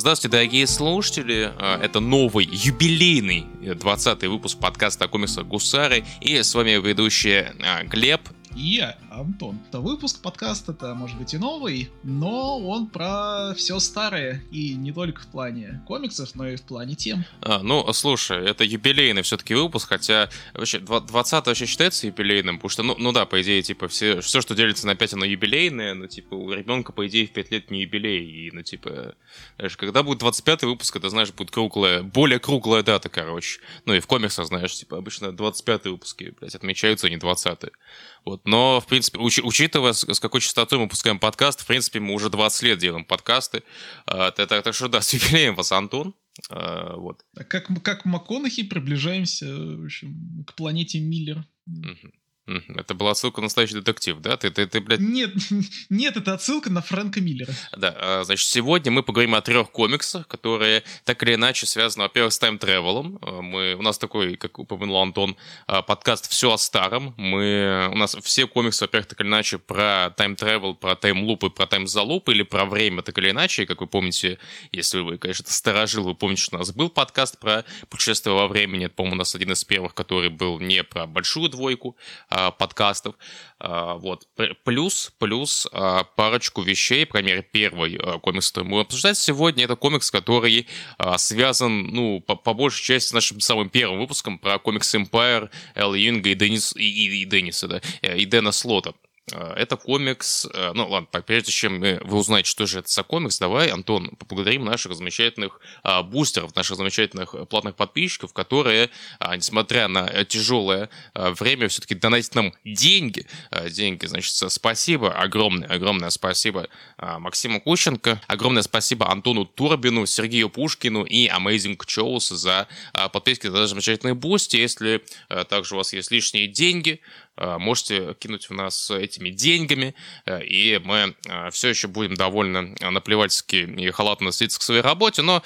Здравствуйте, дорогие слушатели. А, это новый, юбилейный 20-й выпуск подкаста о комиксах Гусары. И с вами ведущий а, Глеб и я, Антон. Это выпуск подкаста, это может быть и новый, но он про все старое, и не только в плане комиксов, но и в плане тем. А, ну, слушай, это юбилейный все-таки выпуск, хотя вообще 20 вообще считается юбилейным, потому что, ну, ну да, по идее, типа, все, все, что делится на 5, оно юбилейное, но, типа, у ребенка, по идее, в 5 лет не юбилей, и, ну, типа, знаешь, когда будет 25 выпуск, это, знаешь, будет круглая, более круглая дата, короче. Ну, и в комиксах, знаешь, типа, обычно 25 выпуски, блядь, отмечаются, а не 20 -е. Вот, но, в принципе, уч- учитывая, с, с какой частотой мы пускаем подкаст, в принципе, мы уже 20 лет делаем подкасты. А, так, так, так что да, с юбилеем вас, Антон. А, вот. Как, как МакКонахи приближаемся в общем, к планете Миллер. Угу. Это была отсылка на настоящий детектив, да? Ты, ты, ты, блядь... Нет, нет, это отсылка на Фрэнка Миллера. Да, а, значит, сегодня мы поговорим о трех комиксах, которые так или иначе связаны, во-первых, с тайм-тревелом. А, мы, у нас такой, как упомянул Антон, а, подкаст «Все о старом». Мы, у нас все комиксы, во-первых, так или иначе про тайм-тревел, про тайм-лупы, про тайм-залупы или про время, так или иначе. Как вы помните, если вы, конечно, старожил, вы помните, что у нас был подкаст про путешествие во времени. Это, по-моему, у нас один из первых, который был не про большую двойку, а, подкастов. А, вот. Плюс, плюс а, парочку вещей, мере, первый комикс, который мы будем обсуждать сегодня, это комикс, который связан, ну, по, по большей части с нашим самым первым выпуском про комикс Empire, Эл Юнга и, Денис, и, и, и Денниса, да, и Дэна Слота. Э, это комикс, э, ну ладно, прежде чем вы узнаете, что же это за комикс, давай, Антон, поблагодарим наших замечательных а, бустеров, наших замечательных платных подписчиков, которые, а, несмотря на тяжелое а, время, все-таки донатят нам деньги. Деньги, значит, спасибо, огромное, огромное спасибо Максиму Кущенко, огромное спасибо Антону Турбину, Сергею Пушкину и Amazing Chows за подписки на замечательный Boosty. Если также у вас есть лишние деньги, Э, можете кинуть в нас этими деньгами, э, и мы э, все еще будем довольно наплевательски и халатно относиться к своей работе, но,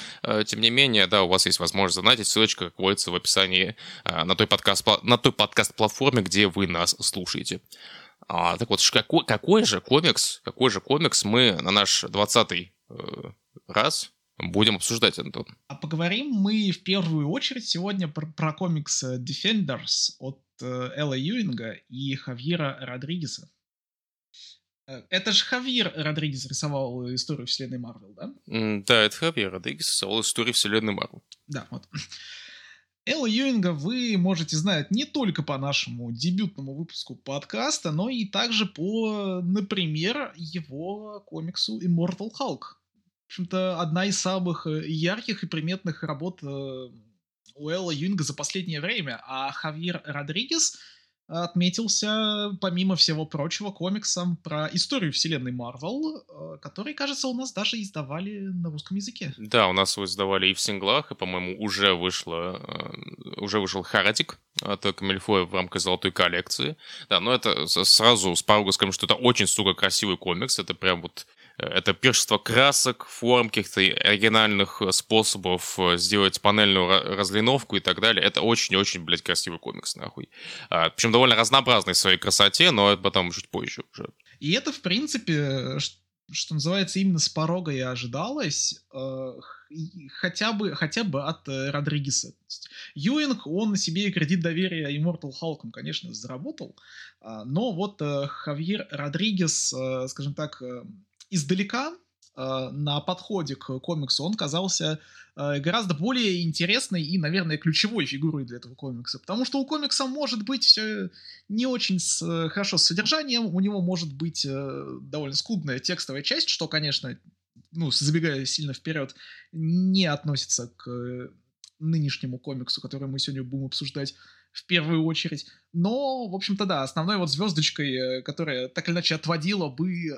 тем не менее, да, у вас есть возможность занять, ссылочка, как водится, в описании на той, подкаст, на той подкаст-платформе, где вы нас слушаете. А, так вот, какой, какой же комикс, какой же комикс мы на наш 20 раз будем обсуждать, Антон? А поговорим мы в первую очередь сегодня про, про комикс Defenders от Э, Элла Юинга и Хавьера Родригеса. Э, это же Хавьер Родригес рисовал историю вселенной Марвел, да? Mm, да, это Хавьер Родригес рисовал историю вселенной Марвел. Да, вот. Элла Юинга вы можете знать не только по нашему дебютному выпуску подкаста, но и также по, например, его комиксу Immortal Hulk. В общем-то, одна из самых э, ярких и приметных работ у Элла Юнга за последнее время, а Хавьер Родригес отметился, помимо всего прочего, комиксом про историю вселенной Марвел, э, который, кажется, у нас даже издавали на русском языке. Да, у нас его издавали и в синглах, и, по-моему, уже вышло, э, уже вышел Харатик от Камильфоя в рамках золотой коллекции. Да, но это сразу с порога скажем, что это очень, сука, красивый комикс, это прям вот это пиршество красок, форм, каких-то оригинальных э, способов э, сделать панельную разлиновку и так далее. Это очень-очень, блядь, красивый комикс, нахуй. А, причем довольно разнообразный в своей красоте, но это потом чуть позже уже. И это, в принципе, что называется, именно с порога и ожидалось, э, хотя бы, хотя бы от Родригеса. Юинг, он на себе кредит доверия Immortal Hulk, конечно, заработал, э, но вот Хавьер Родригес, скажем так, издалека э, на подходе к комиксу он казался э, гораздо более интересной и, наверное, ключевой фигурой для этого комикса. Потому что у комикса может быть все не очень с, э, хорошо с содержанием, у него может быть довольно скудная текстовая часть, что, конечно, ну, забегая сильно вперед, не относится к нынешнему комиксу, который мы сегодня будем обсуждать в первую очередь. Но, в общем-то, да, основной вот звездочкой, э, которая так или иначе отводила бы э,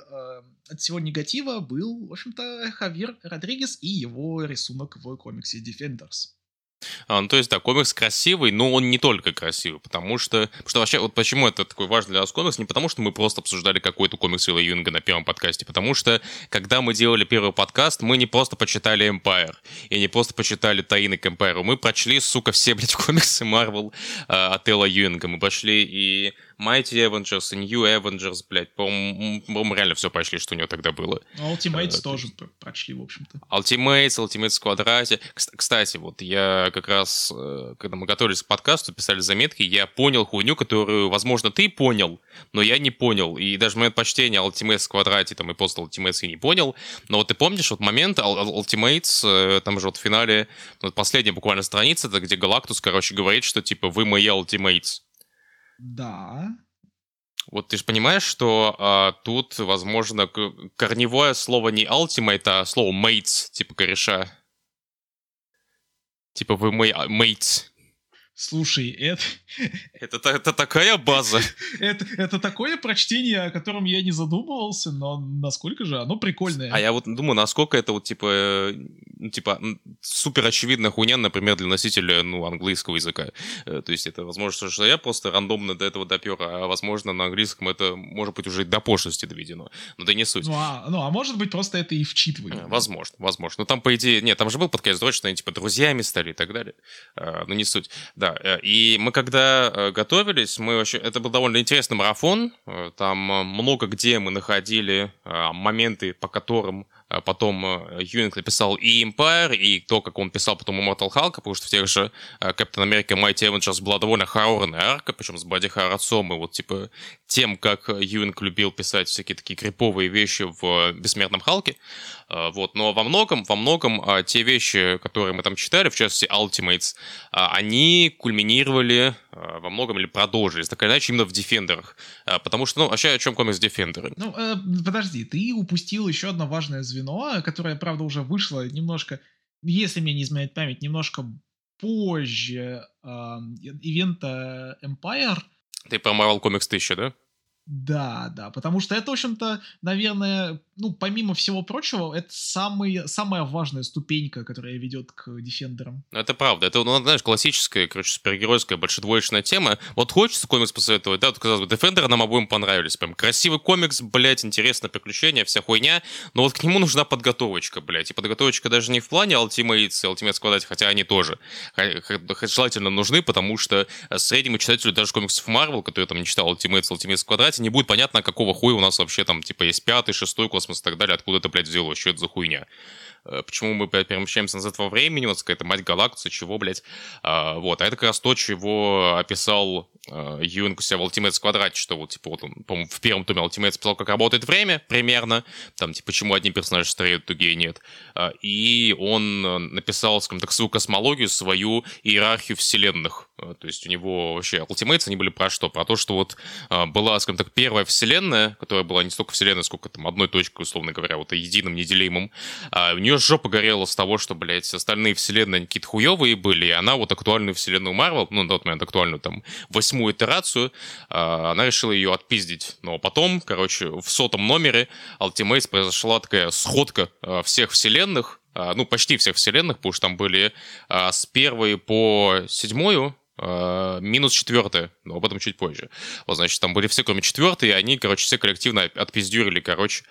от всего негатива, был, в общем-то, Хавьер Родригес и его рисунок в комиксе Defenders. А, ну, то есть, да, комикс красивый, но он не только красивый, потому что... Потому что вообще, вот почему это такой важный для нас комикс, не потому что мы просто обсуждали какой-то комикс Илла Юнга на первом подкасте, потому что, когда мы делали первый подкаст, мы не просто почитали Empire, и не просто почитали Таины к Empire, мы прочли, сука, все, блядь, комиксы Marvel э, от Элла Юинга, мы прочли и Mighty Avengers и New Avengers, блядь, по-моему, реально все пошли, что у него тогда было. Ну, Ultimates э, тоже прочли, в общем-то. Ultimates, Ultimates в квадрате. Кстати, вот я как раз, э, когда мы готовились к подкасту, писали заметки, я понял хуйню, которую, возможно, ты понял, но я не понял. И даже момент почтения Ultimates в квадрате, там, и после Ultimates я не понял. Но вот ты помнишь вот момент Ultimates, э, там же вот в финале, вот последняя буквально страница, где Галактус, короче, говорит, что типа вы мои Ultimates. Да. Вот ты же понимаешь, что а, тут, возможно, корневое слово не ultimate, а слово mates, типа кореша. Типа вы мой mates. Слушай, это... Это, это такая база. это, это такое прочтение, о котором я не задумывался, но насколько же оно прикольное. А я вот думаю, насколько это вот типа, э, ну, типа супер очевидная хуйня, например, для носителя ну, английского языка. Э, то есть это возможно, что я просто рандомно до этого допер, а возможно на английском это может быть уже до пошлости доведено. Но да не суть. Ну а, ну, а может быть просто это и вчитывание. Э, возможно, возможно. Ну там по идее, нет, там же был подкаст, что они типа друзьями стали и так далее. Но не суть. Да, да. Э, и мы когда э, готовились, мы вообще... Это был довольно интересный марафон. Э, там много где мы находили моменты, по которым потом Юнинг написал и Empire, и то, как он писал потом Immortal Hulk, потому что в тех же Captain America Mighty Avengers была довольно хоррорная арка, причем с Бади Харацом, и вот типа тем, как Юинг любил писать всякие такие криповые вещи в Бессмертном Халке. Вот. Но во многом, во многом те вещи, которые мы там читали, в частности Ultimates, они кульминировали э, во многом или продолжились, так или иначе, именно в Дефендерах. Э, потому что, ну, вообще, о чем комикс Дефендеры? Ну, э, подожди, ты упустил еще одно важное звено, которое, правда, уже вышло немножко, если мне не изменяет память, немножко позже э, ивента Empire. Ты про Marvel Comics 1000, да? Да, да, потому что это, в общем-то, наверное, ну, помимо всего прочего, это самый, самая важная ступенька, которая ведет к дефендерам. Ну, это правда. Это, ну, знаешь, классическая, короче, супергеройская большедвоечная тема. Вот хочется комикс посоветовать, да, вот, казалось бы, Дефендеры нам обоим понравились. Прям красивый комикс, блядь, интересное приключение, вся хуйня. Но вот к нему нужна подготовочка, блядь. И подготовочка даже не в плане Ultimates и Ultimate Squad, хотя они тоже желательно нужны, потому что среднему читателю даже комиксов Marvel, который там не читал Ultimate, Ultimate Squad, не будет понятно, какого хуя у нас вообще там, типа, есть пятый, шестой космос и так далее, откуда это, блядь, взялось, что это за хуйня. Э, почему мы перемещаемся назад во времени, вот какая-то мать галактуса, чего, блядь. А, вот, а это как раз то, чего описал а, Юинг у себя в Ultimate квадрате, что вот, типа, вот он, по-моему, в первом томе Ultimate списал, как работает время, примерно, там, типа, почему одни персонажи стареют, другие нет. А, и он э, написал, скажем так, свою космологию, свою иерархию вселенных. А, то есть у него вообще Ultimates, они были про что? Про то, что вот а, была, скажем так, первая вселенная, которая была не столько вселенная, сколько там одной точкой, условно говоря, вот единым, неделимым. А у нее жопа горела с того, что, блядь, остальные вселенные какие-то хуевые были, и она вот актуальную вселенную Марвел, ну, на тот момент актуальную, там, восьмую итерацию, а, она решила ее отпиздить. Но потом, короче, в сотом номере Ultimates произошла такая сходка всех вселенных, ну, почти всех вселенных, потому что там были с первой по седьмую минус четвертая, но об этом чуть позже. Вот, значит, там были все, кроме четвертой, и они, короче, все коллективно отпиздюрили, короче,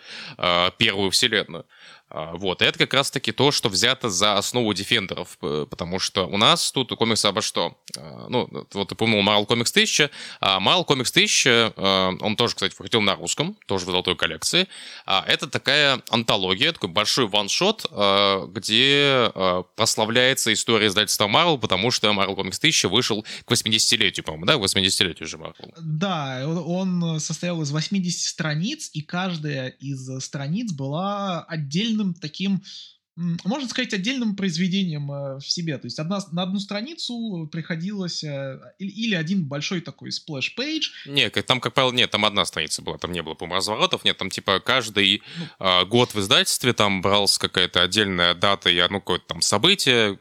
первую вселенную. А, вот, и это как раз-таки то, что взято за основу дефендеров, потому что у нас тут у комикса обо что? А, ну, вот ты помнил Marvel Comics 1000, а Marvel Comics 1000, а, он тоже, кстати, выходил на русском, тоже в золотой коллекции. Это такая антология, такой большой one-shot, где прославляется история издательства Marvel, потому что Marvel Comics 1000 вышел к 80-летию, по-моему, да, к 80-летию же Marvel. Да, он состоял из 80 страниц, и каждая из страниц была отдельным отдельным таким можно сказать, отдельным произведением э, в себе. То есть одна, на одну страницу приходилось э, или один большой такой splash page. Не, там, как правило, нет, там одна страница была, там не было, по-моему, разворотов, нет, там типа каждый ну, э, год в издательстве там брался какая-то отдельная дата и одно какое-то там событие,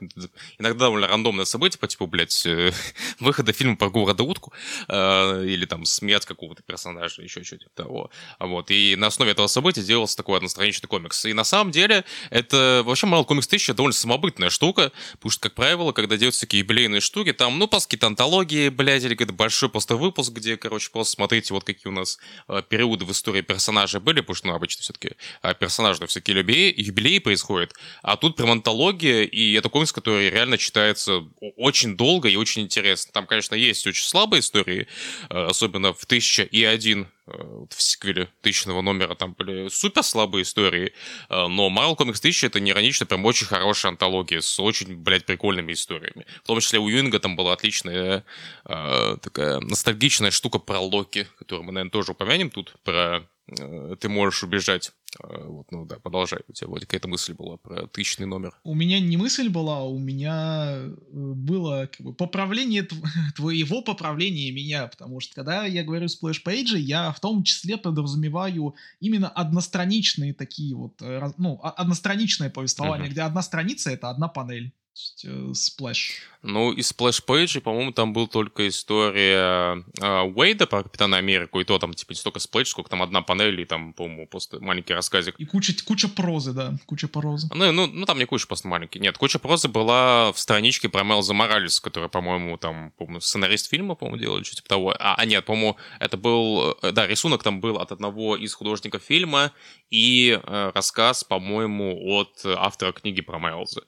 иногда довольно рандомное событие, по типу, блядь, э, выхода фильма про города утку, э, или там смерть какого-то персонажа, еще что-то того. Вот, и на основе этого события делался такой одностраничный комикс. И на самом деле это вообще Marvel Comics 1000 довольно самобытная штука, потому что, как правило, когда делаются такие юбилейные штуки, там, ну, просто какие-то антологии, блядь, или какой-то большой просто выпуск, где, короче, просто смотрите, вот какие у нас э, периоды в истории персонажей были, потому что, ну, обычно все-таки э, персонажи всякие юбилеи, юбилеи происходят, а тут прям антология, и это комикс, который реально читается очень долго и очень интересно. Там, конечно, есть очень слабые истории, э, особенно в 1001 в сиквеле тысячного номера там были супер слабые истории, но Marvel Comics 1000 это не иронично, прям очень хорошая антология с очень, блядь, прикольными историями. В том числе у Юинга там была отличная э, такая ностальгичная штука про Локи, которую мы, наверное, тоже упомянем тут, про э, «Ты можешь убежать». Э, вот, ну да, продолжай. У тебя вроде какая-то мысль была про тысячный номер. У меня не мысль была, у меня э, было как бы, поправление твоего поправления меня, потому что когда я говорю splash page -и, я в том числе подразумеваю именно одностраничные такие вот, э, ну, одностраничное повествование, uh-huh. где одна страница — это одна панель. Splash. Ну, из Splash Page, по-моему, там был только история э, Уэйда про Капитана Америку, и то там, типа, не столько splash, сколько там одна панель, и там, по-моему, просто маленький рассказик. И куча, куча прозы, да, куча прозы. Ну, ну, ну, там не куча, просто маленький. Нет, куча прозы была в страничке про Майлза Моралеса, который, по-моему, там, по-моему, сценарист фильма, по-моему, делал, что типа того. А, а нет, по-моему, это был, э, да, рисунок там был от одного из художников фильма, и э, рассказ, по-моему, от автора книги про Майлза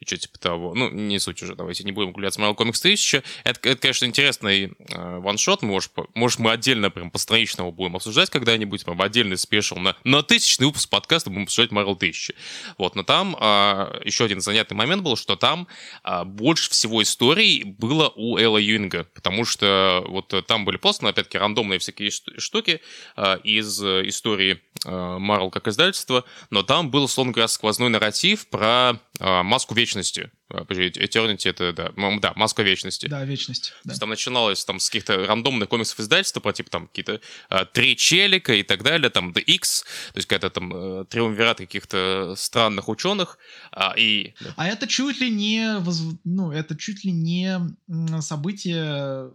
и что типа того. Ну, не суть уже, давайте не будем гулять Marvel Comics 1000. Это, это конечно, интересный э, ваншот, может, может, мы отдельно прям постранично будем обсуждать когда-нибудь, прям отдельный спешл на, на тысячный выпуск подкаста будем обсуждать Marvel 1000. Вот, но там э, еще один занятный момент был, что там э, больше всего историй было у Элла Юинга, потому что вот там были просто, опять-таки, рандомные всякие штуки э, из истории э, Marvel как издательства, но там был, условно говоря, сквозной нарратив про э, маску вечности вечности. А, Eternity это, да, да, Маска Вечности. Да, Вечность. Да. Там начиналось там с каких-то рандомных комиксов издательства, по типу там какие-то а, три челика и так далее, там The X, то есть какая-то там а, триумвират каких-то странных ученых. А, и... а это чуть ли не, ну, это чуть ли не событие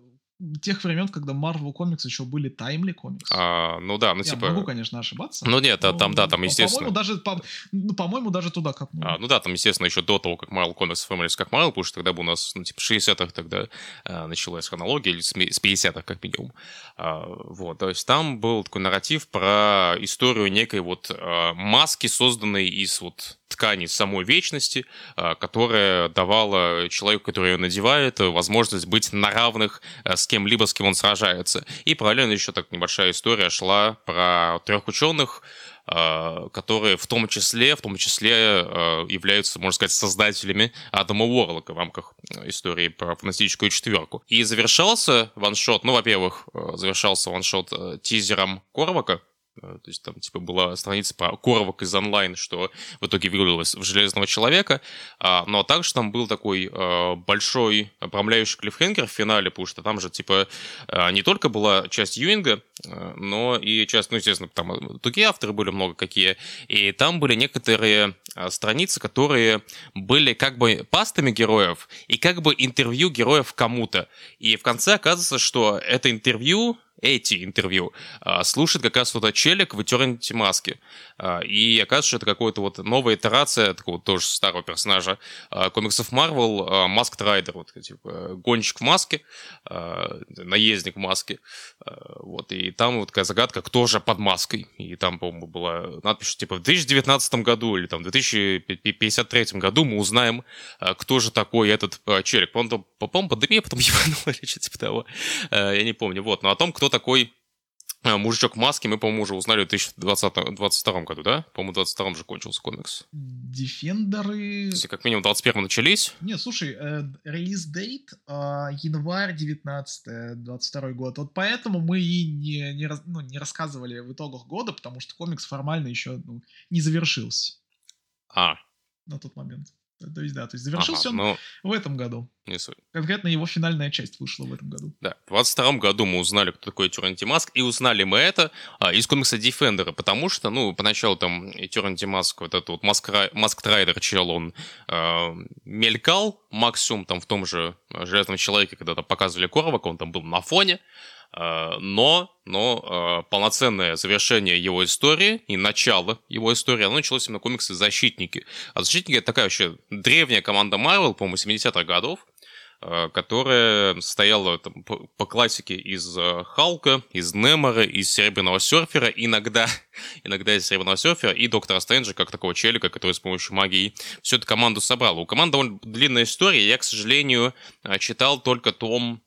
тех времен, когда Marvel Comics еще были таймли комиксы. А, ну да, ну Я типа... могу, конечно, ошибаться. Ну нет, но, там, да, там, естественно... По-моему, даже, по, ну, по-моему, даже туда как а, Ну да, там, естественно, еще до того, как Marvel Comics оформились как Marvel, потому что тогда бы у нас, ну, типа, 60-х тогда а, началась хронология, или с 50-х, как минимум. А, вот, то есть там был такой нарратив про историю некой вот а, маски, созданной из вот ткани самой вечности, а, которая давала человеку, который ее надевает, возможность быть на равных а, с кем-либо, с кем он сражается. И параллельно еще так небольшая история шла про трех ученых, а, которые в том числе, в том числе являются, можно сказать, создателями Адама Уорлока в рамках истории про фантастическую четверку. И завершался ваншот, ну, во-первых, завершался ваншот тизером Корвака, Э, то есть там типа была страница про коровок из онлайн, что в итоге вылилось в Железного Человека. А, но также там был такой а, большой обрамляющий клиффхенгер в финале, потому что там же типа а, не только была часть Юинга, а, но и часть, ну естественно, там другие авторы были много какие. И там были некоторые а, страницы, которые были как бы пастами героев и как бы интервью героев кому-то. И в конце оказывается, что это интервью эти интервью а, слушает как раз вот челик в Eternity маске. А, и оказывается, что это какая-то вот новая итерация такого тоже старого персонажа а, комиксов Marvel, Маск Трайдер, вот типа гонщик в маске, наездник в маске. Вот, и там вот такая загадка, кто же под маской. И там, по-моему, была надпись, типа в 2019 году или там в 2053 году мы узнаем, кто же такой этот челик. По-моему, по пандемия потом ебанул или что-то типа того. Я не помню. Вот, но о том, кто такой э, мужичок в маске, мы, по-моему, уже узнали в 2022 году, да? По-моему, в 2022 же кончился комикс. Дефендеры... Если как минимум в 21 начались. Не, слушай, э, релиз дейт э, январь 19 22 год. Вот поэтому мы и не, не, ну, не рассказывали в итогах года, потому что комикс формально еще ну, не завершился. А. На тот момент. То есть, да, то есть завершился ага, он но... в этом году. Не суть. Конкретно его финальная часть вышла в этом году. Да, в 22 году мы узнали, кто такой Eternity Mask, и узнали мы это а, из комикса Defender, потому что, ну, поначалу там Eternity Mask, вот этот вот Mask Rider чел, он э, мелькал максимум там в том же Железном Человеке, когда там показывали Коровака, он там был на фоне, Э, но, но э, полноценное завершение его истории и начало его истории, оно началось именно комиксы «Защитники». А «Защитники» — это такая вообще древняя команда Marvel, по-моему, 70-х годов, Э, которая состояла там, по, по классике из э, Халка, из Немора, из Серебряного Серфера, иногда, иногда из Серебряного Серфера и Доктора Стрэнджа, как такого челика, который с помощью магии всю эту команду собрал. У команды довольно длинная история, я, к сожалению, э, читал только том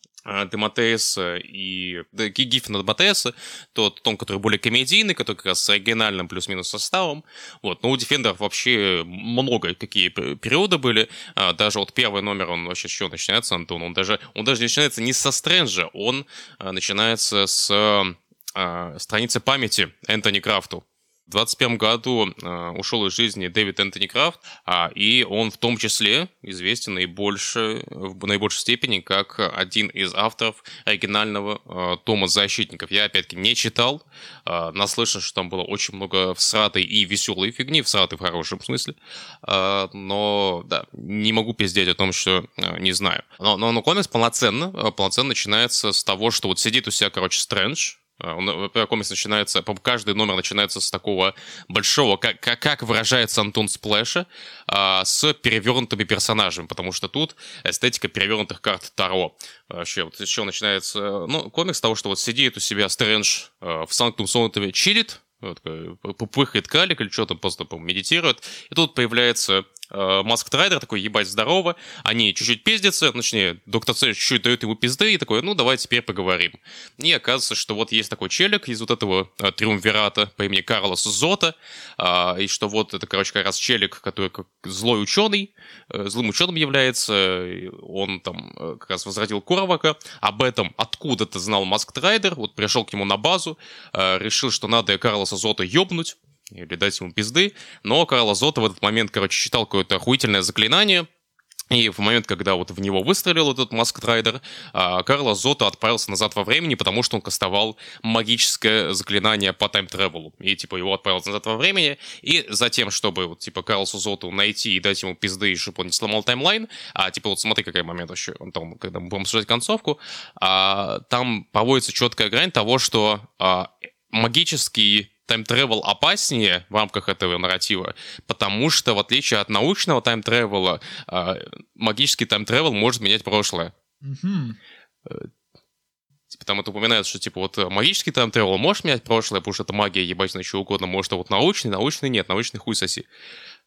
Дематеса и Гиффина Дематеса, тот том, который более комедийный, который как раз с оригинальным плюс-минус составом. Вот. Но у Дефендеров вообще много какие периоды были. А, даже вот первый номер, он вообще с чего начинается, Антон? Он даже, он даже начинается не со Стрэнджа, он а, начинается с страницы памяти Энтони Крафту. В 2021 году э, ушел из жизни Дэвид Энтони Крафт, а, и он в том числе известен наибольше, в наибольшей степени как один из авторов оригинального э, тома «Защитников». Я, опять-таки, не читал, э, наслышан, что там было очень много всратой и веселой фигни, всратой в хорошем смысле, но, да, не могу пиздеть о том, что не знаю. Но, но, но комикс полноценно, полноценно начинается с того, что вот сидит у себя, короче, Стрэндж, комикс начинается, каждый номер начинается с такого большого, как, как, выражается Антон Сплэша, а, с перевернутыми персонажами, потому что тут эстетика перевернутых карт Таро. Вообще, вот еще начинается, ну, комикс того, что вот сидит у себя Стрэндж а, в Санктум Сонатове, чилит, вот, пыхает калик или что-то, просто медитирует, и тут появляется Маск Трайдер такой, ебать, здорово. Они чуть-чуть пиздятся, точнее, доктор Цей чуть-чуть дают ему пизды, и такой, ну, давай теперь поговорим. И оказывается, что вот есть такой челик из вот этого а, триумвирата по имени Карлос Зота, а, и что вот это, короче, как раз челик, который как злой ученый, а, злым ученым является, он там как раз возродил Коровака, об этом откуда-то знал Маск Трайдер, вот пришел к нему на базу, а, решил, что надо Карло Зота ёбнуть, или дать ему пизды, но Карло Зота в этот момент, короче, читал какое-то охуительное заклинание, и в момент, когда вот в него выстрелил этот Masked Raider, Карло Зота отправился назад во времени, потому что он кастовал магическое заклинание по time travel -у. И, типа, его отправил назад во времени, и затем, чтобы, вот, типа, Карло Зоту найти и дать ему пизды, чтобы он не сломал таймлайн, а, типа, вот смотри, какой момент вообще, он там, когда мы будем обсуждать концовку, а, там проводится четкая грань того, что а, магический time travel опаснее в рамках этого нарратива, потому что, в отличие от научного time travel -а, а, магический time travel может менять прошлое. Mm-hmm. Типа, там это упоминается, что, типа, вот магический time travel может менять прошлое, потому что это магия, ебать, на что угодно, может, а вот научный, научный нет, научный хуй соси.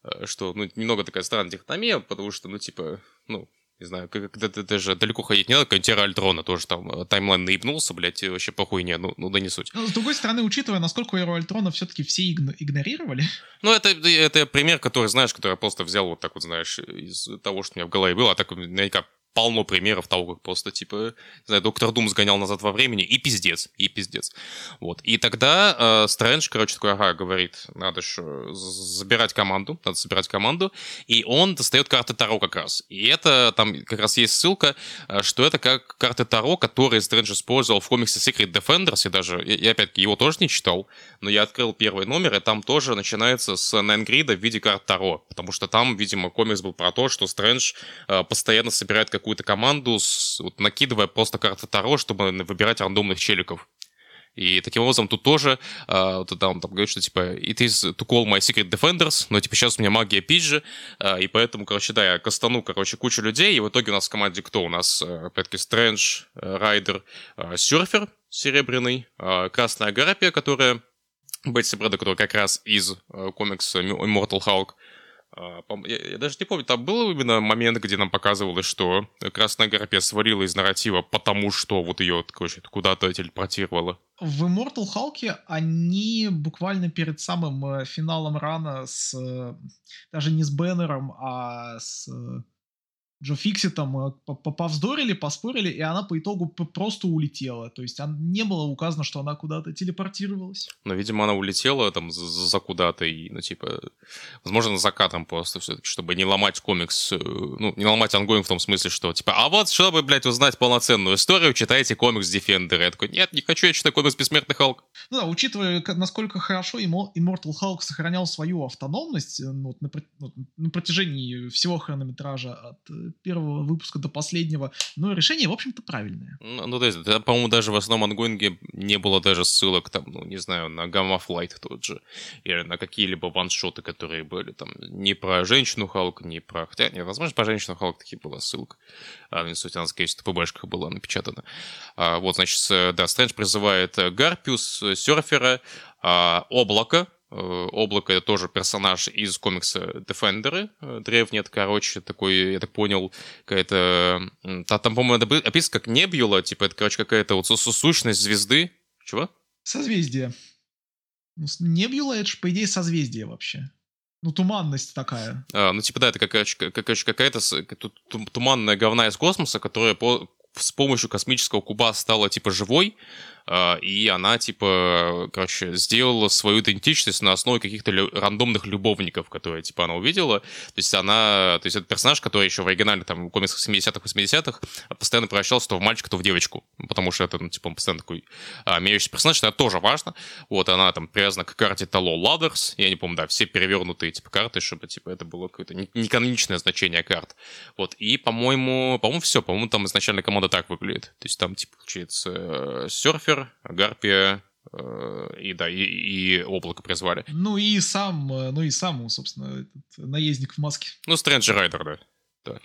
Э, что, ну, немного такая странная дихотомия, потому что, ну, типа, ну, не знаю, когда ты даже далеко ходить не надо, какая-нибудь Тера Альтрона тоже там э, таймлайн наебнулся, блядь, вообще по хуйне, ну, ну да не суть. Но, с другой стороны, учитывая, насколько Эру Альтрона все-таки все игн- игнорировали. Ну, это, это пример, который, знаешь, который я просто взял вот так вот, знаешь, из того, что у меня в голове было, а так наверняка полно примеров того, как просто, типа, не знаю, Доктор Дум сгонял назад во времени, и пиздец, и пиздец. Вот. И тогда э, Стрэндж, короче, такой, ага, говорит, надо же забирать команду, надо собирать команду, и он достает карты Таро как раз. И это, там как раз есть ссылка, э, что это как карты Таро, которые Стрэндж использовал в комиксе Secret Defenders, и даже, я опять-таки его тоже не читал, но я открыл первый номер, и там тоже начинается с Найнгрида в виде карт Таро, потому что там, видимо, комикс был про то, что Стрэндж э, постоянно собирает как какую-то команду, с, вот, накидывая просто карты Таро, чтобы выбирать рандомных челиков. И таким образом тут тоже, э, вот, там говорит, что типа it is to call my secret defenders, но типа сейчас у меня магия пиджи, э, и поэтому, короче, да, я кастану, короче, кучу людей, и в итоге у нас в команде кто? У нас, э, опять-таки, Стрэндж, Райдер, э, Сёрфер серебряный, э, Красная Гарпия, которая Бетси Брэда, который как раз из э, комикса Immortal Hulk, я, я даже не помню, там был именно момент, где нам показывалось, что Красная Гарпия свалила из нарратива, потому что вот ее, короче, куда-то телепортировала. В Immortal Hulk они буквально перед самым э, финалом рана с... Э, даже не с Беннером, а с э, Джо Фиксит там э, повздорили, поспорили, и она по итогу просто улетела. То есть не было указано, что она куда-то телепортировалась. Но, видимо, она улетела там за, куда-то, и, ну, типа, возможно, закатом просто все-таки, чтобы не ломать комикс, э, ну, не ломать ongoing в том смысле, что, типа, а вот, чтобы, блядь, узнать полноценную историю, читайте комикс Defenders. Я такой, нет, не хочу, я читаю комикс Бессмертный Халк. Ну да, учитывая, насколько хорошо Immortal Hulk сохранял свою автономность э, ну, на, на протяжении всего хронометража от первого выпуска до последнего, но решение, в общем-то, правильное. Ну, ну то есть, да, по-моему, даже в основном ангоинге не было даже ссылок, там, ну, не знаю, на Gamma Flight тот же, или на какие-либо ваншоты, которые были там, не про женщину Халк, не про... Хотя, нет, возможно, про женщину Халк таки была ссылка. А, в сути, она, скорее всего, в ПБшках была напечатана. А, вот, значит, да, Стрэндж призывает Гарпиус, Серфера, а, Облако, Э, Облако — это тоже персонаж из комикса Defender, э, древний, это, короче, такой, я так понял, какая-то... Там, по-моему, это описано как Небьюла, типа, это, короче, какая-то вот сущность звезды. Чего? Созвездие. Ну, Небьюла — это же, по идее, созвездие вообще. Ну, туманность такая. А, ну, типа, да, это какая-то туманная говна из космоса, которая по, с помощью космического куба стала, типа, живой, и она, типа, короче, сделала свою идентичность на основе каких-то лю- рандомных любовников, которые, типа, она увидела. То есть она, то есть это персонаж, который еще в оригинале, там, в комиксах 70-х, 80-х постоянно превращался то в мальчика, то в девочку, потому что это, ну, типа, он постоянно такой а, меняющийся персонаж, это тоже важно. Вот, она там привязана к карте Тало Ладерс, я не помню, да, все перевернутые, типа, карты, чтобы, типа, это было какое-то неканоничное значение карт. Вот, и, по-моему, по-моему, все, по-моему, там изначально команда так выглядит. То есть там, типа, получается, э, серфер, Люцифер, Гарпия, э, и да, и, и облако призвали. Ну и сам, э, ну и сам, собственно, этот наездник в маске. Ну, Стрэнджер Райдер, да. да.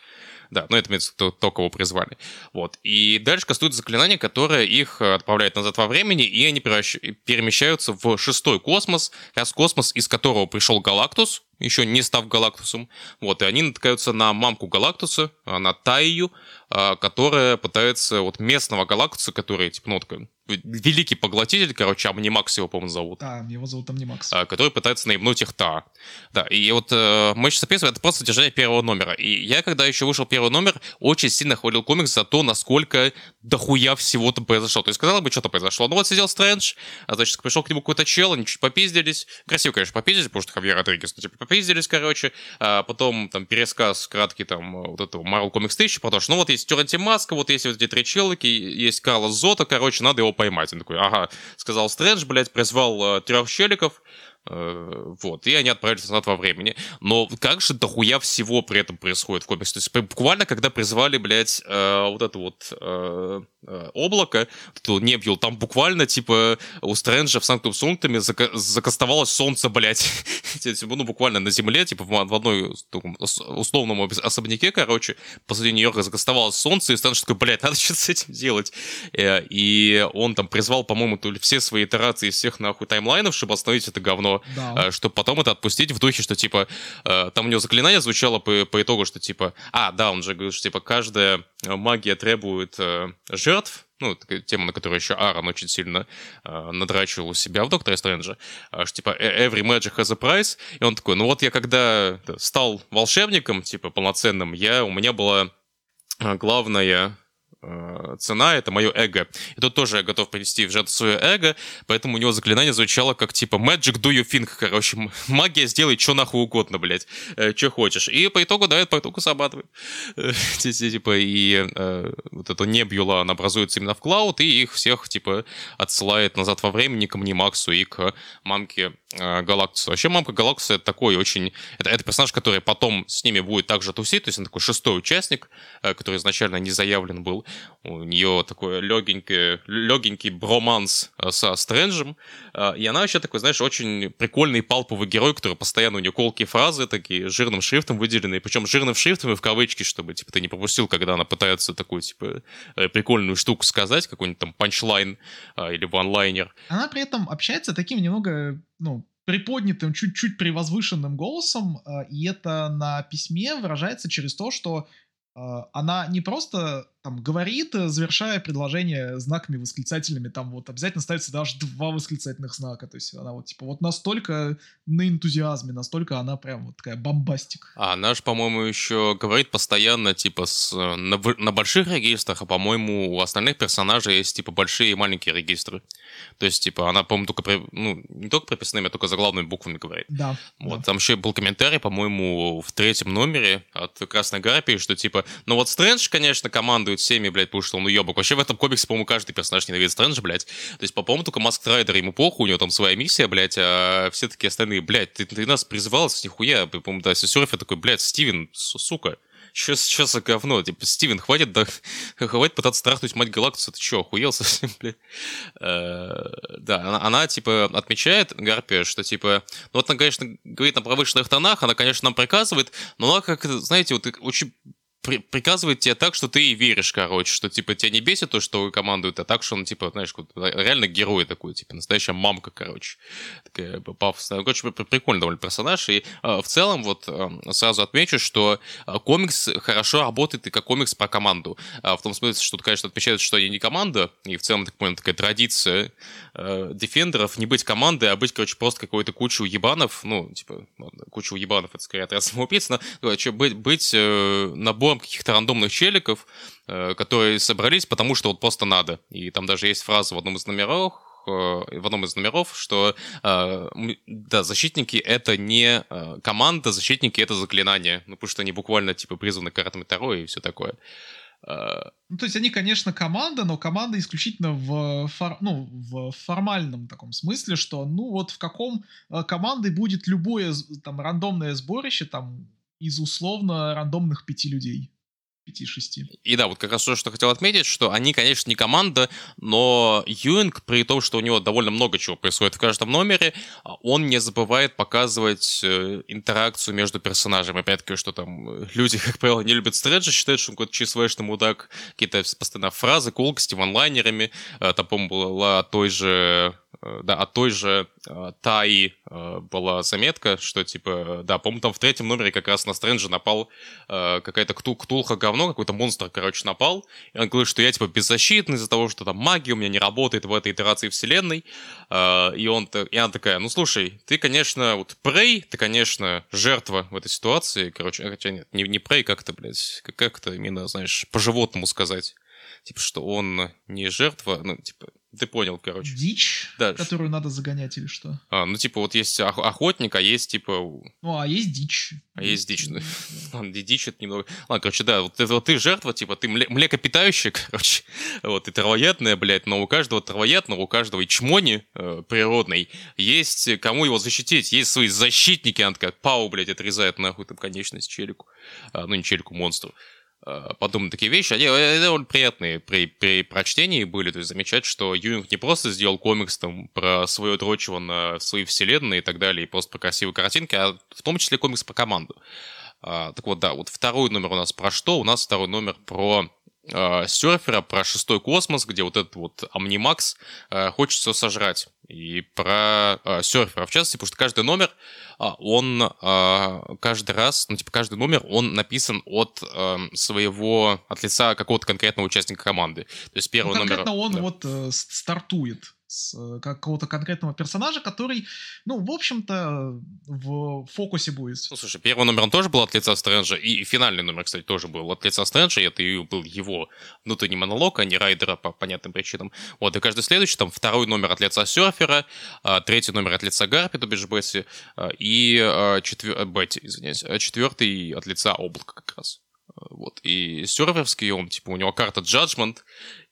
Да, но это имеется то, то, кого призвали. Вот. И дальше кастуют заклинание, которое их отправляет назад во времени, и они превращ... перемещаются в шестой космос, как раз космос, из которого пришел Галактус, еще не став Галактусом. Вот, и они натыкаются на мамку Галактуса, на Тайю, которая пытается вот местного Галактуса, который, типа, ну, великий поглотитель, короче, Амнимакс его, по-моему, зовут. Да, его зовут Амнимакс. А, который пытается наебнуть их та. Да, и вот э, Матч соперничества — это просто содержание первого номера. И я, когда еще вышел первый номер, очень сильно хвалил комикс за то, насколько дохуя всего-то произошло. То есть, сказал бы, что-то произошло. Ну вот сидел Стрэндж, а значит, пришел к нему какой-то чел, они чуть попиздились. Красиво, конечно, попиздились, потому что Хавьер Родригес, ну, типа, попиздились, короче. А потом, там, пересказ краткий, там, вот этого Marvel Comics 1000, потому что, ну вот есть Теренти Маска, вот есть вот эти три челки, есть Карла Зота, короче, надо его поймать. Он такой, ага, сказал Стрэндж, блядь, призвал э, трех челиков, Э, вот, и они отправились назад во времени. Но как же дохуя всего при этом происходит в комиксе? То есть буквально, когда призвали, блядь, э, вот это вот э, э, облако, то Небьюл, там буквально, типа, у Стрэнджа в Санктум Сунктами зака- закастовалось солнце, блядь, типа, ну, буквально на земле, типа, в, одной условном особняке, короче, посреди Нью-Йорка закастовалось солнце, и Стрэндж такой, блядь, надо что-то с этим делать. Э, и он там призвал, по-моему, то ли все свои итерации всех, нахуй, таймлайнов, чтобы остановить это говно, да. Э, чтобы потом это отпустить в духе, что, типа, э, там у него заклинание звучало по, по итогу, что, типа, а, да, он же говорит, что, типа, каждая магия требует э, жертв, ну, тема, на которую еще Аарон очень сильно э, надрачивал у себя в Докторе Стрэнджа, что, типа, every magic has a price, и он такой, ну вот я когда стал волшебником, типа, полноценным, я, у меня была главная цена — это мое эго. И тут тоже я готов принести в жертву свое эго, поэтому у него заклинание звучало как типа «Magic do you think», короче, магия сделай что нахуй угодно, блядь, э, что хочешь. И по итогу, да, по итогу срабатывает. Э, типа, и э, вот это небьюла, она образуется именно в клауд, и их всех, типа, отсылает назад во времени к Максу и к мамке э, Галактусу. Вообще, мамка Галактуса — это такой очень... Это, это персонаж, который потом с ними будет также тусить, то есть он такой шестой участник, э, который изначально не заявлен был. У нее такой легенький, легенький броманс э, со Стрэнджем. Э, и она вообще такой, знаешь, очень прикольный палповый герой, который постоянно у нее колкие фразы такие жирным шрифтом выделенные. Причем жирным шрифтом и в кавычки, чтобы, типа, ты не пропустил, когда она пытается такую, типа, э, прикольную штуку сказать, какой-нибудь там панчлайн или ванлайнер. Она при этом общается таким немного, ну, приподнятым, чуть-чуть превозвышенным голосом, и это на письме выражается через то, что она не просто там говорит, э, завершая предложение знаками восклицательными, там вот обязательно ставится даже два восклицательных знака, то есть она вот типа вот настолько на энтузиазме, настолько она прям вот такая бомбастик. А она же, по-моему, еще говорит постоянно типа с, на, на больших регистрах, а по-моему у остальных персонажей есть типа большие и маленькие регистры. То есть типа она, по-моему, только при, ну не только прописными, а только заглавными буквами говорит. Да. Вот да. там еще был комментарий, по-моему, в третьем номере от Красной Гарпии, что типа, ну вот Стрэндж, конечно, командует ненавидит всеми, блядь, потому что он уебок. Вообще в этом комиксе, по-моему, каждый персонаж ненавидит Стрэнджа, блядь. То есть, по-моему, только Маск Райдер ему похуй, у него там своя миссия, блядь, а все такие остальные, блядь, ты, ты нас призывал с нихуя. По-моему, да, Сесерфер такой, блядь, Стивен, сука, Что за говно? Типа, Стивен, хватит, да, хватит пытаться трахнуть мать Галактуса, ты что, охуел совсем, блядь? Э, да, она, она, типа, отмечает, Гарпия, что, типа, ну, вот она, конечно, говорит на повышенных тонах, она, конечно, нам приказывает, но она, как, знаете, вот очень при, приказывает тебе так, что ты и веришь, короче, что, типа, тебя не бесит то, что командует, а так, что он, типа, знаешь, реально герой такой, типа, настоящая мамка, короче. Такая пафосная. Короче, прикольный довольно персонаж. И э, в целом, вот, э, сразу отмечу, что э, комикс хорошо работает и как комикс про команду. Э, в том смысле, что, конечно, отмечает, что они не команда, и в целом, так понял, такая традиция э, дефендеров не быть командой, а быть, короче, просто какой-то кучу ебанов, ну, типа, ладно, кучу ебанов, это скорее отряд самоубийц, но, короче, быть, быть э, набором набором каких-то рандомных челиков, э, которые собрались, потому что вот просто надо. И там даже есть фраза в одном из номеров, э, в одном из номеров, что э, да, защитники это не команда, защитники это заклинание. Ну, потому что они буквально типа призваны картами Таро и все такое. Ну, то есть они, конечно, команда, но команда исключительно в, фор, ну, в формальном таком смысле, что, ну, вот в каком командой будет любое там рандомное сборище, там, из условно рандомных пяти людей. 5-6. И да, вот как раз то, что хотел отметить, что они, конечно, не команда, но Юинг, при том, что у него довольно много чего происходит в каждом номере, он не забывает показывать э, интеракцию между персонажами. Опять-таки, что там э, люди, как правило, не любят Стрэджа, считают, что он какой-то ЧСВшный мудак, какие-то постоянно фразы, колкости, ванлайнерами. Э, там, по-моему, была той же да, от той же э, Таи э, была заметка, что, типа, да, по-моему, там в третьем номере как раз на Стрэнджа напал какая-то ктул ктулха говно, какой-то монстр, короче, напал, и он говорит, что я, типа, беззащитный из-за того, что там магия у меня не работает в этой итерации вселенной, и он и она такая, ну, слушай, ты, конечно, вот Прей, ты, конечно, жертва в этой ситуации, короче, хотя нет, не, не Прей, как-то, блядь, как, как это именно, знаешь, по-животному сказать, типа, что он не жертва, ну, типа, ты понял, короче. Дичь, да. которую надо загонять или что? А, ну, типа, вот есть охотник, а есть, типа... Ну, а есть дичь. А есть дичь. Ну, ладно, дичь это немного... Ладно, короче, да, вот, вот ты жертва, типа, ты млекопитающий, короче. Вот, ты травоядная, блядь, но у каждого травоядного, у каждого и чмони э, природной есть кому его защитить. Есть свои защитники, она такая, пау, блядь, отрезает нахуй там конечность челику. А, ну, не челику, монстру. Э, подумать такие вещи, они э, довольно приятные при, при прочтении были, то есть замечать, что Юинг не просто сделал комикс там про свое дрочево на свои вселенные и так далее, и просто про красивые картинки, а в том числе комикс про команду. А, так вот, да, вот второй номер у нас про что? У нас второй номер про э, серфера, про шестой космос, где вот этот вот Амнимакс э, хочет все сожрать. И про э, серфера, в частности, потому что каждый номер, э, он э, каждый раз, ну, типа, каждый номер, он написан от э, своего, от лица какого-то конкретного участника команды. То есть первый ну, конкретно номер... он да. вот э, стартует с э, какого-то конкретного персонажа, который, ну, в общем-то, в фокусе будет. Ну, слушай, первый номер он тоже был от лица Стрэнджа, и финальный номер, кстати, тоже был от лица Стрэнджа, и это и был его внутренний монолог, а не Райдера по понятным причинам. Вот, и каждый следующий, там, второй номер от лица Серфера, а, третий номер от лица Гарпи, то бишь Бесси, а, и а, четвер... Бетти, извиняюсь, четвертый от лица Облака как раз. Вот. И серферский он, типа, у него карта Judgment,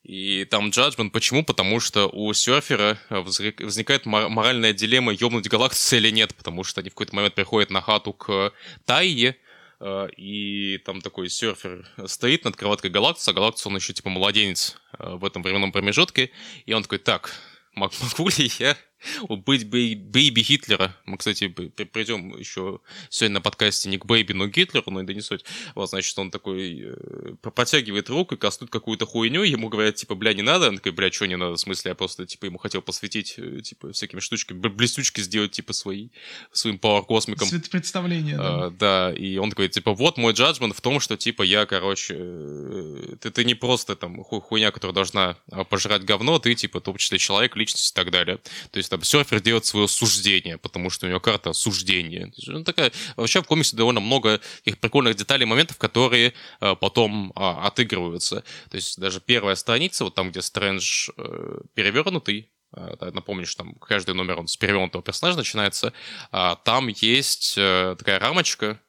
и там Judgment. Почему? Потому что у серфера возникает моральная дилемма, ёбнуть галактуса или нет, потому что они в какой-то момент приходят на хату к Тайе, э, и там такой серфер стоит над кроваткой Галактуса, а Галактус, он еще типа младенец э, в этом временном промежутке, и он такой, так, могу ли я убить baby Гитлера. Мы, кстати, придем еще сегодня на подкасте не к baby, но к Гитлеру, но и да не суть. Вот, значит, он такой э, протягивает руку и кастует какую-то хуйню, ему говорят, типа, бля, не надо. Он такой, бля, что не надо? В смысле, я просто, типа, ему хотел посветить, э, типа, всякими штучками, блестючки сделать, типа, свои, своим пауэр-космиком. Представление, да. А, да, и он такой, типа, вот мой джаджмент в том, что, типа, я, короче, э, ты, ты не просто, там, хуйня, которая должна а, пожрать говно, ты, типа, в том числе человек, личность и так далее. То есть, там, серфер делает свое суждение, потому что у него карта суждения. Ну, такая, вообще в комиксе довольно много таких прикольных деталей, моментов, которые э, потом э, отыгрываются. То есть даже первая страница, вот там, где Стрэндж э, перевернутый, э, напомню, что там каждый номер он с перевернутого персонажа начинается, а там есть э, такая рамочка,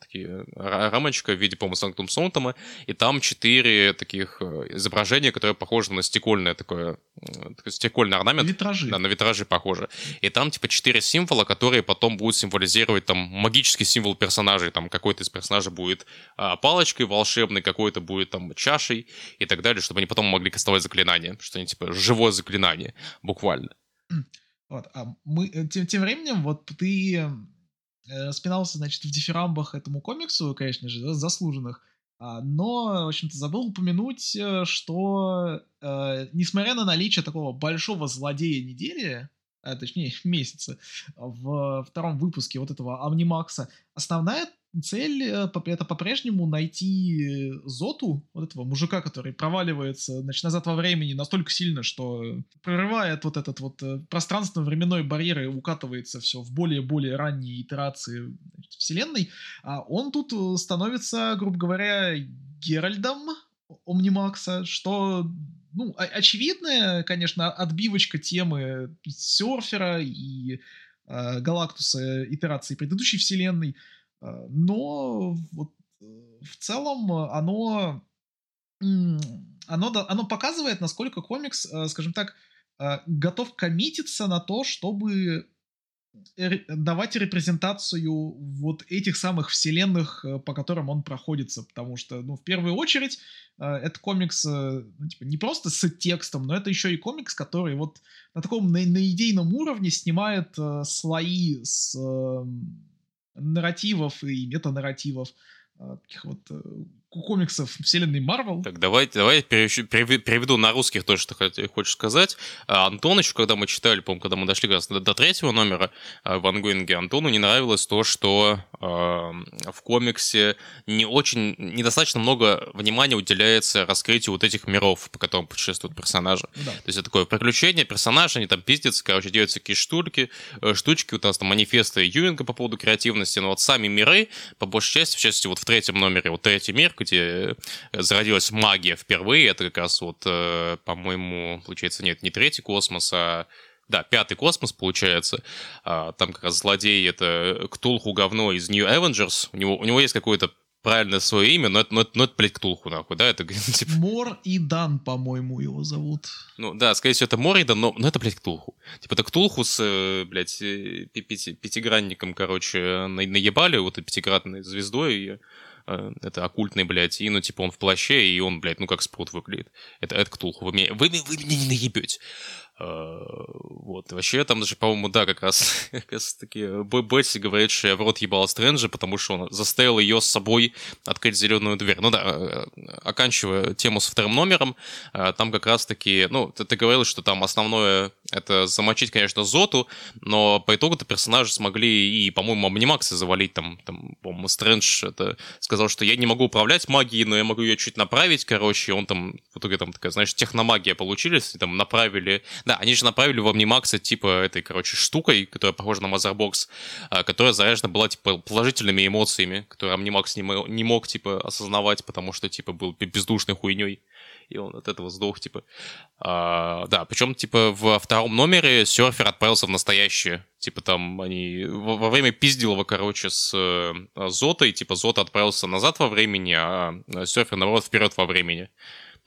такие рамочка в виде, по-моему, Санктум Сонтома, и там четыре таких изображения, которые похожи на стекольное такое, стекольный орнамент. Витражи. Да, на витражи похожи. И там, типа, четыре символа, которые потом будут символизировать, там, магический символ персонажей, там, какой-то из персонажей будет а, палочкой волшебной, какой-то будет, там, чашей и так далее, чтобы они потом могли кастовать заклинания, что они, типа, живое заклинание, буквально. Вот, а мы, э, тем, тем временем, вот ты э, спинался, значит, в дифирамбах этому комиксу, конечно же, да, заслуженных, а, но, в общем-то, забыл упомянуть, э, что, э, несмотря на наличие такого большого злодея недели, а, точнее, месяца, в втором выпуске вот этого Амнимакса, основная цель э, это по-прежнему найти Зоту, вот этого мужика, который проваливается, значит, назад во времени настолько сильно, что прорывает вот этот вот э, пространственно-временной барьер и укатывается все в более-более ранние итерации значит, вселенной. А он тут э, становится, грубо говоря, Геральдом Омнимакса, что ну, очевидная, конечно, отбивочка темы серфера и э, Галактуса итерации предыдущей вселенной — Э, но вот э, в целом оно, оно, оно показывает, насколько комикс, э, скажем так, готов коммититься на то, чтобы давать репрезентацию вот этих самых вселенных, по которым он проходится, потому что, ну, в первую очередь, это комикс ну, типа, не просто с текстом, но это еще и комикс, который вот на таком на, на идейном уровне снимает слои с нарративов и метанарративов, а, таких вот э, комиксов вселенной Марвел. Так, давайте, давай переведу на русских то, что ты хочешь сказать. А, Антоновичу, когда мы читали, по-моему, когда мы дошли как раз до, до третьего номера а, в Ангуинге, Антону не нравилось то, что э, в комиксе не очень, недостаточно много внимания уделяется раскрытию вот этих миров, по которым путешествуют персонажи. Да. То есть это такое приключение, персонажи, они там пиздятся, короче, делают всякие штуки, э, штучки, вот у нас там манифесты Юинга по поводу креативности, но вот сами миры, по большей части, в частности, вот в третьем номере, вот третий мир, где э, зародилась магия впервые. Это как раз вот, э, по-моему, получается, нет, не третий космос, а да, пятый космос, получается. А, там как раз злодей — это Ктулху говно из New Avengers. У него, у него есть какое-то правильное свое имя, но это, но это, но это блядь, Ктулху, нахуй, да? Это, типа... Мор и Дан, по-моему, его зовут. Ну, да, скорее всего, это Мор и Дан, но, но это, блядь, Ктулху. Типа, это Ктулху с, э, блядь, пяти, пятигранником, короче, наебали, вот и пятигранной звездой, и это оккультный, блядь, и, ну, типа, он в плаще, и он, блядь, ну, как спрут выглядит. Это, это Ктулху. Вы меня, вы, вы меня не наебете. Э, вот. Вообще, там даже, по-моему, да, как раз, как раз таки Бетси говорит, что я в рот ебал Стрэнджа, потому что он заставил ее с собой открыть зеленую дверь. Ну да, э, оканчивая тему с вторым номером, э, там как раз таки, ну, ты, ты говорил, что там основное это замочить, конечно, Зоту, но по итогу-то персонажи смогли и, по-моему, Амнимакса завалить там, там, по-моему, Стрэндж это сказал, что я не могу управлять магией, но я могу ее чуть направить, короче, он там, в итоге там такая, знаешь, техномагия получились, и там направили да, они же направили в Omnimax типа этой, короче, штукой, которая похожа на Motherbox, а, которая заряжена была, типа, положительными эмоциями, которые Omnimax не, мог, не мог, типа, осознавать, потому что, типа, был бездушной хуйней и он от этого сдох, типа. А, да, причем, типа, во втором номере серфер отправился в настоящее. Типа, там они во, во время пиздилова, короче, с э, Зотой, типа, Зота отправился назад во времени, а серфер, наоборот, вперед во времени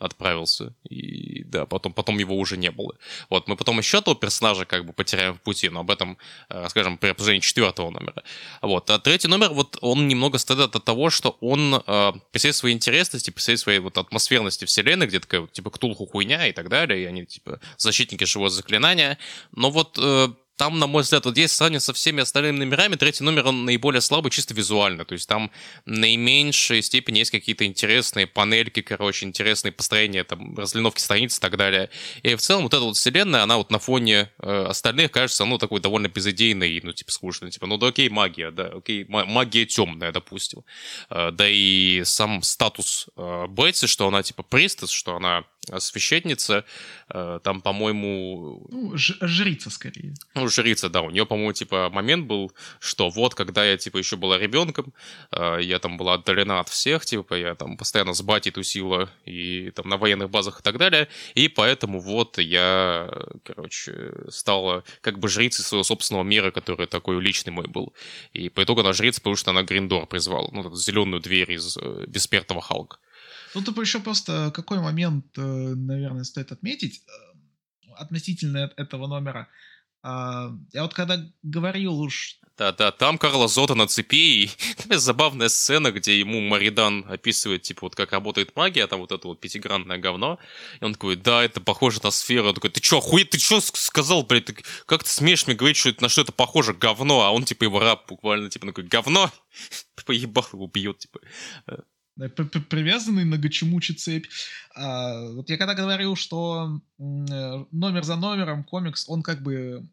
отправился. И да, потом, потом его уже не было. Вот, мы потом еще того персонажа как бы потеряем в пути, но об этом э, расскажем при обсуждении четвертого номера. Вот, а третий номер, вот он немного страдает от того, что он э, при всей своей интересности, при всей своей вот атмосферности вселенной, где такая типа ктулху хуйня и так далее, и они типа защитники живого заклинания, но вот э, там, на мой взгляд, вот здесь сравнивать со всеми остальными номерами, третий номер, он наиболее слабый чисто визуально. То есть там наименьшей степени есть какие-то интересные панельки, короче, интересные построения, там, разлиновки страниц и так далее. И в целом вот эта вот вселенная, она вот на фоне э, остальных кажется, ну, такой довольно безыдейной, ну, типа, скучной. Типа, ну, да окей, магия, да, окей, магия темная, допустим. Э, да и сам статус э, Бетси, что она, типа, пристас, что она священница, э, там, по-моему... Ну, жрица, скорее. Ну, жрица, да, у нее, по-моему, типа, момент был, что вот, когда я, типа, еще была ребенком, э, я там была отдалена от всех, типа, я там постоянно с батей тусила и там на военных базах и так далее, и поэтому вот я, короче, стала как бы жрицей своего собственного мира, который такой личный мой был. И по итогу она жрица, потому что она Гриндор призвала, ну, зеленую дверь из э, бессмертного Халка. Ну, тут еще просто какой момент, э, наверное, стоит отметить э, относительно этого номера. А, я вот когда говорил уж... Да-да, там Карла Зота на цепи, и забавная сцена, где ему Маридан описывает, типа, вот как работает магия, там вот это вот пятигранное говно, и он такой, да, это похоже на сферу, он такой, ты чё, охуеть, ты чё сказал, блядь, ты, как ты смеешь мне говорить, что это, на что это похоже, говно, а он, типа, его раб буквально, типа, такой, говно, поебал его бьет, типа привязанный на Гачимучи цепь. А, вот я когда говорил, что э, номер за номером комикс, он как бы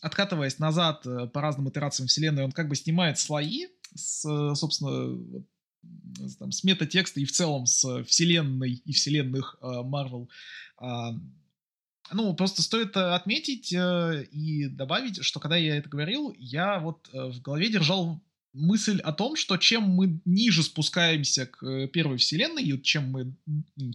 откатываясь назад э, по разным итерациям вселенной, он как бы снимает слои с, собственно, там, с метатекста и в целом с вселенной и вселенных Марвел. Uh, ну, просто стоит отметить и добавить, что когда я это говорил, я вот в голове держал мысль о том, что чем мы ниже спускаемся к э, первой вселенной, и чем мы,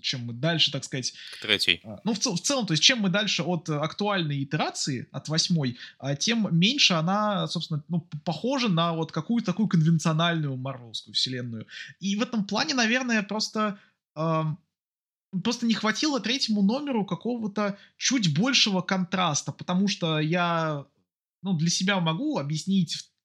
чем мы дальше, так сказать... К третьей. А, ну, в, цел, в целом, то есть, чем мы дальше от актуальной итерации, от восьмой, а, тем меньше она, собственно, ну, похожа на вот какую-то такую конвенциональную марвелскую вселенную. И в этом плане, наверное, просто... Э, просто не хватило третьему номеру какого-то чуть большего контраста, потому что я ну, для себя могу объяснить Эм,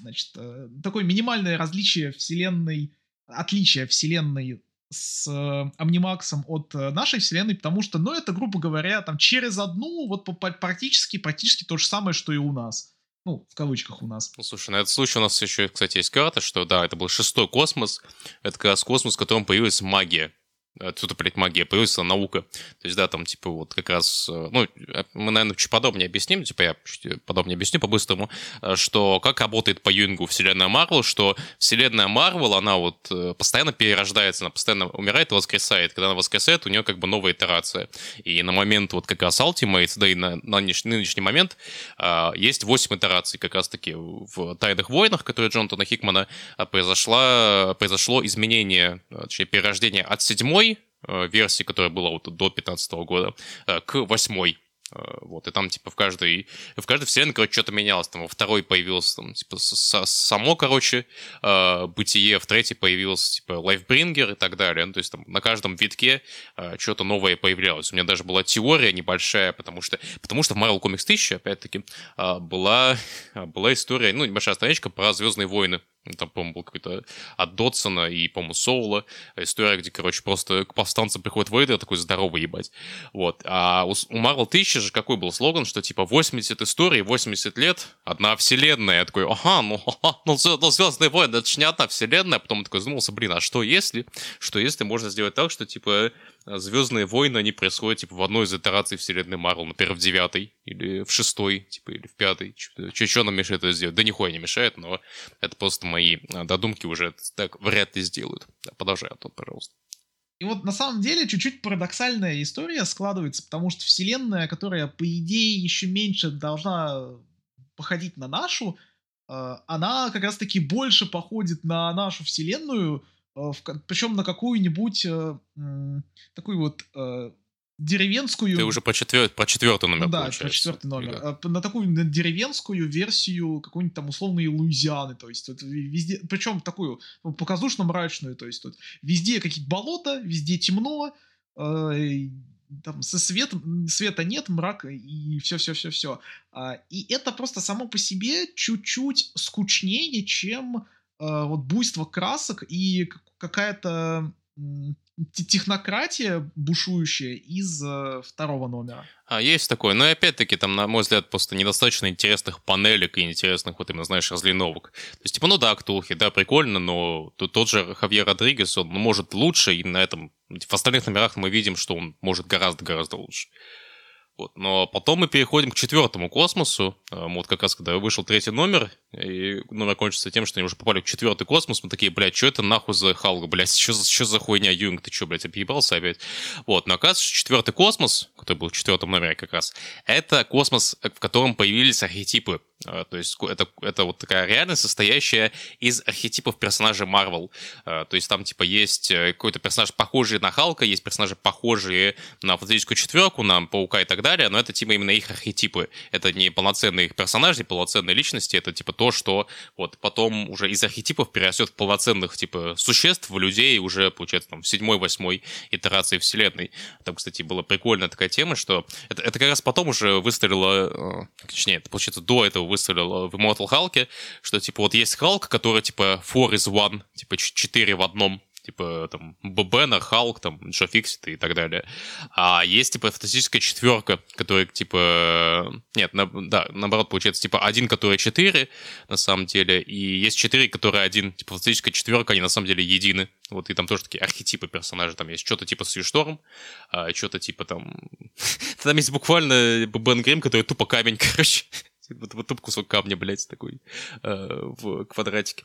значит, э, такое минимальное различие вселенной, отличие вселенной с э, Амнимаксом от э, нашей вселенной, потому что, ну, это, грубо говоря, там через одну, вот практически, практически то же самое, что и у нас. Ну, в кавычках у нас. Ну, слушай, на этот случай у нас еще, кстати, есть карта, что, да, это был шестой космос. Это как раз космос, в котором появилась магия. Отсюда, блядь, магия, появилась наука. То есть, да, там, типа, вот как раз, э, ну, э, мы, наверное, чуть подробнее объясним, типа, я чуть подробнее объясню по-быстрому, э, что как работает по Юингу вселенная Марвел, что вселенная Марвел, она вот постоянно перерождается, она постоянно умирает и воскресает. Когда она воскресает, у нее как бы новая итерация. И на момент вот как раз Ultimate, да и на, на нынешний, нынешний момент, есть 8 итераций как раз-таки в Тайных войнах, которые Джонатана Хикмана произошло, произошло изменение, точнее, перерождение от седьмой Э, версии, которая была вот до 2015 года, э, к восьмой. Э, вот, и там, типа, в каждой, в каждой вселенной, короче, что-то менялось. Там во второй появилось, там, типа, само, короче, бытие, в третьей появился, типа, лайфбрингер и так далее. Ну, то есть, там, на каждом витке что-то новое появлялось. У меня даже была теория небольшая, потому что, потому что в Marvel Comics 1000, опять-таки, была, была история, ну, небольшая страничка про Звездные войны там, по-моему, был какой-то от Дотсона и, по-моему, Соула. История, где, короче, просто к повстанцам приходит Вейдер, такой здоровый ебать. Вот. А у, Marvel 1000 же какой был слоган, что, типа, 80 историй, 80 лет, одна вселенная. Я такой, ага, ну, ну, ну Звездные войны, это же не одна вселенная. А потом такой задумался, блин, а что если? Что если можно сделать так, что, типа, Звездные войны, они происходят, типа, в одной из итераций вселенной Марвел, например, в девятой, или в шестой, типа, или в пятой. Что нам мешает это сделать? Да нихуя не мешает, но это просто мои а, додумки уже так вряд ли сделают. Да, продолжай, Антон, пожалуйста. И вот на самом деле чуть-чуть парадоксальная история складывается, потому что вселенная, которая, по идее, еще меньше должна походить на нашу, а, она как раз-таки больше походит на нашу вселенную, а, причем на какую-нибудь э, такую вот э, деревенскую... Ты уже про, четвер... про четвертый номер, Да, про четвертый номер. Да. На такую на деревенскую версию какой-нибудь там условной Луизианы, то есть вот везде, причем такую ну, показушно-мрачную, то есть тут везде какие-то болота, везде темно, э, там со светом, света нет, мрак и все-все-все-все. А, и это просто само по себе чуть-чуть скучнее, чем э, вот буйство красок и какая-то технократия бушующая из э, второго номера. А, есть такое. Но и опять-таки, там, на мой взгляд, просто недостаточно интересных панелек и интересных, вот именно, знаешь, разлиновок. То есть, типа, ну да, Ктулхи, да, прикольно, но тут тот же Хавьер Родригес, он может лучше, и на этом, в остальных номерах мы видим, что он может гораздо-гораздо лучше. Вот. Но потом мы переходим к четвертому космосу, вот как раз когда вышел третий номер, и номер кончится тем, что они уже попали в четвертый космос, мы такие, блядь, что это нахуй за Халк, блядь, что, что за хуйня, Юинг, ты что, блядь, объебался опять? Вот, но оказывается, четвертый космос, который был в четвертом номере как раз, это космос, в котором появились архетипы а, то есть это, это вот такая реальность, состоящая из архетипов персонажей Марвел. То есть там типа есть э, какой-то персонаж похожий на Халка, есть персонажи похожие на Фантастическую Четверку, на Паука и так далее, но это типа именно их архетипы. Это не полноценные их персонажи, не полноценные личности, это типа то, что вот потом уже из архетипов перерастет в полноценных типа существ, в людей уже, получается, там в седьмой, восьмой итерации вселенной. Там, кстати, была прикольная такая тема, что это, это как раз потом уже выстрелило, э, точнее, это, получается, до этого выстрелил в Immortal Hulk, что, типа, вот есть Халк, который, типа, four is one, типа, 4 в одном, типа, там, Бена, Халк, там, Джо Фиксит и так далее. А есть, типа, фантастическая четверка, которая, типа, нет, на, да, наоборот, получается, типа, один, который четыре, на самом деле, и есть четыре, которые один, типа, фантастическая четверка, они на самом деле едины. Вот, и там тоже такие архетипы персонажей, там есть что-то типа Сьюшторм, а, что-то типа там... там есть буквально Бен Грим, который тупо камень, короче. Вот, вот тут кусок камня, блядь, такой э, в квадратике.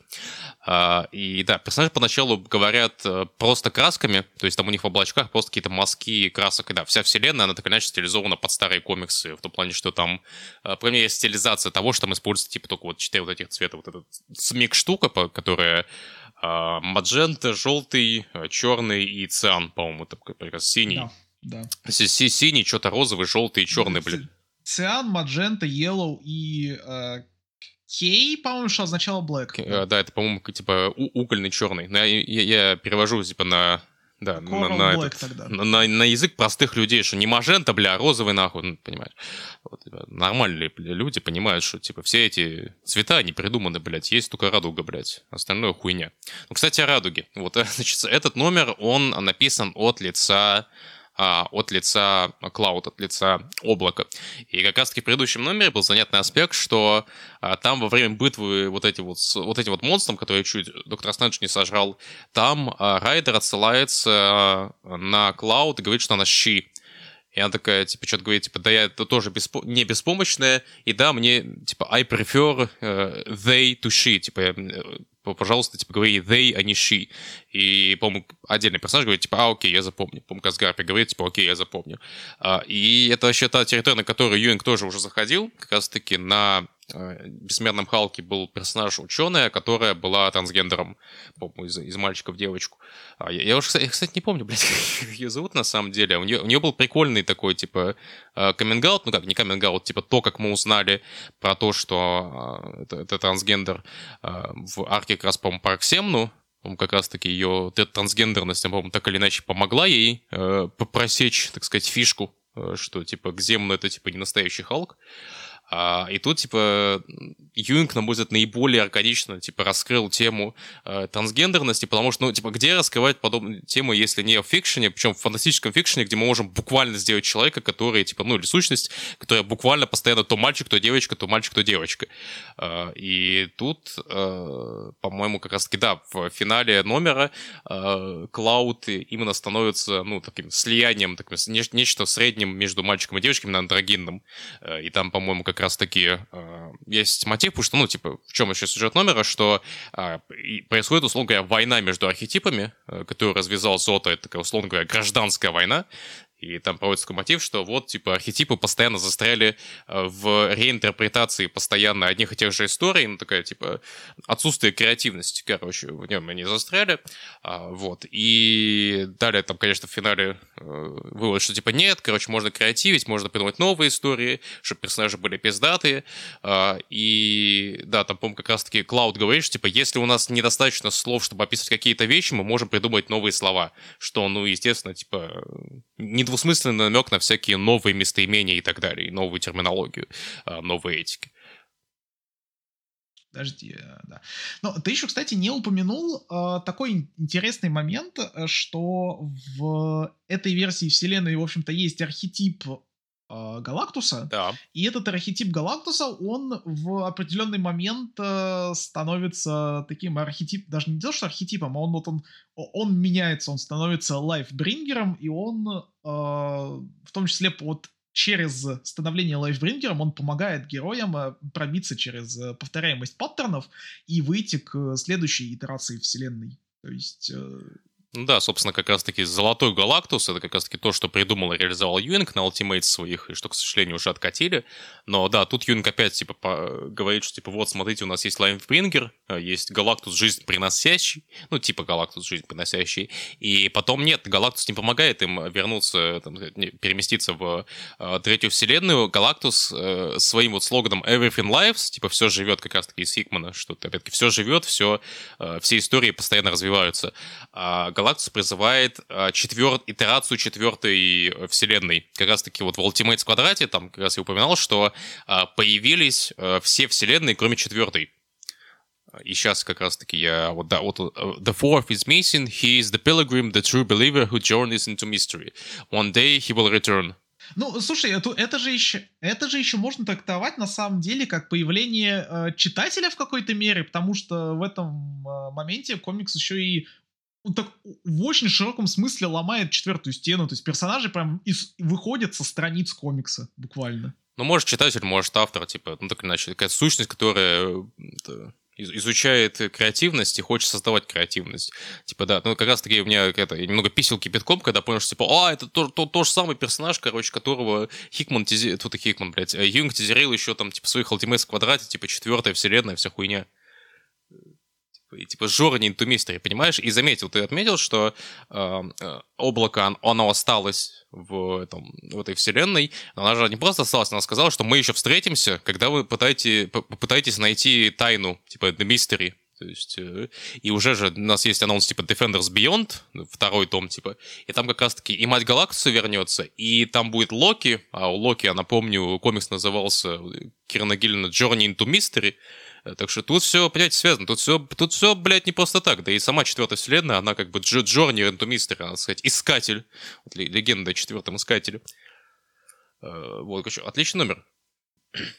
А, и да, персонажи поначалу говорят э, просто красками, то есть там у них в облачках просто какие-то мазки красок. И да, вся вселенная, она так или иначе стилизована под старые комиксы, в том плане, что там, э, по есть стилизация того, что там используется, типа, только вот четыре вот этих цвета. Вот этот смик-штука, которая э, маджента, желтый, э, черный и циан, по-моему, это как раз синий. Да, да. Синий, что-то розовый, желтый и черный, блин. Циан, Маджента, Yellow и э, Кей, по-моему, что означало Black. Да, да это, по-моему, типа угольный черный. Но я, я, я перевожу, типа, на да, на, на, этот, на, на, на язык простых людей, что не мажента, бля, а розовый нахуй, ну, понимаешь. Вот, типа, нормальные бля, люди понимают, что, типа, все эти цвета не придуманы, блядь, есть только радуга, блядь, остальное хуйня. Ну, кстати, о радуге. Вот, значит, этот номер, он написан от лица а, от лица клауд, от лица облака. И как раз-таки в предыдущем номере был занятный аспект, что а, там во время битвы вот, эти вот, вот этим вот монстром, который чуть доктор Стрэндж не сожрал, там а, Райдер отсылается а, на клауд и говорит, что она щи. И она такая, типа, что-то говорит, типа, да я это тоже беспо- не беспомощная, и да, мне, типа, I prefer uh, they to she, типа, э, пожалуйста, типа, говори they, а не she. И, по-моему, отдельный персонаж говорит, типа, а, окей, я запомню. По-моему, Казгарпи говорит, типа, окей, я запомню. А, и это вообще та территория, на которую Юинг тоже уже заходил, как раз-таки на Бессмертном Халке был персонаж ученая, которая была трансгендером, из, из мальчика в девочку. А я, я уже, кстати, не помню, блядь, как ее зовут на самом деле. У нее, у нее был прикольный такой, типа, каминг э, ну как, не каминг типа то, как мы узнали про то, что э, это, это трансгендер в арке как раз, по-моему, Парк Семну, как раз-таки ее трансгендерность, по-моему, так или иначе помогла ей э, просечь, так сказать, фишку, что, типа, Гземну это, типа, не настоящий Халк. А, и тут, типа, Юинг, на мой взгляд, наиболее органично, типа, раскрыл тему э, трансгендерности, потому что, ну, типа, где раскрывать подобную тему, если не в фикшене, причем в фантастическом фикшене, где мы можем буквально сделать человека, который, типа, ну, или сущность, которая буквально постоянно то мальчик, то девочка, то мальчик, то девочка. Э, и тут, э, по-моему, как раз-таки, да, в финале номера э, Клауд именно становится, ну, таким слиянием, таким, нечто средним между мальчиком и девочкой, именно андрогинным. Э, и там, по-моему, как раз-таки э, есть мотив, потому что, ну, типа, в чем еще сюжет номера, что э, происходит, условно говоря, война между архетипами, э, которую развязал Зота, это такая, условно говоря, гражданская война, и там проводится такой мотив, что вот, типа, архетипы постоянно застряли э, в реинтерпретации постоянно одних и тех же историй, ну, такая, типа, отсутствие креативности, короче, в нем они застряли, а, вот, и далее там, конечно, в финале э, вывод, что, типа, нет, короче, можно креативить, можно придумать новые истории, чтобы персонажи были пиздатые, а, и, да, там, по-моему, как раз-таки Клауд говорит, что, типа, если у нас недостаточно слов, чтобы описывать какие-то вещи, мы можем придумать новые слова, что, ну, естественно, типа, недвусмысленный намек на всякие новые местоимения и так далее, и новую терминологию, а, новые этики. Подожди, э, да. Но ты еще, кстати, не упомянул э, такой интересный момент, э, что в этой версии вселенной, в общем-то, есть архетип Галактуса. Да. И этот архетип Галактуса, он в определенный момент э, становится таким архетип, даже не то, что архетипом, а он вот он, он меняется, он становится лайфбрингером, и он э, в том числе под через становление лайфбрингером он помогает героям э, пробиться через повторяемость паттернов и выйти к следующей итерации вселенной. То есть да, собственно, как раз-таки Золотой Галактус, это как раз-таки то, что придумал и реализовал Юинг на Ultimate своих, и что, к сожалению, уже откатили. Но да, тут Юинг опять, типа, по- говорит, что, типа, вот, смотрите, у нас есть Лаймбрингер, э, есть Галактус жизнь приносящий, ну, типа Галактус жизнь приносящий, и потом нет, Галактус не помогает им вернуться, там, переместиться в э, третью вселенную. Галактус э, своим вот слоганом Everything Lives, типа, все живет как раз-таки из Хикмана, что, опять-таки, все живет, все, э, все истории постоянно развиваются. А Галактус призывает э, четвер... итерацию четвертой э, вселенной. Как раз-таки вот в Ultimate квадрате, там как раз я упоминал, что э, появились э, все вселенные, кроме четвертой. И сейчас как раз-таки я... Вот, да, вот... The fourth is missing. He is the pilgrim, the true believer who journeys into mystery. One day he will return. Ну, слушай, это, это, же еще, это же еще можно трактовать на самом деле как появление э, читателя в какой-то мере, потому что в этом э, моменте комикс еще и так в очень широком смысле ломает четвертую стену. То есть персонажи прям из, выходят со страниц комикса, буквально. Ну, может, читатель, может, автор, типа, ну, так иначе, такая сущность, которая это, изучает креативность и хочет создавать креативность. Типа, да, ну, как раз-таки у меня это, немного писал кипятком, когда понял, что, типа, а, это то, то, то же самый персонаж, короче, которого Хикман, тизи... тут и Хикман, блядь, э, Юнг тизерил еще там, типа, своих Ultimates в квадрате, типа, четвертая вселенная, вся хуйня и, типа Жора не интумистер, понимаешь? И заметил, ты отметил, что э, э, облако, оно осталось в, этом, в этой вселенной, но она же не просто осталась, она сказала, что мы еще встретимся, когда вы пытаете, попытаетесь найти тайну, типа The Mystery, то есть, э, и уже же у нас есть анонс типа Defenders Beyond, второй том типа, и там как раз-таки и Мать Галактуса вернется, и там будет Локи, а у Локи, я напомню, комикс назывался Кирна Гиллина Journey into Mystery, Э, так что тут все, понимаете, связано. Тут все, тут все, блядь, не просто так. Да и сама четвертая вселенная, она как бы Джо Джорни Рентумистер, надо сказать, искатель. Вот, легенда о четвертом искателе. Э, вот, отличный номер.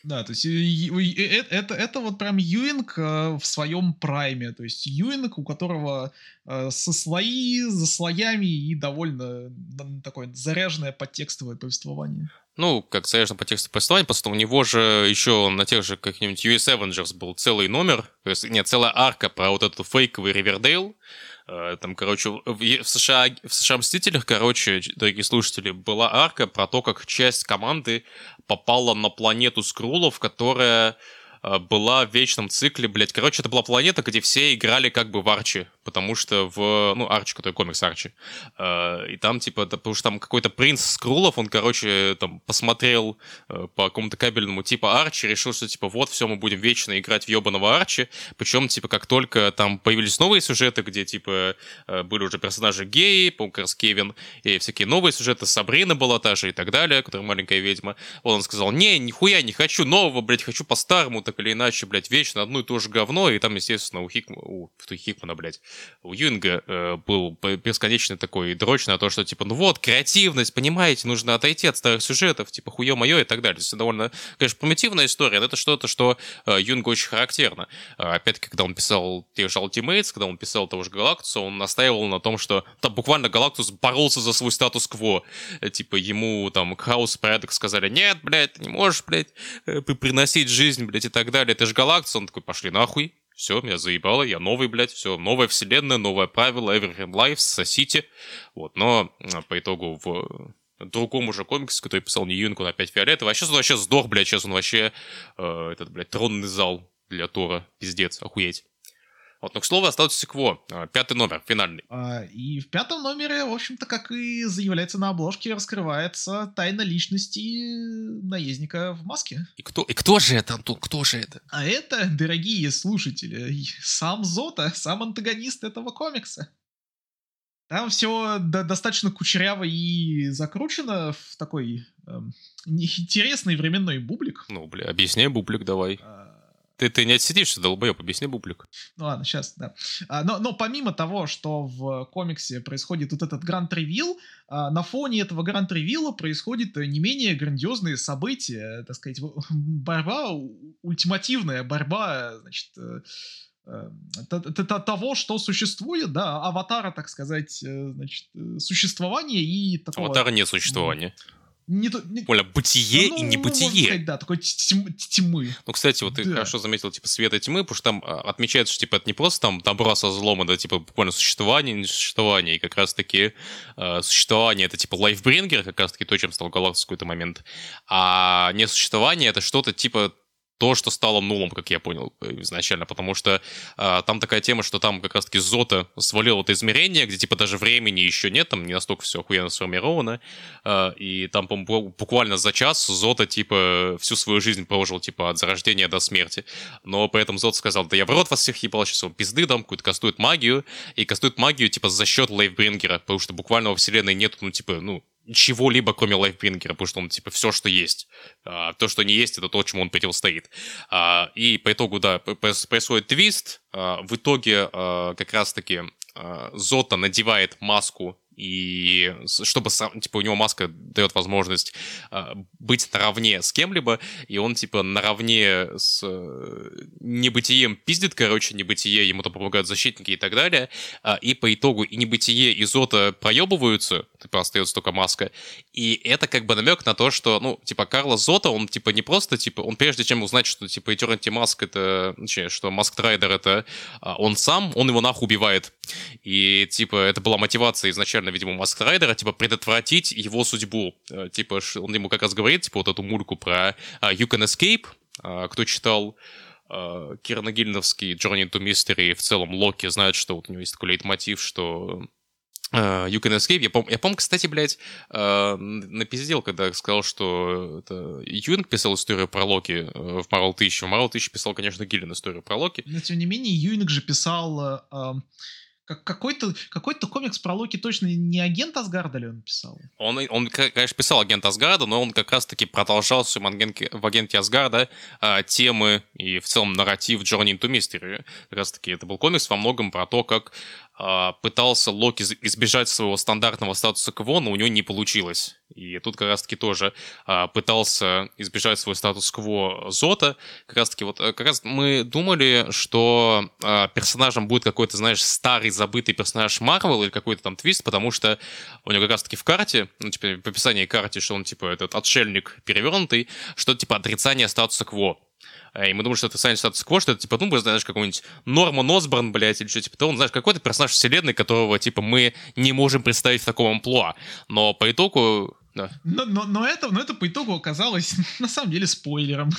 Да, то есть э, это, это вот прям Юинг в своем прайме. То есть Юинг, у которого со слои, за слоями и довольно такое заряженное подтекстовое повествование. Ну, как, конечно, по тексту повествования, просто у него же еще на тех же каких-нибудь US Avengers был целый номер, нет, целая арка про вот этот фейковый Ривердейл, э, там, короче, в США, в США Мстителях, короче, дорогие слушатели, была арка про то, как часть команды попала на планету Скрулов, которая э, была в вечном цикле, блядь. Короче, это была планета, где все играли как бы в Арчи потому что в... Ну, Арчи, который комикс Арчи. Э, и там, типа, потому что там какой-то принц Скрулов, он, короче, там посмотрел э, по какому-то кабельному типа Арчи, решил, что, типа, вот, все, мы будем вечно играть в ебаного Арчи. Причем, типа, как только там появились новые сюжеты, где, типа, э, были уже персонажи геи, по как раз Кевин, и всякие новые сюжеты, Сабрина была та же и так далее, которая маленькая ведьма. Он сказал, не, нихуя не хочу нового, блядь, хочу по-старому, так или иначе, блядь, вечно одно и то же говно, и там, естественно, у Хикмана, у, Хикмана, блядь, у Юинга э, был бесконечный такой дрочь на то, что, типа, ну вот, креативность, понимаете, нужно отойти от старых сюжетов, типа, хуё моё и так далее. То есть, довольно, конечно, примитивная история, но это что-то, что э, Юнгу очень характерно. Э, опять-таки, когда он писал тех же Ultimates, когда он писал того же Галактуса, он настаивал на том, что там буквально Галактус боролся за свой статус-кво. Э, типа, ему там хаос порядок сказали, нет, блядь, ты не можешь, блядь, э, приносить жизнь, блядь, и так далее. Это же Галактус. Он такой, пошли нахуй, все, меня заебало, я новый, блядь, все, новая вселенная, новое правило, Everything Life, сосите. Вот, но а, по итогу в другом уже комиксе, который писал не Юнг, он опять фиолетовый, а сейчас он вообще сдох, блядь, сейчас он вообще э, этот, блядь, тронный зал для Тора, пиздец, охуеть. Вот, но, к слову, остался Секво, а, пятый номер, финальный. А, и в пятом номере, в общем-то, как и заявляется на обложке, раскрывается тайна личности наездника в маске. И кто, и кто же это, Антон, кто же это? А это, дорогие слушатели, сам Зота, сам антагонист этого комикса. Там все до достаточно кучеряво и закручено в такой эм, интересный временной бублик. Ну, бля, объясняй бублик давай. А, ты, ты не отсидишься, долбоеб, объясни бублик. Ну ладно, сейчас, да. А, но, но помимо того, что в комиксе происходит вот этот гранд-ревил, а, на фоне этого гранд-ревила происходит не менее грандиозные события, так сказать, борьба, ультимативная борьба, значит, э, э, того, что существует, да, аватара, так сказать, э, значит, существования и такого... Аватара нет существования. Не, не... Понял, бытие ну, и небытие. Ну, сказать, да, такой тьмы. Ну, кстати, вот да. ты хорошо заметил, типа, света и тьмы, потому что там а, отмечается, что, типа, это не просто там добро со злом, это, типа, буквально существование, не существование, и как раз-таки э, существование — это, типа, лайфбрингер, как раз-таки то, чем стал Галактус в какой-то момент, а несуществование — это что-то, типа, то, что стало нулом, как я понял э, изначально, потому что а, там такая тема, что там как раз-таки Зота свалил это измерение, где типа даже времени еще нет, там не настолько все охуенно сформировано, а, и там буквально за час Зота типа всю свою жизнь прожил типа от зарождения до смерти, но при этом Зота сказал, да я в рот вас всех ебал, сейчас он пизды дам, какую-то кастует магию, и кастует магию типа за счет Лейфбрингера, потому что буквально во вселенной нет, ну типа, ну, чего-либо, кроме лайфбрингера, потому что он, типа, все, что есть. А, то, что не есть, это то, чему он противостоит. А, и по итогу, да, происходит твист. А, в итоге а, как раз-таки а, Зота надевает маску и чтобы, типа, у него маска дает возможность э, быть наравне с кем-либо, и он, типа, наравне с э, небытием пиздит, короче, небытие, ему там помогают защитники и так далее, э, и по итогу и небытие, и Зота проебываются, типа, остается только маска, и это как бы намек на то, что, ну, типа, Карла Зота, он, типа, не просто, типа, он прежде чем узнать, что, типа, Eternity Mask это, точнее, что Маск Трайдер это он сам, он его нахуй убивает. И, типа, это была мотивация изначально изначально, видимо, Маск Райдера, типа, предотвратить его судьбу. Э, типа, он ему как раз говорит, типа, вот эту мульку про uh, You Can Escape, uh, кто читал uh, Кирна Гильновский Journey to Mystery, в целом Локи знает, что вот у него есть такой лейтмотив, что you Can Escape. Я, пом- я помню, кстати, блядь, uh, напиздел, когда сказал, что это Юинг писал историю про Локи uh, в Marvel 1000. В Marvel 1000 писал, конечно, Гиллин историю про Локи. Но, тем не менее, Юинг же писал uh, как, какой-то, какой-то комикс про Локи точно не агент Асгарда ли он писал? Он, он конечно, писал агент Асгарда, но он как раз-таки продолжал в, агенте, в агенте Асгарда а, темы и в целом нарратив Journey into Mystery. Как раз-таки это был комикс во многом про то, как пытался Локи избежать своего стандартного статуса кво, но у него не получилось. И тут как раз-таки тоже а, пытался избежать свой статус-кво Зота. Как раз-таки вот, э, как раз мы думали, что а, персонажем будет какой-то, знаешь, старый забытый персонаж Марвел или какой-то там твист, потому что у него как раз-таки в карте, ну, типа, в описании карты, что он, типа, этот отшельник перевернутый, что типа отрицание статуса кво. Э, и мы думаем, что это Саня статус-кво, что это, типа, ну, знаешь, какой-нибудь Норман Осборн, блядь, или что типа того, ну, знаешь, какой-то персонаж вселенной, которого, типа, мы не можем представить в таком амплуа. Но по итогу да. Но, но, но, это, но это по итогу оказалось на самом деле спойлером.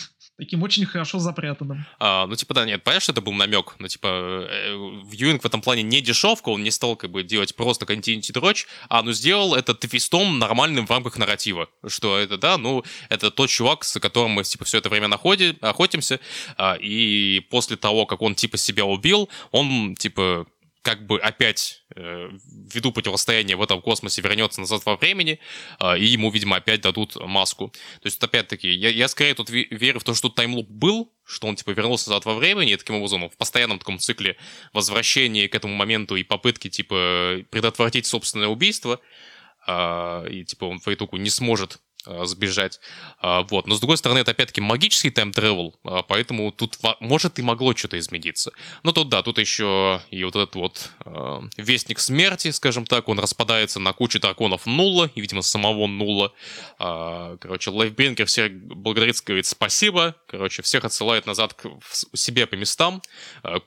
Таким очень хорошо запрятанным. А, ну, типа, да, нет, понятно, что это был намек. Но, типа, э, Вьюинг в этом плане не дешевка, он не стал, как бы, делать просто континенти дрочь, а, ну, сделал это твистом нормальным в рамках нарратива. Что это, да, ну, это тот чувак, с которым мы, типа, все это время находи, охотимся, а, и после того, как он, типа, себя убил, он, типа, как бы опять э, ввиду противостояния в этом космосе вернется назад во времени, э, и ему, видимо, опять дадут маску. То есть, опять-таки, я, я скорее тут верю в то, что тут таймлуп был, что он, типа, вернулся назад во времени, и таким образом в постоянном таком цикле возвращения к этому моменту и попытки, типа, предотвратить собственное убийство, э, и, типа, он итогу не сможет сбежать. А, вот. Но, с другой стороны, это опять-таки магический тайм-тревел, поэтому тут может и могло что-то измениться. Но тут, да, тут еще и вот этот вот э, Вестник Смерти, скажем так, он распадается на кучу драконов Налла, и, видимо, самого Налла. А, короче, Лайфбрингер всех благодарит, говорит спасибо, короче, всех отсылает назад к себе по местам.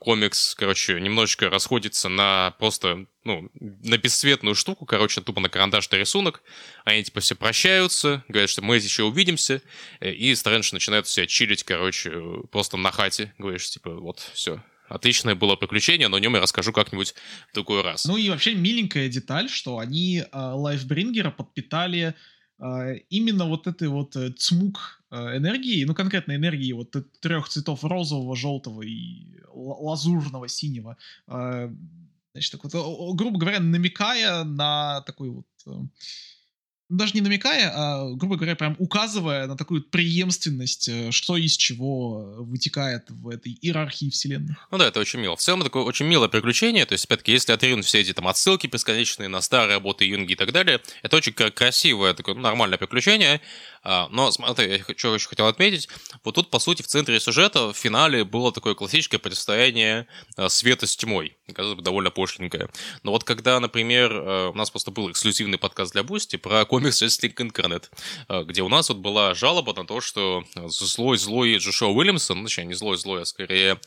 Комикс, короче, немножечко расходится на просто ну, на бесцветную штуку, короче, тупо на карандашный рисунок. Они, типа, все прощаются, говорят, что мы еще увидимся, э, и Стрэндж начинает себя хилить, короче, просто на хате. Говоришь, типа, вот, все, Отличное было приключение, но о нем я расскажу как-нибудь в другой раз. Ну и вообще миленькая деталь, что они э, Лайфбрингера подпитали э, именно вот этой вот э, цмук э, энергии, ну конкретно энергии вот трех цветов розового, желтого и лазурного, синего. Э, Значит, так вот, грубо говоря, намекая на такой вот э, даже не намекая, а, грубо говоря, прям указывая на такую преемственность, э, что из чего вытекает в этой иерархии вселенных. Ну да, это очень мило. В целом, такое очень милое приключение. То есть, опять-таки, если отринуть все эти там отсылки бесконечные на старые работы Юинга и так далее, это очень красивое, такое ну, нормальное приключение. А, но смотри, я хочу, еще хотел отметить, вот тут, по сути, в центре сюжета в финале было такое классическое противостояние а, света с тьмой, казалось бы, довольно пошленькое. Но вот когда, например, а, у нас просто был эксклюзивный подкаст для Boosty про комикс Justice League Incarnate, где у нас вот была жалоба на то, что злой-злой Джошуа Уильямсон, ну, точнее, не злой-злой, а скорее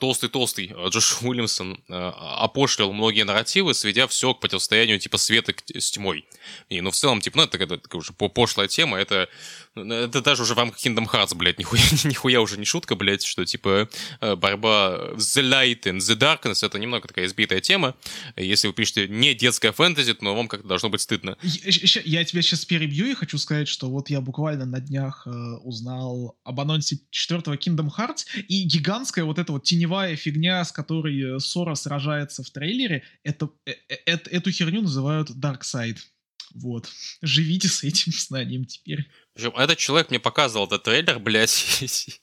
толстый-толстый Джошуа Уильямсон опошлил многие нарративы, сведя все к противостоянию типа света с тьмой. И, ну, в целом, типа, ну, это такая, такая уже пошлая тема, это это даже уже в рамках Kingdom Hearts, блядь, нихуя, нихуя уже не шутка, блядь, что, типа, э, борьба The Light and The Darkness — это немного такая избитая тема. Если вы пишете не детская фэнтези, то вам как-то должно быть стыдно. Я, я тебя сейчас перебью и хочу сказать, что вот я буквально на днях э, узнал об анонсе четвертого Kingdom Hearts, и гигантская вот эта вот теневая фигня, с которой э, Сора сражается в трейлере, это, э, э, эту херню называют Dark Side. Вот. Живите с этим знанием теперь. Причем этот человек мне показывал этот трейлер, блядь,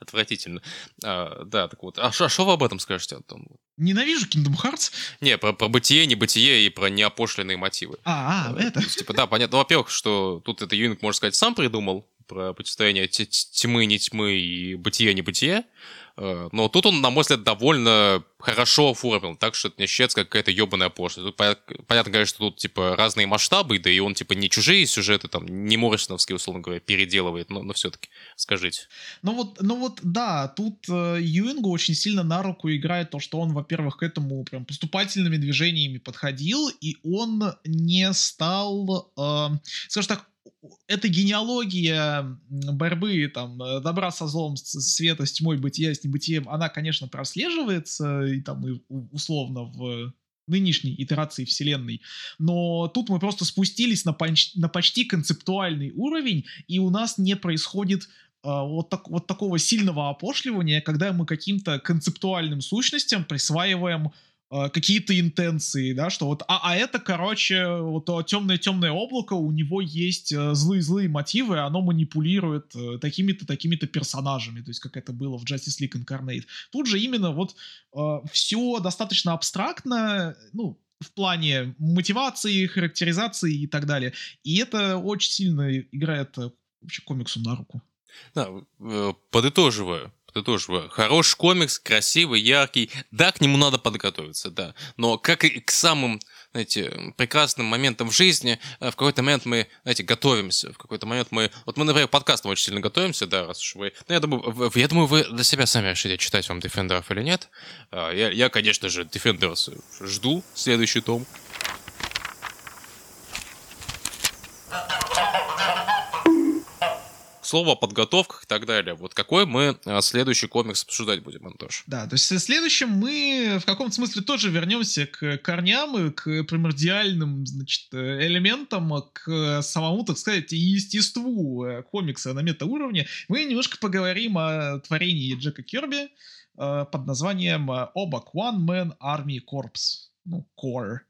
отвратительно. А, да, так вот. А что а вы об этом скажете, Антон? Ненавижу Kingdom Hearts. Не, про, про бытие, небытие и про неопошленные мотивы. А, а, это. Типа, да, понятно. Ну, во-первых, что тут это Юнг, можно сказать, сам придумал про противостояние тьмы, не тьмы и бытие, небытие. Э, но тут он, на мой взгляд, довольно хорошо оформил, так что это не ощущается какая-то ебаная пошлость. Тут понятно, конечно, что тут, типа, разные масштабы, да и он, типа, не чужие сюжеты, там, не Моррисоновские, условно говоря, переделывает, но, но все-таки, скажите. Ну вот, ну вот, да, тут э, Юингу очень сильно на руку играет то, что он, во-первых, к этому прям поступательными движениями подходил, и он не стал, э, скажем так, эта генеалогия борьбы там э, добра со злом, света с тьмой, бытия с небытием, она, конечно, прослеживается и там и условно в нынешней итерации вселенной, но тут мы просто спустились на, понч- на почти концептуальный уровень, и у нас не происходит э, вот, так, вот такого сильного опошливания, когда мы каким-то концептуальным сущностям присваиваем какие-то интенции, да, что вот, а, а это, короче, вот темное-темное облако, у него есть э, злые-злые мотивы, оно манипулирует э, такими-то, такими-то персонажами, то есть как это было в Justice League Incarnate. Тут же именно вот э, все достаточно абстрактно, ну, в плане мотивации, характеризации и так далее. И это очень сильно играет вообще комиксу на руку. Да, подытоживаю ты тоже хороший комикс, красивый, яркий. Да, к нему надо подготовиться, да. Но как и к самым, знаете, прекрасным моментам в жизни, э, в какой-то момент мы, знаете, готовимся. В какой-то момент мы... Вот мы, например, подкастом очень сильно готовимся, да, раз уж вы... Ну, я думаю, я думаю, вы для себя сами решите, читать вам Defenders или нет. А, я, я конечно же, Defenders жду следующий том. Слово о подготовках и так далее. Вот какой мы а, следующий комикс обсуждать будем, Антош? Да, то есть в следующем мы в каком-то смысле тоже вернемся к корням и к примордиальным, значит, элементам, к самому, так сказать, естеству комикса на метауровне. Мы немножко поговорим о творении Джека Кирби э, под названием Обак One Man Army Corps. Ну, Core.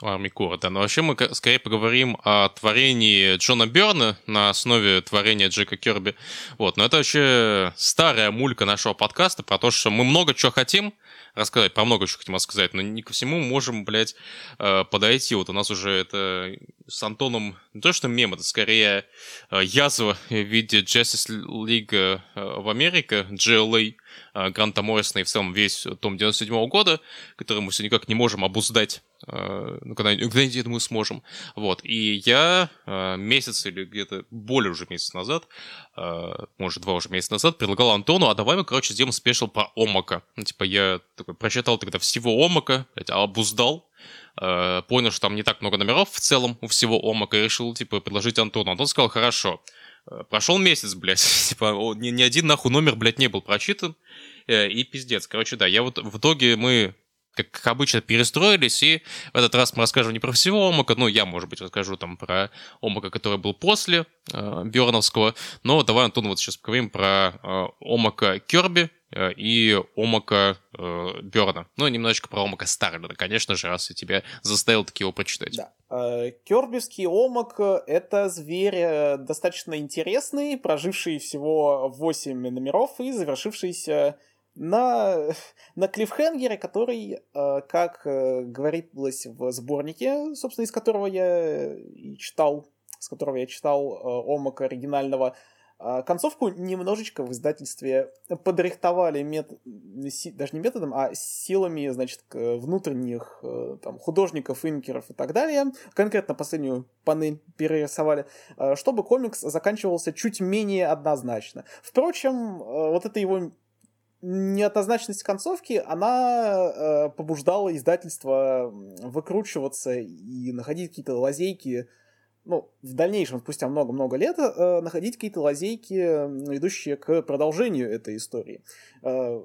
Армии Кора, Но вообще мы скорее поговорим о творении Джона Берна на основе творения Джека Керби. Вот, но это вообще старая мулька нашего подкаста про то, что мы много чего хотим рассказать, про много чего хотим рассказать, но не ко всему можем, блядь, э, подойти. Вот у нас уже это с Антоном не то, что мем, это скорее э, язва в виде Justice League э, в Америке, GLA, Гранта Моррисона и в целом весь том 97 -го года, который мы все никак не можем обуздать Э, ну, когда, когда-нибудь, я думаю, сможем. Вот, и я э, месяц или где-то более уже месяц назад, э, может, два уже месяца назад, предлагал Антону, а давай мы, короче, сделаем спешл про Омака. Ну, типа, я такой прочитал тогда всего Омака, обуздал, понял, что там не так много номеров в целом у всего Омака, и решил, типа, предложить Антону. Антон сказал, хорошо. Прошел месяц, блядь, типа, ни, ни один нахуй номер, блядь, не был прочитан, и пиздец. Короче, да, я вот в итоге мы как, как обычно, перестроились, и в этот раз мы расскажем не про всего Омака, ну, я, может быть, расскажу там про Омака, который был после э, Берновского, но давай, Антон, вот сейчас поговорим про э, Омака Керби э, и Омака э, Берна. Ну, немножечко про Омака Старлина, конечно же, раз я тебя заставил таки его прочитать. Да. Э, Кербиский Омак — это зверь э, достаточно интересный, проживший всего 8 номеров и завершившийся на, на клиффхенгере, который, э, как э, говорилось в сборнике, собственно, из которого я и читал с которого я читал э, Омака оригинального, концовку немножечко в издательстве подрихтовали мет... даже не методом, а силами, значит, внутренних там, художников, инкеров и так далее. Конкретно последнюю панель перерисовали, чтобы комикс заканчивался чуть менее однозначно. Впрочем, вот это его неоднозначность концовки, она побуждала издательство выкручиваться и находить какие-то лазейки ну, в дальнейшем, спустя много-много лет, э, находить какие-то лазейки, ведущие к продолжению этой истории. Э,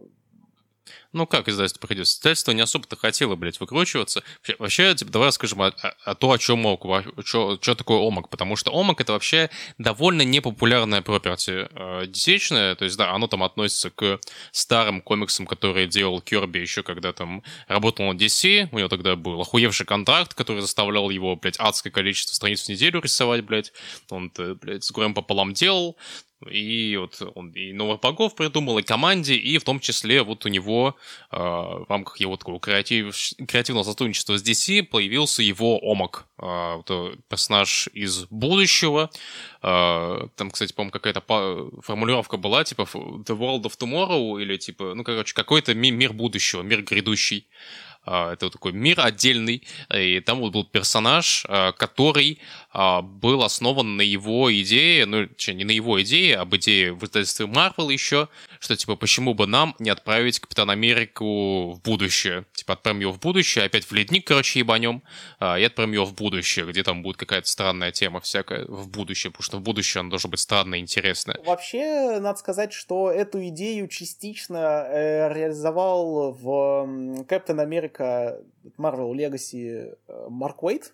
ну, как издательство приходилось? Издательство не особо-то хотело, блядь, выкручиваться. Вообще, типа, давай расскажем о, о, о том, о чем что, что такое ОМАК, потому что ОМАК — это вообще довольно непопулярная проперти э, десечная, то есть, да, оно там относится к старым комиксам, которые делал Керби еще когда там работал на DC, у него тогда был охуевший контракт, который заставлял его, блядь, адское количество страниц в неделю рисовать, блядь, он, блядь, с горем пополам делал, и вот он и новых богов придумал, и команде, и в том числе вот у него э, в рамках его такого креатив, креативного сотрудничества с DC появился его Омак, э, вот, э, персонаж из будущего. Э, там, кстати, по-моему, какая-то формулировка была, типа The World of Tomorrow, или типа, ну, короче, какой-то ми- мир будущего, мир грядущий. А, это вот такой мир отдельный, и там вот был персонаж, а, который был основан на его идее, ну, не на его идее, а об идее в издательстве Marvel еще, что, типа, почему бы нам не отправить Капитан Америку в будущее? Типа, отправим его в будущее, опять в ледник, короче, ебанем, и отправим его в будущее, где там будет какая-то странная тема всякая в будущее, потому что в будущее она должна быть странная и интересная. Вообще, надо сказать, что эту идею частично э, реализовал в Капитан Америка Америка Marvel Legacy э, Марк Уэйт.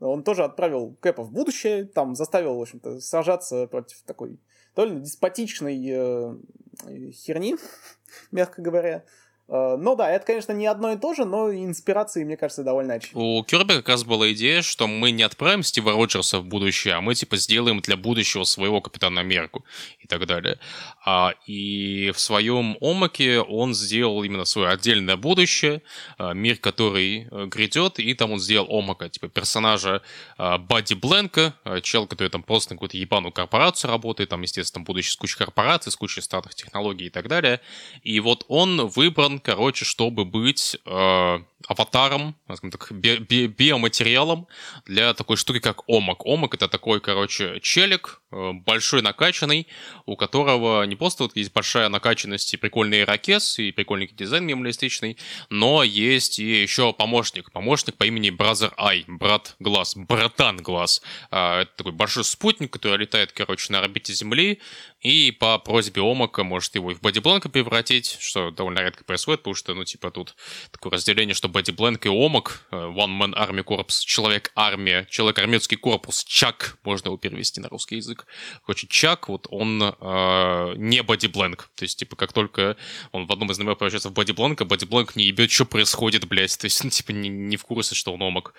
Он тоже отправил Кэпа в будущее, там заставил, в общем-то, сажаться против такой довольно деспотичной э, херни, мягко говоря. Э, ну да, это, конечно, не одно и то же, но инспирации, мне кажется, довольно очевидны. У Кирби как раз была идея, что мы не отправим Стива Роджерса в будущее, а мы, типа, сделаем для будущего своего Капитана Америку и так далее. А, и в своем Омаке он сделал именно свое отдельное будущее, а, мир, который э, грядет, и там он сделал Омака, типа, персонажа Бадди Бленка, чел, который там просто на какую-то ебаную корпорацию работает, там, естественно, будущее с кучей корпораций, с кучей старых технологий и так далее. И вот он выбран короче, чтобы быть э, аватаром, так, би би биоматериалом для такой штуки, как омак. Омак это такой, короче, челик, большой накачанный, у которого не просто вот есть большая накачанность и прикольный ракес, и прикольный дизайн минималистичный, но есть и еще помощник. Помощник по имени Brother Eye, брат глаз, братан глаз. Э, это такой большой спутник, который летает, короче, на орбите Земли, и по просьбе Омака может его и в бодибланка превратить, что довольно редко происходит, потому что, ну, типа, тут такое разделение, что бодибленк и Омак, э, One Man Army Corps, Человек-армия, Человек-армейский корпус, Чак, можно его перевести на русский язык. Короче, Чак, вот он э, не бодибленк, то есть, типа, как только он в одном из номеров превращается в Бадди Бланка, Бадди Бланк не ебет, что происходит, блядь, то есть, ну, типа, не, не в курсе, что он Омак.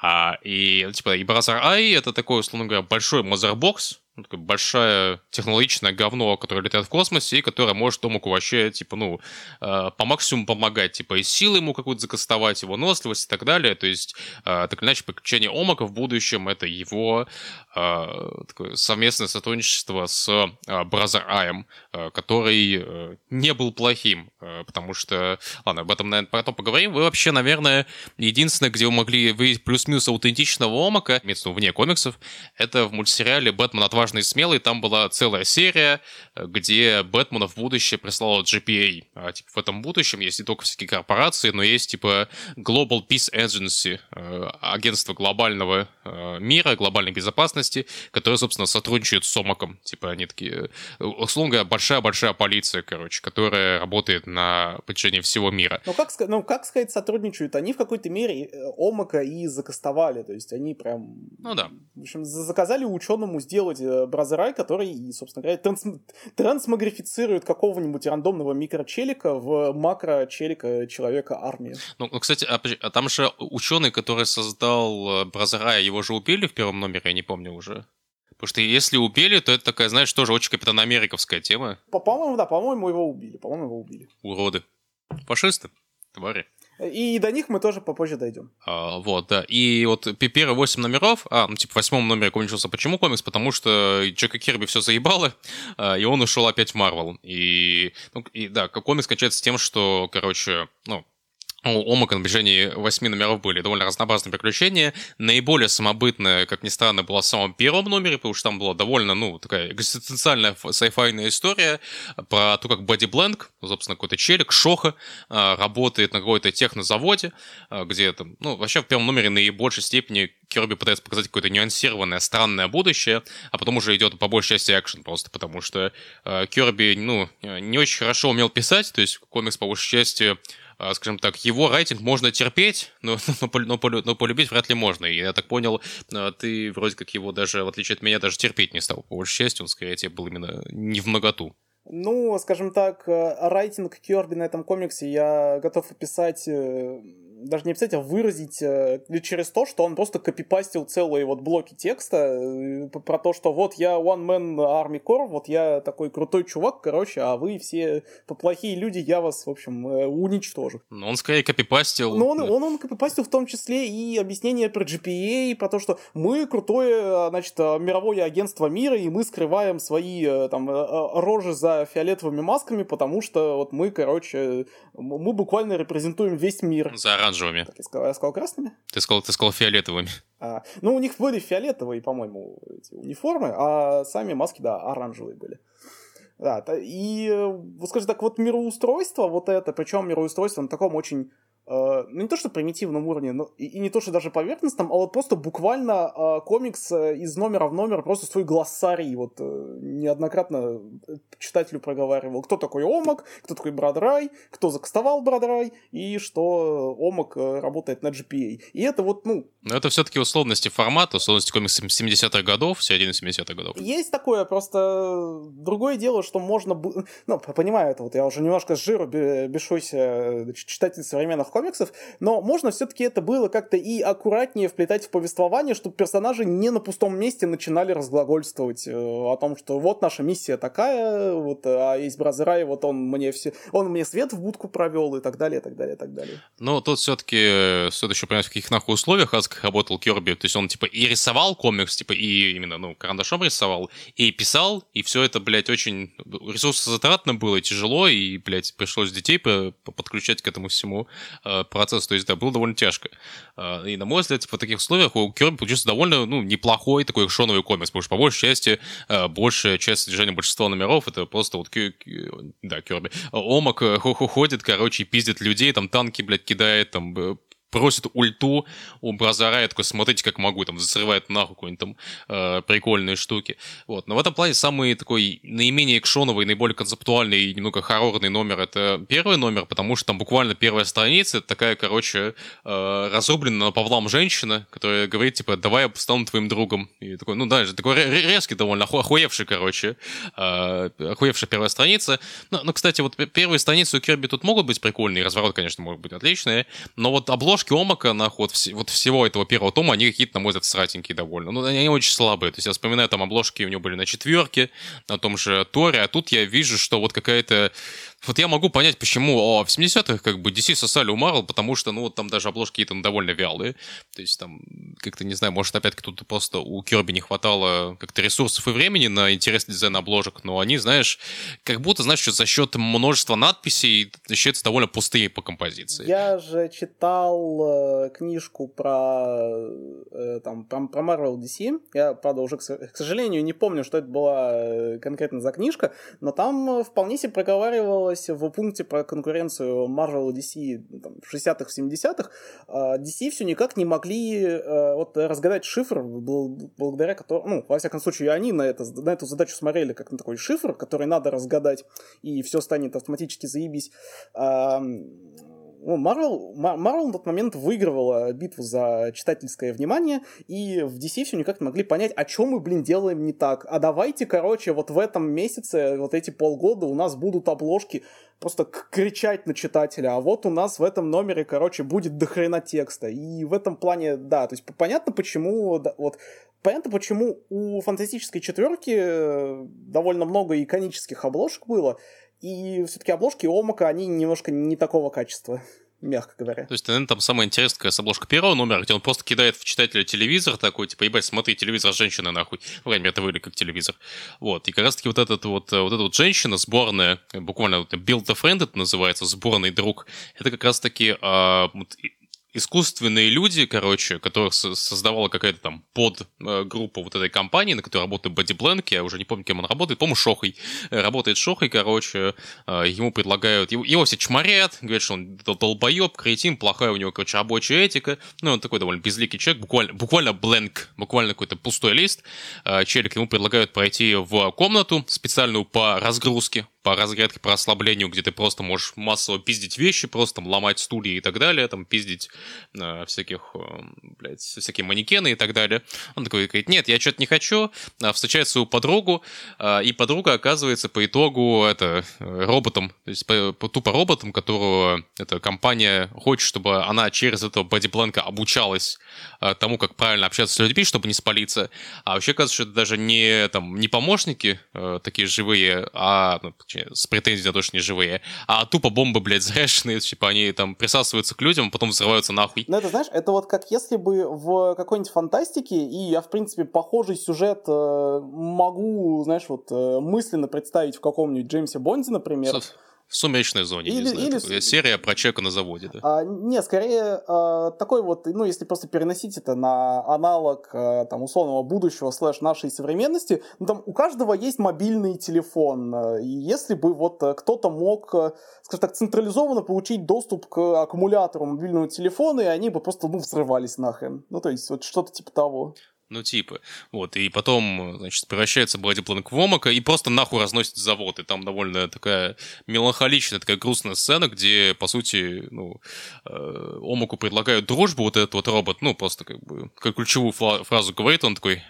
А, и, типа, и Brother Eye — это такой, условно говоря, большой Mother Box, ну, такая большая технологичное говно, которое летает в космосе и которое может Омаку вообще, типа, ну, э, по максимуму помогать, типа, и силы ему какую-то закастовать, выносливость и так далее. То есть, э, так или иначе, приключение Омака в будущем — это его э, такое совместное сотрудничество с э, Eye -ем, который не был плохим, потому что... Ладно, об этом, наверное, потом поговорим. Вы вообще, наверное, единственное, где вы могли выявить плюс-минус аутентичного Омака, имеется вне комиксов, это в мультсериале «Бэтмен отважный отважный и смелый, там была целая серия, э, где Бэтмена в будущее прислала GPA. А, типа, в этом будущем есть не только всякие корпорации, но есть, типа, Global Peace Agency, э, агентство глобального э, мира, глобальной безопасности, которое, собственно, сотрудничает с Сомаком. Типа, они такие, условно говоря, большая-большая полиция, короче, которая работает на протяжении всего мира. Ну как, ну, как сказать, сотрудничают? Они в какой-то мере Омака и закастовали, то есть они прям... Ну да. В общем, заказали ученому сделать бразерай, который, собственно говоря, транс трансмагрифицирует какого-нибудь рандомного микрочелика в макрочелика человека армии. Ну, ну кстати, а, а там же ученый, который создал э, бразерай, его же убили в первом номере, я не помню уже. Потому что если убили, то это такая, знаешь, тоже очень Капитан Америковская тема. По-моему, да, по-моему, его убили. По-моему, его убили. Уроды. Фашисты. Твари. И до них мы тоже попозже дойдем. А, вот, да. И вот первые восемь номеров, а, ну, типа, в восьмом номере кончился почему комикс? Потому что Джека Кирби все заебало, а, и он ушел опять в Марвел. И, ну, и да, комикс кончается тем, что, короче, ну, у Омака на протяжении восьми номеров были довольно разнообразные приключения. Наиболее самобытная, как ни странно, была в самом первом номере, потому что там была довольно, ну, такая экзистенциальная сайфайная история про то, как Бадди Бленк, собственно, какой-то челик, Шоха, а, работает на какой-то технозаводе, а, где там, ну, вообще в первом номере наибольшей степени Кирби пытается показать какое-то нюансированное, странное будущее, а потом уже идет по большей части экшен просто, потому что э, Кирби, ну, не очень хорошо умел писать, то есть комикс по большей части а, скажем так, его рейтинг можно терпеть, но, но, но, но, полюбить вряд ли можно. И я так понял, а, ты вроде как его даже, в отличие от меня, даже терпеть не стал. По большей части он, скорее, тебе был именно не в многоту. Ну, скажем так, э, рейтинг Кёрби на этом комиксе я готов описать э, даже не а выразить э, через то, что он просто копипастил целые вот блоки текста э, про то, что вот я One Man Army Corps, вот я такой крутой чувак, короче, а вы все плохие люди, я вас, в общем, э, уничтожу. Но он скорее копипастил. Но он, он, он копипастил в том числе и объяснение про GPA, про то, что мы крутое, значит, мировое агентство мира, и мы скрываем свои там рожи за фиолетовыми масками, потому что вот мы, короче, мы буквально репрезентуем весь мир. За оранжевыми. Так, я, сказал, я сказал красными? Ты сказал, ты сказал фиолетовыми. А, ну, у них были фиолетовые, по-моему, эти униформы, а сами маски, да, оранжевые были. Да, и, вот скажем так, вот мироустройство, вот это, причем мироустройство на таком очень Э, ну не то что примитивном уровне, но и, и не то что даже поверхностном, а вот просто буквально э, комикс э, из номера в номер, просто свой глоссарий вот э, неоднократно читателю проговаривал, кто такой Омак, кто такой Брадрай, кто закастовал Брадрай, и что Омак э, работает на GPA. И это вот, ну... Но это все-таки условности формата, условности комикса 70-х годов, середины 70-х годов. Есть такое, просто другое дело, что можно... Ну, понимаю это, вот я уже немножко с жиру бешусь читатель современных комиксов, но можно все-таки это было как-то и аккуратнее вплетать в повествование, чтобы персонажи не на пустом месте начинали разглагольствовать э, о том, что вот наша миссия такая, вот, а есть Бразерай, вот он мне все, он мне свет в будку провел и так далее, и так далее, и так далее. Ну, тут все-таки э, стоит еще понять, в каких нахуй условиях Аск работал Керби, то есть он типа и рисовал комикс, типа и именно, ну, карандашом рисовал, и писал, и все это, блядь, очень ресурсозатратно было, и тяжело, и, блядь, пришлось детей подключать к этому всему. Э, процесс, то есть, да, было довольно тяжко. Э, и, на мой взгляд, в таких условиях у Керби получился довольно, ну, неплохой такой экшоновый комикс, потому что, по большей части, э, большая часть содержания большинства номеров это просто вот, да, Керби, Омак ходит, короче, пиздит людей, там танки, блядь, кидает, там просит ульту у Бразара, я такой, смотрите, как могу, там, засрывает нахуй какие-нибудь там э, прикольные штуки. Вот. Но в этом плане самый такой наименее экшоновый, наиболее концептуальный и немного хоррорный номер — это первый номер, потому что там буквально первая страница, это такая, короче, э, разрубленная Павлам женщина, которая говорит, типа, давай я стану твоим другом. И такой, ну да, такой резкий довольно, охуевший, короче, э, охуевшая первая страница. Ну, ну, кстати, вот первые страницы у Керби тут могут быть прикольные, разворот, конечно, может быть отличные, но вот обложка обложки Омака, нахуй, вот, вс- вот всего этого первого тома, они какие-то, на мой взгляд, сратенькие довольно. Ну, они очень слабые. То есть я вспоминаю, там обложки у него были на четверке, на том же Торе, а тут я вижу, что вот какая-то вот я могу понять, почему о, в 70-х как бы DC сосали у Marvel, потому что, ну, вот там даже обложки какие-то ну, довольно вялые. То есть там, как-то, не знаю, может, опять-таки тут просто у Кирби не хватало как-то ресурсов и времени на интересный дизайн обложек, но они, знаешь, как будто, знаешь, что за счет множества надписей ощущаются довольно пустые по композиции. Я же читал э, книжку про, э, там, про, про Marvel DC. Я, правда, уже, к, к сожалению, не помню, что это была э, конкретно за книжка, но там э, вполне себе проговаривал рассказывалось в пункте про конкуренцию Marvel DC ну, там, в 60-х, 70-х, DC все никак не могли э, вот, разгадать шифр, благодаря которому, ну, во всяком случае, они на, это, на эту задачу смотрели как на такой шифр, который надо разгадать, и все станет автоматически заебись ну, Марвел, Марвел на тот момент выигрывала битву за читательское внимание, и в DC все никак не могли понять, о чем мы, блин, делаем не так. А давайте, короче, вот в этом месяце, вот эти полгода у нас будут обложки просто кричать на читателя, а вот у нас в этом номере, короче, будет дохрена текста. И в этом плане, да, то есть понятно, почему, да, вот, понятно, почему у фантастической четверки э, довольно много иконических обложек было, и все-таки обложки Омака, они немножко не такого качества. мягко говоря. То есть, наверное, там самая интересная как раз обложка первого номера, где он просто кидает в читателя телевизор такой, типа, ебать, смотри, телевизор женщины нахуй. Ну, мере, это выглядит как телевизор. Вот. И как раз-таки вот этот вот, вот эта вот женщина, сборная, буквально вот, Build a Friend это называется, сборный друг, это как раз-таки а, искусственные люди, короче, которых создавала какая-то там подгруппа вот этой компании, на которой работает Бадди Бленк, я уже не помню, кем он работает, по-моему, Шохой. Работает Шохой, короче, э, ему предлагают, его, его все чморят, говорят, что он долбоеб, кретин, плохая у него, короче, рабочая этика, ну, он такой довольно безликий человек, буквально, буквально бленк, буквально какой-то пустой лист, э, челик ему предлагают пройти в комнату специальную по разгрузке, по разрядке, по расслаблению, где ты просто можешь массово пиздить вещи, просто там ломать стулья и так далее, там пиздить э, всяких, э, блядь, всякие манекены и так далее. Он такой говорит, нет, я что-то не хочу, а встречает свою подругу, э, и подруга оказывается по итогу это э, роботом, то есть по, по, тупо роботом, которого эта компания хочет, чтобы она через этого бодипланка обучалась э, тому, как правильно общаться с людьми, чтобы не спалиться. А вообще оказывается, что это даже не, там, не помощники э, такие живые, а ну, с претензией на то, что не живые, а тупо бомбы, блядь, заряженные, типа они там присасываются к людям, а потом взрываются нахуй. Ну, это, знаешь, это вот как если бы в какой-нибудь фантастике, и я, в принципе, похожий сюжет э, могу, знаешь, вот э, мысленно представить в каком-нибудь Джеймсе Бонде, например. С в сумеречной зоне, или, не знаю, или... Такой, серия про человека на заводе, да? А, не, скорее а, такой вот, ну, если просто переносить это на аналог а, там условного будущего слэш нашей современности, ну, там у каждого есть мобильный телефон, а, и если бы вот а, кто-то мог, а, скажем так, централизованно получить доступ к аккумулятору мобильного телефона, и они бы просто, ну, взрывались нахрен. Ну, то есть вот что-то типа того. Ну, типа. Вот, и потом, значит, превращается Бладипланк в Омака и просто нахуй разносит завод. И там довольно такая меланхоличная, такая грустная сцена, где, по сути, ну, э, Омаку предлагают дружбу, вот этот вот робот, ну, просто как бы, как ключевую фразу говорит, он такой,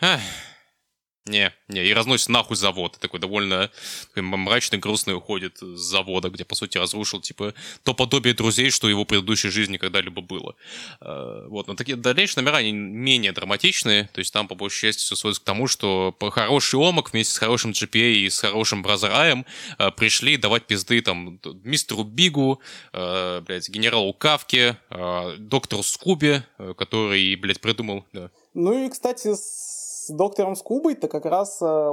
не, не, и разносит нахуй завод. Такой довольно такой мрачный, грустный уходит с завода, где, по сути, разрушил, типа, то подобие друзей, что его предыдущей жизни когда-либо было. А, вот, но такие дальнейшие номера, они менее драматичные, то есть там, по большей части, все сводится к тому, что хороший Омак вместе с хорошим GPA и с хорошим Бразераем а, пришли давать пизды, там, мистеру Бигу, а, блядь, генералу Кавке, доктору Скубе, который, блядь, придумал, да. Ну и, кстати, с доктором Скубой-то как раз э,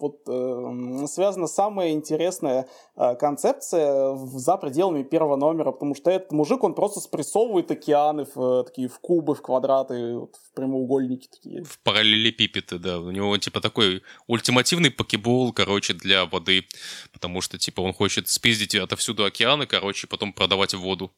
вот э, связана самая интересная э, концепция за пределами первого номера, потому что этот мужик, он просто спрессовывает океаны в такие в кубы, в квадраты, вот, в прямоугольники такие. В параллелепипеды, да. У него типа такой ультимативный покебол, короче, для воды, потому что типа он хочет спиздить отовсюду океаны, короче, потом продавать воду.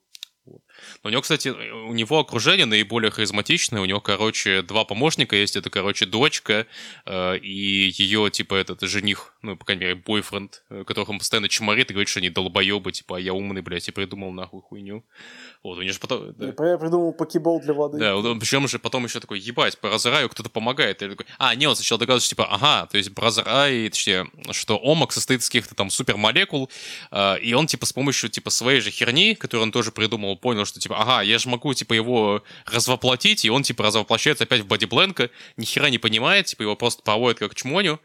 Вот. Но у него, кстати, у него окружение наиболее харизматичное. У него, короче, два помощника есть. Это, короче, дочка э, и ее, типа, этот жених, ну, по крайней мере, бойфренд, э, которых он постоянно чморит и говорит, что они долбоебы, типа, а я умный, блядь, и придумал нахуй хуйню. Вот, у него же потом... Да. Я придумал покебол для воды. Да, причем же потом еще такой, ебать, по Разараю кто-то помогает. И такой, а, не, он сначала догадывается, типа, ага, то есть Бразарай, точнее, что омак состоит из каких-то там супермолекул, э, и он, типа, с помощью, типа, своей же херни, которую он тоже придумал, понял, что, типа, ага, я же могу, типа, его развоплотить, и он, типа, развоплощается опять в бодибленка, ни хера не понимает, типа, его просто проводят как чмоню,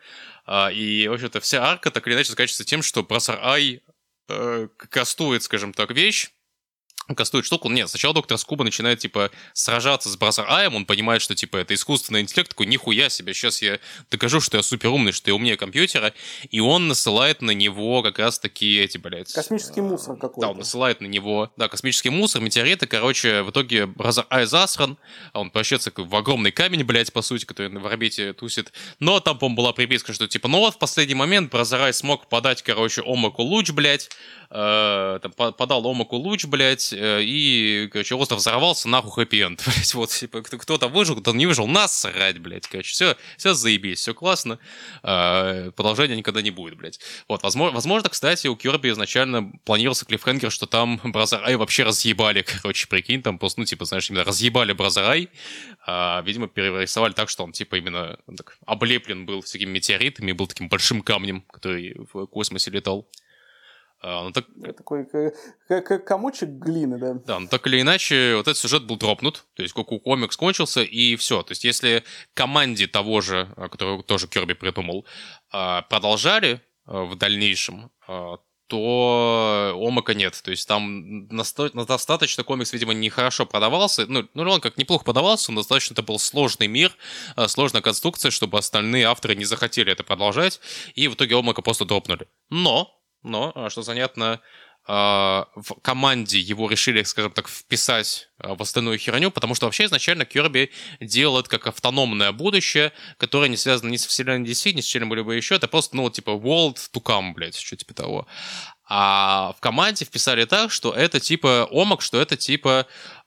а, и, в общем-то, вся арка так или иначе заканчивается тем, что Brother Eye э, кастует, скажем так, вещь, кастует штуку. Нет, сначала доктор Скуба начинает, типа, сражаться с Brother Eye -ем, он понимает, что, типа, это искусственный интеллект, такой, нихуя себе, сейчас я докажу, что я супер умный, что я умнее компьютера, и он насылает на него как раз-таки эти, блядь... Космический мусор какой-то. Да, он насылает на него, да, космический мусор, метеориты, короче, в итоге Brother Eye засран, а он превращается в огромный камень, блядь, по сути, который на орбите тусит, но там, по была приписка, что, типа, ну вот, в последний момент Brother Eye смог подать, короче, Омаку луч, блядь, э, там, подал Омаку луч, блядь, э, и, короче, остров взорвался, нахуй хэппи-энд. Блядь, вот, типа, кто-то выжил, кто-то не выжил, насрать, блядь, короче, все, все заебись, все классно, э, продолжения никогда не будет, блядь. Вот, возможно, возможно, кстати, у Кирби изначально планировался клиффхенгер, что там Brother Eye вообще разъебали, короче, прикинь, там просто, ну, типа, знаешь, именно разъебали Brother Eye, а, видимо, перерисовали так, что он, типа, именно так, облеплен был всякими метеоритами, был таким большим камнем, который в космосе летал. А, ну, так... Такой как комочек глины, да. Да, но так или иначе, вот этот сюжет был дропнут, то есть Коку комикс кончился, и все. То есть если команде того же, а, которую тоже Керби придумал, а, продолжали в дальнейшем, то Омака нет. То есть там достаточно комикс, видимо, нехорошо продавался. Ну, ну, он как неплохо продавался, но достаточно это был сложный мир, э, сложная конструкция, чтобы остальные авторы не захотели это продолжать, и в итоге Омака просто дропнули. Но, но, а, что занятно, а, в команде его решили, скажем так, вписать а, в остальную херню, потому что вообще изначально Керби делал это как автономное будущее, которое не связано ни с вселенной DC, ни с чем-либо еще, это просто, ну, типа, world to come, блядь, что типа того. А в команде вписали так, что это типа омак, что это типа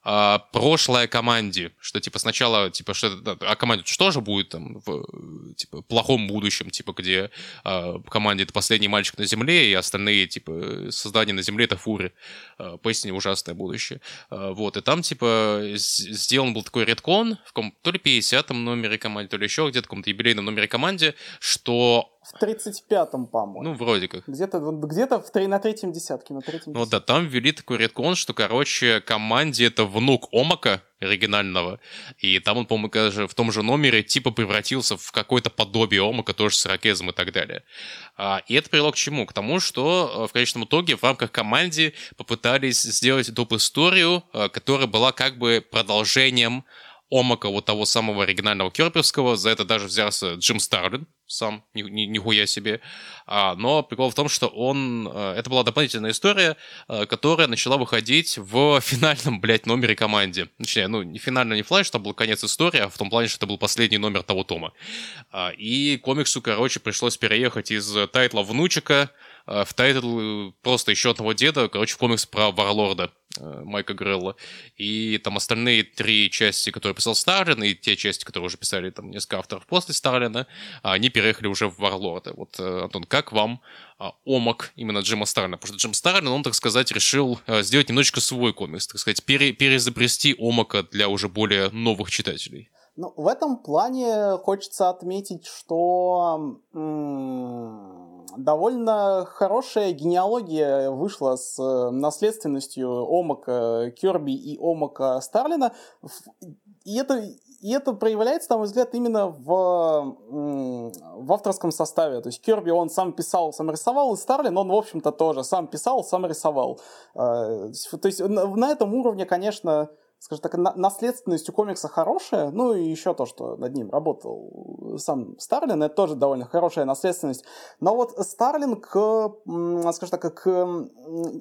э, прошлое команде, что типа сначала типа что а команде что же будет там в типа плохом будущем, типа где э, команде это последний мальчик на земле и остальные типа создания на земле это фуры, э, поистине ужасное будущее, э, вот и там типа сделан был такой редкон в ком то ли 50-м номере команде, то ли еще где-то в каком-то юбилейном номере команде, что в 35-м, по-моему. Ну, вроде как. Где-то где в 3, на третьем десятке, на третьем Ну да, там ввели такой редкон, что, короче, команде это внук Омака оригинального, и там он, по-моему, даже в том же номере типа превратился в какое-то подобие Омака, тоже с ракезом и так далее. А, и это привело к чему? К тому, что э, в конечном итоге в рамках команды попытались сделать доп-историю, э, которая была как бы продолжением Омака, вот того самого оригинального Керперского, за это даже взялся Джим Старлин, сам, ни, ни, нихуя себе. А, но прикол в том, что он... Э, это была дополнительная история, э, которая начала выходить в финальном, блядь, номере Команди. Точнее, ну, не финально, не флэш, что был конец истории, а в том плане, что это был последний номер того тома. А, и комиксу, короче, пришлось переехать из тайтла внучика э, в тайтл просто еще одного деда, короче, в комикс про Варлорда. Э, Майка Грелла. И там остальные три части, которые писал Старлин, и те части, которые уже писали там несколько авторов после Старлина, они переехали уже в Варлорда. Вот, э, Антон, как вам а, омак именно Джима Старлина? Потому что Джим Старлин, он, так сказать, решил э, сделать немножечко свой комикс, так сказать, пере перезапрести омака для уже более новых читателей. Ну, в этом плане хочется отметить, что м- довольно хорошая генеалогия вышла с э, наследственностью Омака Керби и Омака Старлина. И это, и это проявляется, на мой взгляд, именно в, в авторском составе. То есть Керби, он сам писал, сам рисовал, и Старлин, он, в общем-то, тоже сам писал, сам рисовал. Э, то есть на, на этом уровне, конечно, скажем так, наследственность у комикса хорошая, ну и еще то, что над ним работал сам Старлин, это тоже довольно хорошая наследственность. Но вот Старлин к, скажем так, к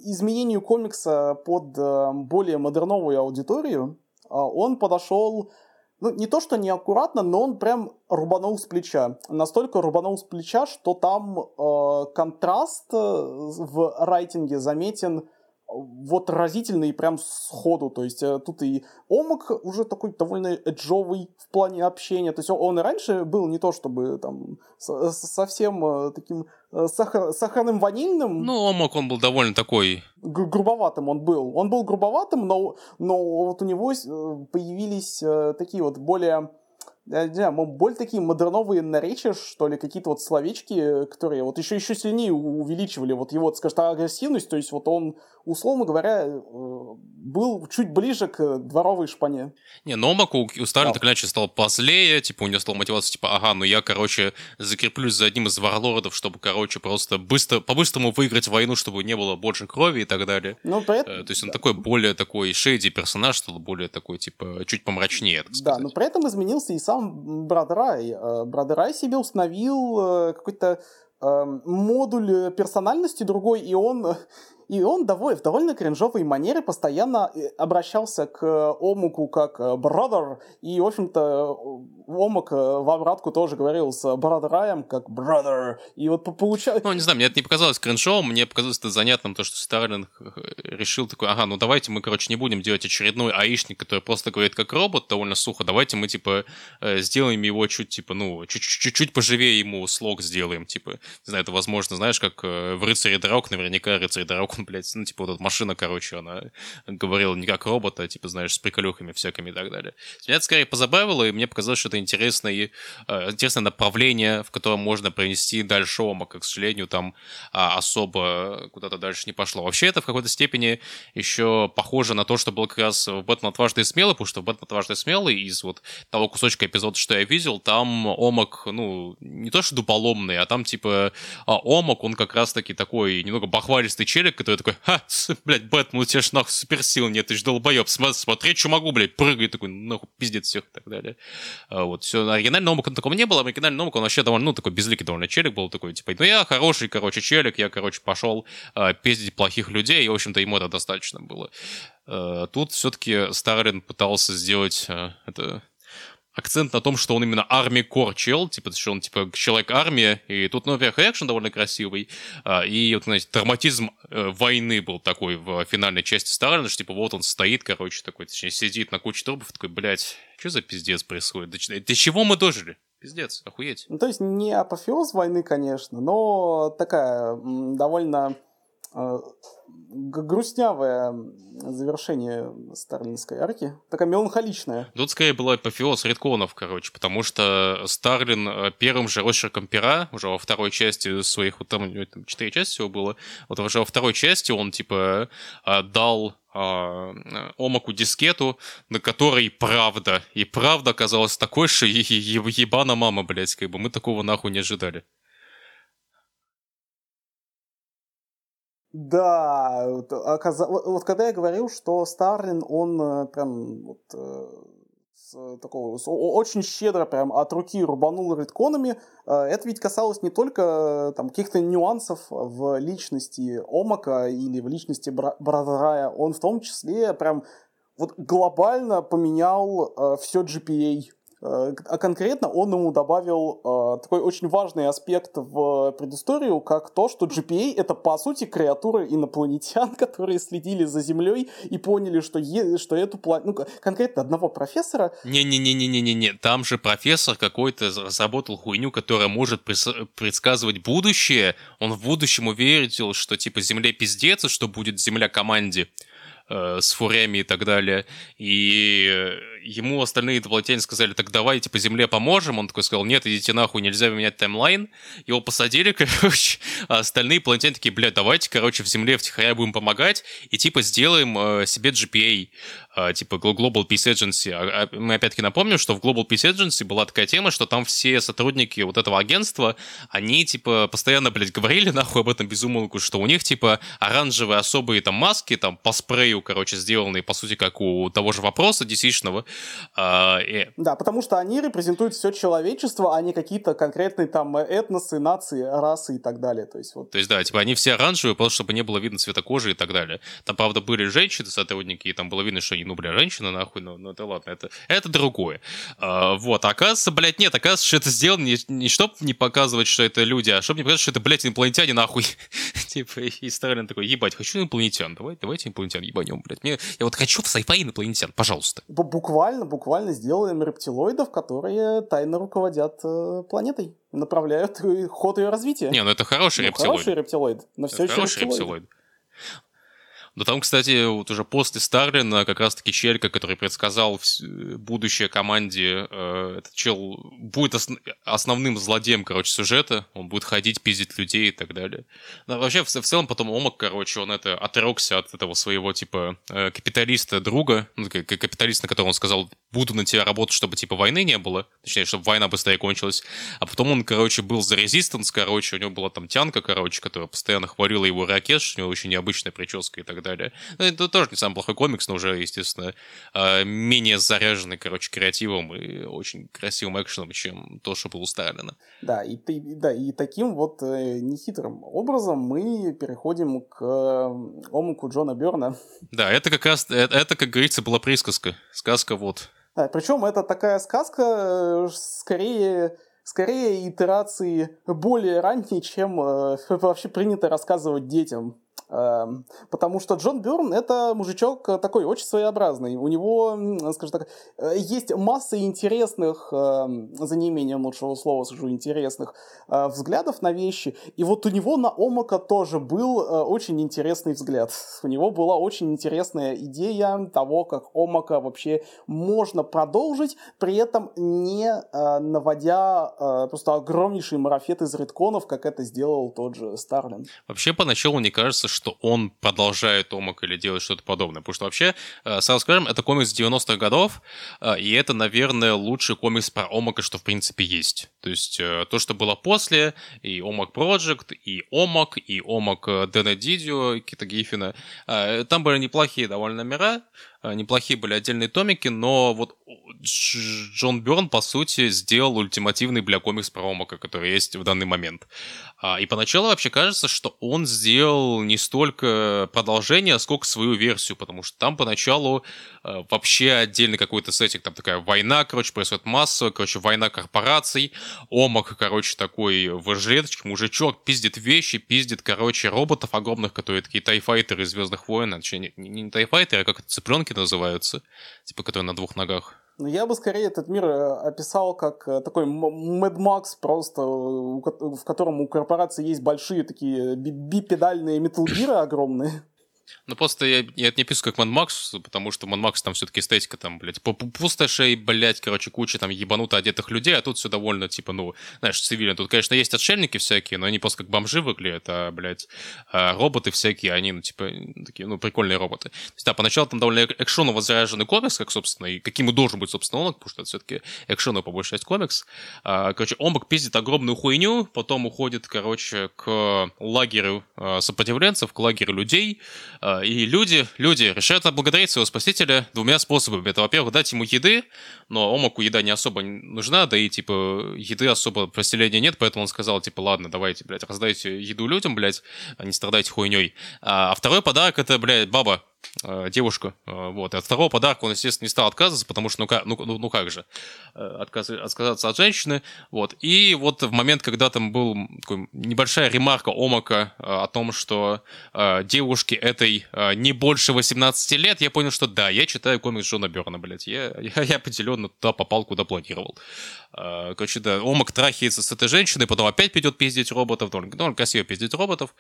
изменению комикса под э, более модерновую аудиторию, а, он подошел ну, не то, что неаккуратно, но он прям рубанул с плеча. Настолько рубанул с плеча, что там э, контраст э, в райтинге заметен вот разительный прям сходу. То есть э, тут и Омак уже такой довольно эджовый в плане общения. То есть он и раньше был не то чтобы там совсем э, таким э, сахар, сахарным ванильным. Ну, Омак он был довольно такой... Грубоватым он был. Он был грубоватым, но, но вот у него появились такие вот более не знаю, более такие модерновые наречия, что ли, какие-то вот словечки, которые вот еще, еще сильнее увеличивали вот его, скажем так, агрессивность, то есть вот он, условно говоря, э, был чуть ближе к дворовой шпане. Не, но Маку у Сталина да. так иначе стал позлее, типа у него стала мотивация, типа, ага, ну я, короче, закреплюсь за одним из варлордов, чтобы, короче, просто быстро, по-быстрому выиграть войну, чтобы не было больше крови и так далее. Ну, поэтому... Э, то есть он да. такой более такой шейди персонаж, стал более такой, типа, чуть помрачнее, так сказать. Да, но при этом изменился и сам сам Брат Рай. Э, Брат Рай себе установил э, какой-то эм, модуль персональности другой, и он и он в довольно кринжовой манере постоянно э, обращался к Омуку как brother, и, в общем-то, Омук в обратку тоже говорил с Раем как brother, и вот получалось... Ну, не знаю, мне это не показалось кринжовым, мне показалось это занятным, то, что Старлинг решил такой, ага, ну давайте мы, короче, не будем делать очередной аишник, который просто говорит как робот, довольно сухо, давайте мы, типа, э, сделаем его чуть, типа, ну, чуть-чуть поживее ему слог сделаем, типа, не знаю, это возможно, знаешь, как э, в «Рыцаре дорог», наверняка «Рыцарь дорог» он, блядь, ну, типа, вот эта машина, короче, она говорила не как робот, а, типа, знаешь, с приколюхами всякими и так далее. Меня это скорее позабавило, и мне показалось, что это интересное, э, интересное направление, в котором можно принести дальше Омака. К сожалению, там а, особо куда-то дальше не пошло. Вообще, это в какой-то степени еще похоже на то, что было как раз в «Бэтмен отважный и смелый», потому что в «Бэтмен отважный и смелый» из вот того кусочка эпизода, что я видел, там Омак, ну, не то что дуполомный, а там, типа, а Омак, он как раз-таки такой немного бахвалистый челик, который такой, ха, блядь, Бэтмен, у тебя ж нахуй суперсил нет, ты ж долбоеб, смотри, что могу, блядь, прыгай, такой, нахуй, пиздец всех и так далее. А, вот, все, оригинального Омака такого не было, оригинальный Омак, он вообще довольно, ну, такой безликий довольно челик был, такой, типа, ну, я хороший, короче, челик, я, короче, пошел а, пиздить плохих людей, и, в общем-то, ему это достаточно было. А, тут все-таки Старлин пытался сделать а, это акцент на том, что он именно армии кор чел, типа, что он, типа, человек-армия, и тут, ну, во-первых, экшен довольно красивый, а, и, вот, знаете, драматизм э, войны был такой в финальной части Старлина, что, типа, вот он стоит, короче, такой, точнее, сидит на куче трупов, такой, блядь, что за пиздец происходит? До, до чего мы дожили? Пиздец, охуеть. Ну, то есть не апофеоз войны, конечно, но такая довольно грустнявое завершение старлинской арки. Такая меланхоличная. Тут скорее была апофеоз редконов, короче, потому что Старлин э, первым же росчерком пера, уже во второй части своих, вот там, там четыре части всего было, вот уже во второй части он, типа, э, дал а, Омаку дискету, на которой правда. И правда оказалась такой, что ебана мама, блядь, как бы мы такого нахуй не ожидали. Да, вот, оказ... вот когда я говорил, что Старлин, он э, прям вот, э, с такого с, очень щедро прям от руки рубанул редконами, э, это ведь касалось не только там каких-то нюансов в личности Омака или в личности Бразрая, он в том числе прям вот глобально поменял э, все GPA а конкретно он ему добавил э, такой очень важный аспект в предысторию, как то, что GPA это по сути креатуры инопланетян, которые следили за Землей и поняли, что, е- что эту планету... Ну, конкретно одного профессора... Не-не-не-не-не-не, там же профессор какой-то разработал хуйню, которая может предсказывать будущее. Он в будущем уверил, что типа Земле пиздец, и что будет Земля команде э, с фурями и так далее. И э, ему остальные инопланетяне сказали, так давай, типа, Земле поможем. Он такой сказал, нет, идите нахуй, нельзя менять таймлайн. Его посадили, короче, а остальные инопланетяне такие, блядь, давайте, короче, в Земле втихаря будем помогать и, типа, сделаем э, себе GPA, э, типа, Global Peace Agency. А, а, мы опять-таки напомним, что в Global Peace Agency была такая тема, что там все сотрудники вот этого агентства, они, типа, постоянно, блядь, говорили нахуй об этом безумолку, что у них, типа, оранжевые особые там маски, там, по спрею, короче, сделанные, по сути, как у того же вопроса dc а, и... Да, потому что они репрезентуют все человечество, а не какие-то конкретные там этносы, нации, расы и так далее. То есть, вот... То есть да, типа они все оранжевые, просто чтобы не было видно цвета кожи и так далее. Там, правда, были женщины, сотрудники, и там было видно, что они, ну, бля, женщина, нахуй, ну, ну это ладно, это, это другое. А, вот, а оказывается, блядь, нет, оказывается, что это сделано не, не чтобы не показывать, что это люди, а чтобы не показать, что это, блядь, инопланетяне, нахуй. типа, и Сталин такой, ебать, хочу инопланетян, давай, давайте инопланетян ебанем, блядь. Мне, я вот хочу в sci-fi инопланетян, пожалуйста. Буквально, буквально буквально сделаем рептилоидов, которые тайно руководят э, планетой, направляют ход ее развития. Не, ну это хороший ну, рептилоид. Хороший рептилоид, но все это еще хороший рептилоид. рептилоид. Но там, кстати, вот уже после Старлина как раз-таки Челька, который предсказал будущее команде, э, этот чел будет ос- основным злодеем, короче, сюжета, он будет ходить, пиздить людей и так далее. Но вообще, в, в целом, потом Омак, короче, он это отрекся от этого своего, типа, э, капиталиста-друга, ну, капиталист, на которого он сказал, буду на тебя работать, чтобы, типа, войны не было, точнее, чтобы война быстрее кончилась. А потом он, короче, был за резистанс, короче, у него была там тянка, короче, которая постоянно хвалила его ракет, у него очень необычная прическа и так далее далее. Ну, это тоже не самый плохой комикс, но уже, естественно, а, менее заряженный, короче, креативом и очень красивым экшеном, чем то, что было у Сталина. Да, и, да, и таким вот э, нехитрым образом мы переходим к э, омуку Джона Берна. Да, это как раз, это, это как говорится, была присказка. Сказка вот. Да, причем это такая сказка, э, скорее скорее итерации более ранние, чем э, вообще принято рассказывать детям. Эм, потому что Джон Бёрн — это мужичок такой очень своеобразный. У него, скажем так, э, есть масса интересных, эм, за неимением лучшего слова скажу, интересных э, взглядов на вещи. И вот у него на Омака тоже был э, очень интересный взгляд. У него была очень интересная идея того, как Омака вообще можно продолжить, при этом не наводя просто огромнейший марафет из редконов, как это сделал тот же Старлин. Вообще, поначалу мне кажется, что он продолжает Омак или делает что-то подобное. Потому что вообще, э, сразу скажем, это комикс 90-х годов, э, и это, наверное, лучший комикс про Омака, что в принципе есть. То есть э, то, что было после, и Омак Project, и Омак, и Омак Дэна Дидио, Кита Гиффина, там были неплохие довольно номера, неплохие были отдельные томики, но вот Джон Бёрн, по сути, сделал ультимативный бля комикс про Омака, который есть в данный момент. А, и поначалу вообще кажется, что он сделал не столько продолжение, сколько свою версию, потому что там поначалу э, вообще отдельный какой-то сеттинг, там такая война, короче, происходит масса, короче, война корпораций, Омак, короче, такой в жилеточке, мужичок пиздит вещи, пиздит, короче, роботов огромных, которые такие тайфайтеры из Звездных войн, а, точнее, не, не тайфайтеры, а как цыпленки называются, типа, которые на двух ногах. Ну, я бы скорее этот мир э, описал как э, такой Mad Max просто, в котором у корпорации есть большие такие бипедальные металлгиры огромные. Ну, просто я, я это не пишу как Манмакс, потому что Манмакс там все-таки эстетика там, блядь, пустошей, блядь, короче, куча там ебануто одетых людей, а тут все довольно, типа, ну, знаешь, цивильно. Тут, конечно, есть отшельники всякие, но они просто как бомжи выглядят, а, блядь, а роботы всякие, они, ну, типа, такие, ну, прикольные роботы. То есть, да, поначалу там довольно экшоново заряженный комикс, как, собственно, и каким и должен быть, собственно, он, потому что это все-таки экшоновый, по большей части, комикс. А, короче, Омбак пиздит огромную хуйню, потом уходит, короче, к лагерю а, сопротивленцев, к лагерю людей, и люди, люди решают отблагодарить своего спасителя двумя способами. Это, во-первых, дать ему еды, но Омаку еда не особо нужна, да и, типа, еды особо поселения нет, поэтому он сказал, типа, ладно, давайте, блядь, раздайте еду людям, блядь, а не страдайте хуйней. А, а второй подарок — это, блядь, баба, Э, девушку. Э, вот. И от второго подарка он, естественно, не стал отказываться, потому что, ну как, ну, ну, ну как же, э, отказ, отказаться от женщины. Вот. И вот в момент, когда там был такой небольшая ремарка Омака о том, что э, девушке этой э, не больше 18 лет, я понял, что да, я читаю комикс Джона Берна, блядь. Я, я, я определенно туда попал, куда планировал. Э, короче, да, Омак трахается с этой женщиной, потом опять пойдет пиздить роботов, довольно, довольно красиво пиздить роботов.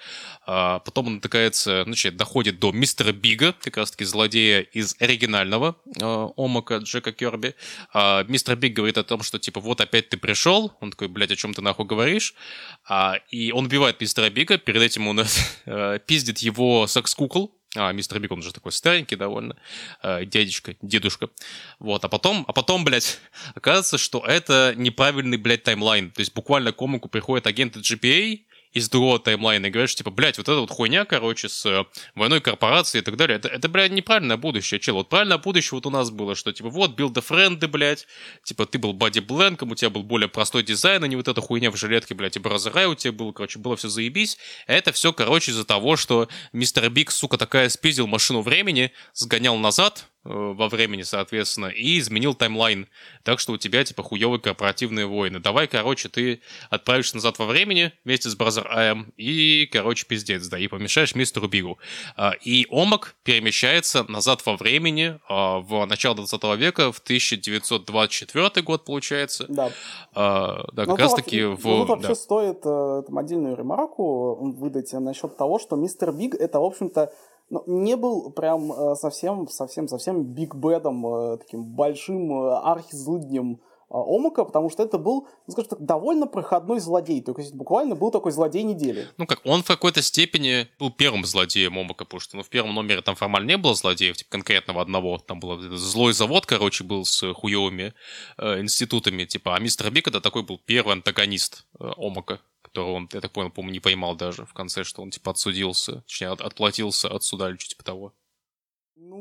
Э, потом он натыкается, значит, доходит до мистера Бига, как раз-таки злодея из оригинального э, Омака Джека Керби. Э, мистер Биг говорит о том, что, типа, вот опять ты пришел. Он такой, блядь, о чем ты нахуй говоришь? А, и он убивает мистера Бига, перед этим он э, пиздит его секс-кукол, а, мистер Биг, он же такой старенький довольно, э, дядечка, дедушка. Вот, а потом, а потом, блядь, оказывается, что это неправильный, блядь, таймлайн. То есть буквально к Омаку приходят агенты GPA, из другого таймлайна и говорят, типа, блядь, вот эта вот хуйня, короче, с э, войной корпорации и так далее, это, это блядь, неправильное будущее, чел. Вот правильное будущее вот у нас было, что, типа, вот, Build-a-Friend'ы, блядь, типа, ты был Бадди Бленком, у тебя был более простой дизайн, а не вот эта хуйня в жилетке, блядь, и Бразер Ай у тебя был, короче, было все заебись. Это все, короче, из-за того, что мистер Биг, сука, такая спиздил машину времени, сгонял назад, во времени, соответственно, и изменил таймлайн. Так что у тебя, типа, хуевые корпоративные войны. Давай, короче, ты отправишься назад во времени вместе с Бразер Аем и, короче, пиздец, да, и помешаешь мистеру Бигу. А, и Омак перемещается назад во времени а, в начало 20 века, в 1924 год, получается. Да. А, да, ну, как раз-таки в... Ну, тут вообще да. стоит э, там отдельную ремарку выдать насчет того, что мистер Биг это, в общем-то, ну, не был прям э, совсем, совсем, совсем биг бэдом, э, таким большим э, архизлыднем Омака, потому что это был, ну, скажем так, довольно проходной злодей. То есть буквально был такой злодей недели. Ну как, он в какой-то степени был первым злодеем Омака, потому что ну, в первом номере там формально не было злодеев, типа конкретного одного. Там был злой завод, короче, был с хуевыми э, институтами, типа, а мистер Бик это такой был первый антагонист э, Омака которого он, я так понял, по-моему, не поймал даже в конце, что он, типа, отсудился, точнее, от, отплатился от суда или что типа того. Ну,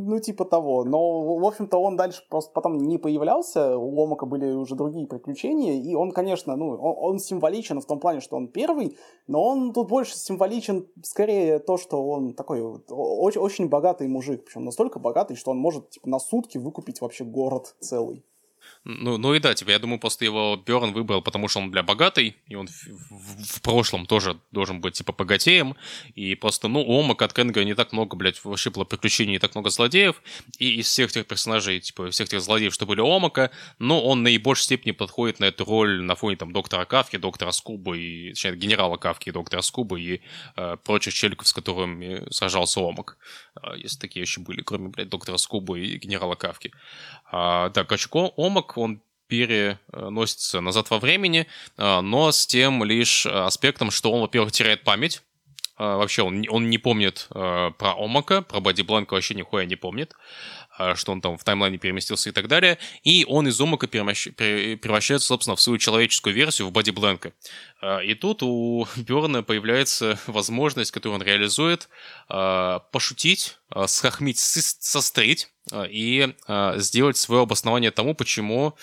ну, типа того. Но, в общем-то, он дальше просто потом не появлялся. У Ломака были уже другие приключения. И он, конечно, ну, он, он символичен в том плане, что он первый, но он тут больше символичен скорее то, что он такой очень, очень богатый мужик. Причем настолько богатый, что он может типа, на сутки выкупить вообще город целый. Ну, ну и да, типа, я думаю, просто его Берн выбрал, потому что он бля богатый, и он в, в, в прошлом тоже должен быть, типа, богатеем, и просто, ну, у Омака от Кенга не так много, блядь, вышибло приключений, не так много злодеев, и из всех тех персонажей, типа, всех тех злодеев, что были у Омака, ну, он наибольшей степени подходит на эту роль на фоне, там, доктора Кавки, доктора Скуба, и, точнее, генерала Кавки, доктора Скуба и э, прочих челиков, с которыми сражался Омак, э, если такие еще были, кроме, блядь, доктора Скуба и генерала Кавки. А, да, короче, Омак, он переносится назад во времени, а, но с тем лишь аспектом, что он, во-первых, теряет память, а, вообще он, он не помнит э, про Омака, про Боди Бланка вообще нихуя не помнит. А, что он там в таймлайне переместился и так далее. И он из Омака превращается, собственно, в свою человеческую версию, в Боди Бленка. А, и тут у Берна появляется возможность, которую он реализует, а, пошутить, схохмить, сострить и сделать свое обоснование тому, почему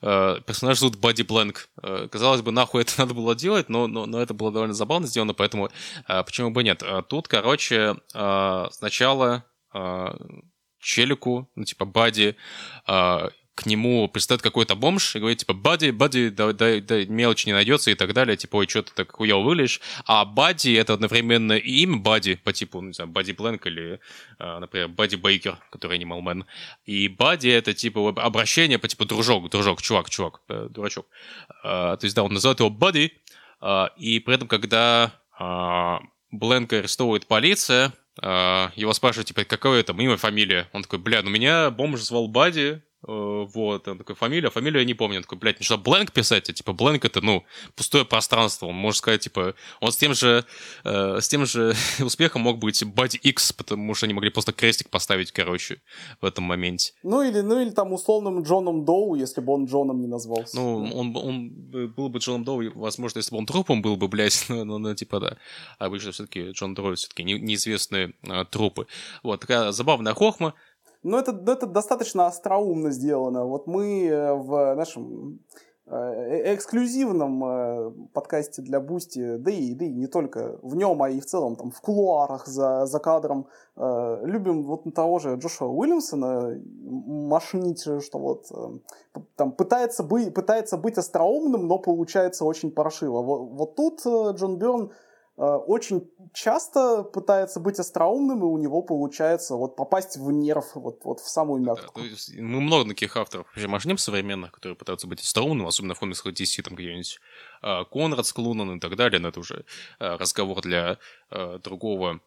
персонаж зовут Боди Бленк. Казалось бы, нахуй это надо было делать, но, но, но это было довольно забавно сделано, поэтому почему бы нет. Тут, короче, сначала челику, ну, типа, Бади, э, к нему пристает какой-то бомж и говорит, типа, Бади, Бади, да, да, да, мелочи не найдется и так далее, типа, ой, что ты так хуя вылишь. А Бади — это одновременно и имя Бади, по типу, ну, не знаю, Бади Бленк или, э, например, Бади Бейкер, который Animal Man. И Бади — это, типа, обращение по типу дружок, дружок, чувак, чувак, э, дурачок. Э, то есть, да, он называет его Бади, э, и при этом, когда Бленка арестовывает полиция, а, его спрашивают, типа, какое это имя, фамилия? Он такой, бля, ну меня бомж звал Бади, Э, вот, он такой, фамилия, фамилию я не помню. Он такой, блядь, что, Бленк писать? А, типа, Бленк это, ну, пустое пространство. Он может сказать, типа, он с тем же, э, с тем же успехом мог быть Бади X, потому что они могли просто крестик поставить, короче, в этом моменте. Ну, или, ну, или там условным Джоном Доу, если бы он Джоном не назвался. Ну, он, он был бы Джоном Доу, возможно, если бы он трупом был бы, блядь, ну, ну, ну типа, да. А обычно все-таки Джон Доу все-таки не, неизвестные а, трупы. Вот, такая забавная хохма. Но это, это достаточно остроумно сделано. Вот мы э, в нашем э, э, эксклюзивном подкасте для Бусти, да и, да и не только в нем, а и в целом там в кулуарах за, за кадром, любим вот того же Джошуа Уильямсона машинить, что вот там пытается, быть, пытается быть остроумным, но получается очень паршиво. Вот, вот тут Джон Берн очень часто пытается быть остроумным, и у него получается вот попасть в нерв, вот, вот в самую мягкую. Да, есть, мы много таких авторов вообще мажнем современных, которые пытаются быть остроумными, особенно в комиксах DC, там где-нибудь э, Конрад с Клунан и так далее, но это уже э, разговор для э, другого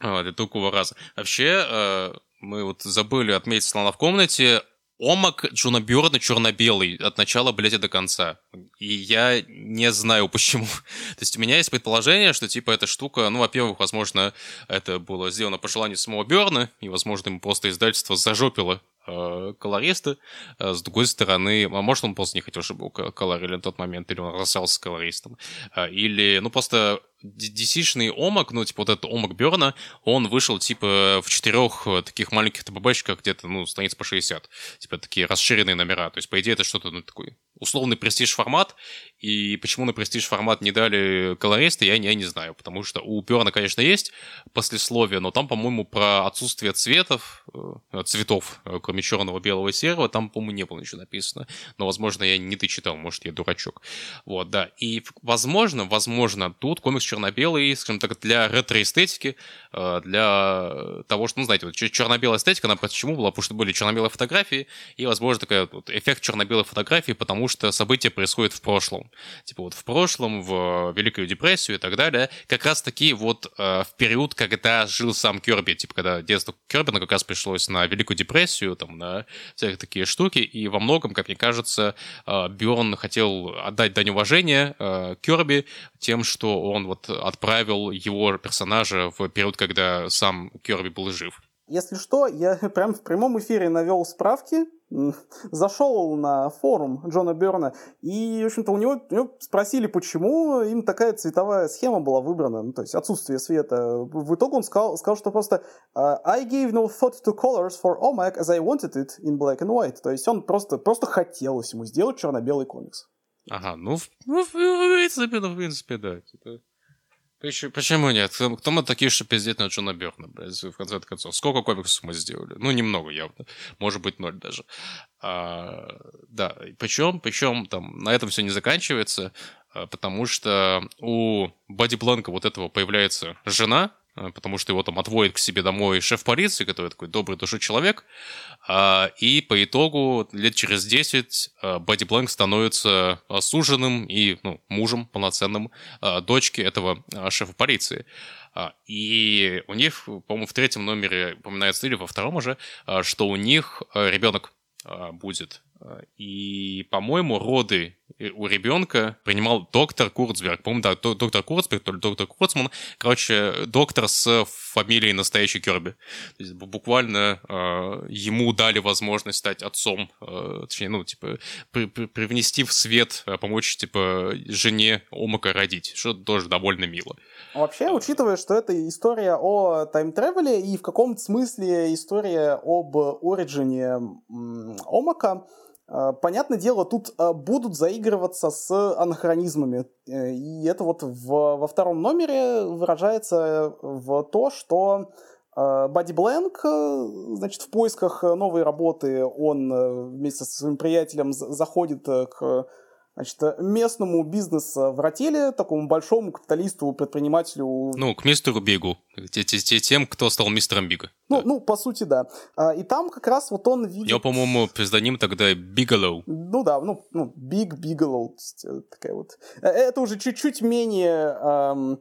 э, для другого раза. Вообще, э, мы вот забыли отметить слона в комнате, Омак Джона Бёрна черно-белый от начала, блядь, до конца. И я не знаю почему. То есть у меня есть предположение, что типа эта штука, ну, во-первых, возможно, это было сделано по желанию самого Бёрна, и, возможно, ему просто издательство зажопило э, колористы. Э, с другой стороны, а может, он просто не хотел, чтобы его колорили на тот момент, или он расстался с колористом. Э, или, ну, просто DC-шный омак, ну, типа вот этот омак Берна, он вышел, типа, в четырех таких маленьких ТББшках где-то, ну, страниц по 60. Типа такие расширенные номера. То есть, по идее, это что-то, ну, такой условный престиж-формат. И почему на престиж-формат не дали колористы, я, я не знаю. Потому что у Берна, конечно, есть послесловие, но там, по-моему, про отсутствие цветов, э, цветов, э, кроме черного, белого серого, там, по-моему, не было ничего написано. Но, возможно, я не ты читал, может, я дурачок. Вот, да. И, возможно, возможно, тут комикс черно-белый, скажем так, для ретро-эстетики, э, для того, что, ну, знаете, вот черно-белая эстетика, она почему была? Потому что были черно-белые фотографии, и, возможно, такой вот эффект черно-белой фотографии, потому что события происходят в прошлом. Типа вот в прошлом, в Великую депрессию и так далее. Как раз-таки вот э, в период, когда жил сам Керби, типа когда детство Кербина как раз пришлось на Великую депрессию, там, на всякие такие штуки, и во многом, как мне кажется, э, Бьорн хотел отдать дань уважения Керби тем, что он вот отправил его персонажа в период, когда сам Керби был жив. Если что, я прям в прямом эфире навел справки, зашел на форум Джона Берна, и, в общем-то, у него, у него спросили, почему им такая цветовая схема была выбрана, ну, то есть отсутствие света. В итоге он сказал, сказал что просто uh, I gave no thought to colors for OMAC as I wanted it in black and white. То есть он просто, просто хотелось ему сделать черно-белый комикс. Ага, ну, ну, в принципе, ну, в принципе, да. Типа... Почему, нет? Кто, мы такие, что пиздеть на Джона Берна, блядь, в конце концов? Сколько комиксов мы сделали? Ну, немного явно. Может быть, ноль даже. А, да, причем, причем там на этом все не заканчивается, а, потому что у Бади Бланка вот этого появляется жена, потому что его там отводит к себе домой шеф полиции, который такой добрый души человек, а, и по итогу лет через 10 Бадди Бланк становится суженым и ну, мужем полноценным дочки этого шефа полиции. И у них, по-моему, в третьем номере упоминается, или во втором уже, что у них ребенок будет. И, по-моему, роды у ребенка принимал доктор Курцберг. По-моему, да, доктор Курцберг, то ли доктор Курцман. Короче, доктор с фамилией настоящей Керби. То есть буквально э, ему дали возможность стать отцом. Э, точнее, ну, типа, при, при, привнести в свет, э, помочь, типа, жене Омака родить. Что тоже довольно мило. Вообще, учитывая, что это история о тайм-тревеле и в каком-то смысле история об оригине Омака, Э, понятное дело, тут э, будут заигрываться с анахронизмами. Э, и это вот в, во втором номере выражается в то, что Бадди Бленк, значит, в поисках новой работы он вместе со своим приятелем заходит к значит, местному бизнес-воротиле, такому большому капиталисту, предпринимателю. Ну, к мистеру Бигу, тем, кто стал мистером Бига. Ну, да. ну, по сути, да. А, и там как раз вот он видит... Я, по-моему, псевдоним тогда Бигалоу. Ну да, ну, ну Биг Бигалоу, э, такая вот... Э, это уже чуть-чуть менее... Эм,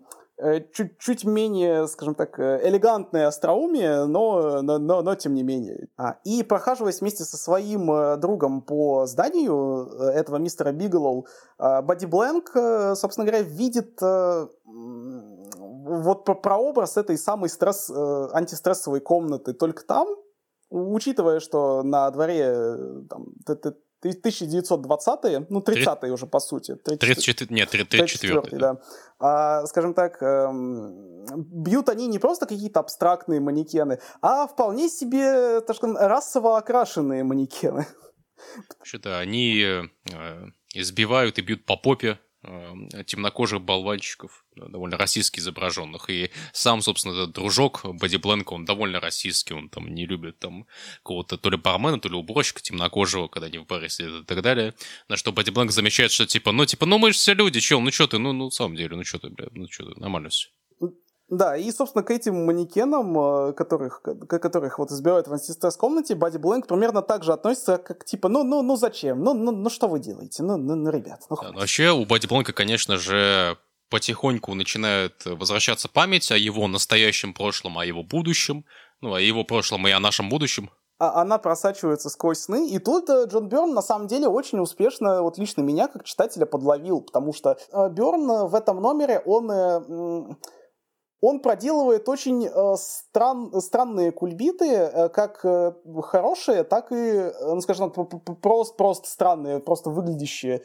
чуть-чуть менее, скажем так, элегантное остроумие, но, но, но, но тем не менее. А, и прохаживаясь вместе со своим другом по зданию этого мистера Биглоу, Бадди Бленк, собственно говоря, видит вот прообраз этой самой стресс, антистрессовой комнаты только там, учитывая, что на дворе там, 1920-е, ну, 30-е уже, по сути. 34, нет, 34 да. да. А, скажем так, эм, бьют они не просто какие-то абстрактные манекены, а вполне себе, так скажем, расово окрашенные манекены. Что-то они э, избивают и бьют по попе темнокожих болванчиков, довольно российски изображенных. И сам, собственно, этот дружок Бэдди Бленка, он довольно российский, он там не любит там кого-то то ли бармена, то ли уборщика темнокожего, когда они в баре сидят и так далее. На что Бэдди Бленк замечает, что типа, ну, типа, ну мы же все люди, чел, ну что ты, ну, ну, на самом деле, ну что ты, блядь, ну что ты, нормально все. Да, и, собственно, к этим манекенам, э, которых, которых вот избивают в антистресс комнате, Бади Блэнк примерно так же относится, как типа, ну, ну, ну зачем? Ну, ну, ну что вы делаете? Ну, ну, ну ребят, ну да, Вообще, у Бади Блэнка, конечно же, потихоньку начинает возвращаться память о его настоящем прошлом, о его будущем, ну, о его прошлом и о нашем будущем. А она просачивается сквозь сны, и тут э, Джон Бёрн на самом деле очень успешно, вот лично меня как читателя подловил, потому что э, Бёрн в этом номере, он он проделывает очень э, стран, странные кульбиты, э, как э, хорошие, так и, ну, скажем так, просто, просто странные, просто выглядящие,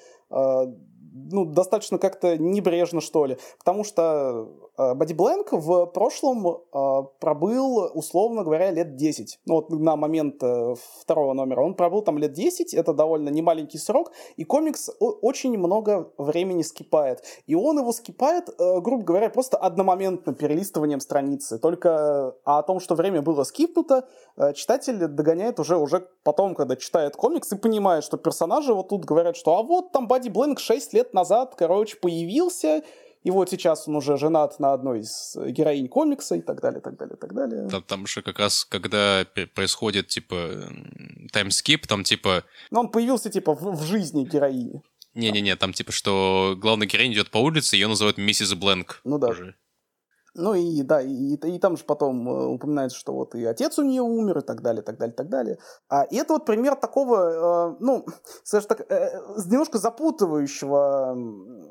ну, достаточно как-то небрежно, что ли. Потому что э, Бленк в прошлом э, пробыл, условно говоря, лет 10. Ну, вот на момент э, второго номера. Он пробыл там лет 10, это довольно немаленький срок, и комикс очень много времени скипает. И он его скипает, грубо говоря, просто одномоментно перелистыванием страницы. Только о том, что время было скипнуто, читатель догоняет уже, уже потом, когда читает комикс и понимает, что персонажи вот тут говорят, что а вот там Бади Бленк 6 лет назад, короче, появился, и вот сейчас он уже женат на одной из героинь комикса и так далее, так далее, так далее. Там, там же как раз, когда происходит, типа, таймскип, там, типа... Ну, он появился, типа, в, в жизни героини. Не-не-не, там, типа, что главная героиня идет по улице, ее называют миссис Бленк. Ну да. Уже. Ну и да, и, и, там же потом э, упоминается, что вот и отец у нее умер, и так далее, так далее, так далее. А, и это вот пример такого, э, ну, скажем так, э, немножко запутывающего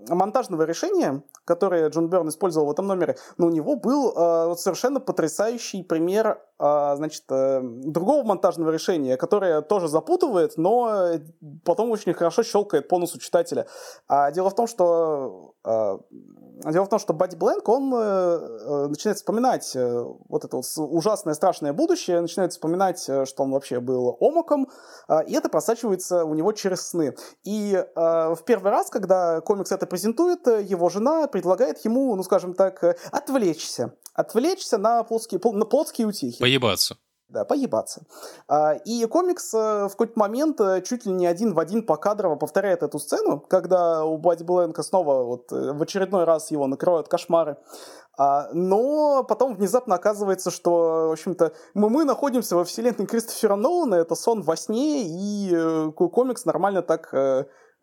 монтажного решения, которое Джон Берн использовал в этом номере. Но у него был э, вот совершенно потрясающий пример, э, значит, э, другого монтажного решения, которое тоже запутывает, но потом очень хорошо щелкает по носу читателя. А дело в том, что э, дело в том, что Бадди Бленк, он э, начинает вспоминать вот это вот ужасное, страшное будущее, начинает вспоминать, что он вообще был омоком, и это просачивается у него через сны. И в первый раз, когда комикс это презентует, его жена предлагает ему, ну, скажем так, отвлечься. Отвлечься на плотские, на плотские утехи. Поебаться. Да, поебаться. А, и комикс э, в какой-то момент э, чуть ли не один в один покадрово повторяет эту сцену, когда у Бадди Бленка снова вот э, в очередной раз его накрывают кошмары. А, но потом внезапно оказывается, что, в общем-то, мы, мы находимся во вселенной Кристофера Нолана, это сон во сне, и комикс нормально так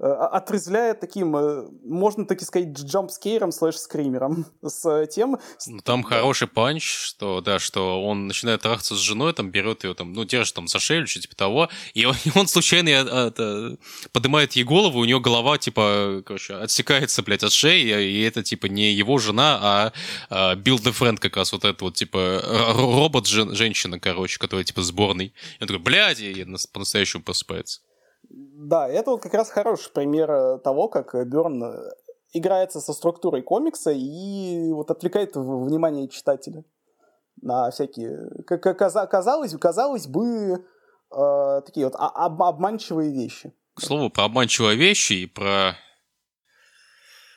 отрезвляет таким, э, можно таки сказать, джампскейром слэш-скримером с тем... Ну, там хороший панч, что, да, что он начинает трахаться с женой, там берет ее, там, ну, держит там за шею, что типа того, и он, и он случайно это, поднимает ей голову, у нее голова, типа, короче, отсекается, блядь, от шеи, и это, типа, не его жена, а, Билл де Френд как раз вот это вот, типа, робот-женщина, короче, которая, типа, сборный. И он такой, блядь, и по-настоящему просыпается. Да, это вот как раз хороший пример э, того, как Берн э, играется со структурой комикса и вот отвлекает внимание читателя на всякие, казалось, казалось бы, э, такие вот об, обманчивые вещи. К слову, про обманчивые вещи и про...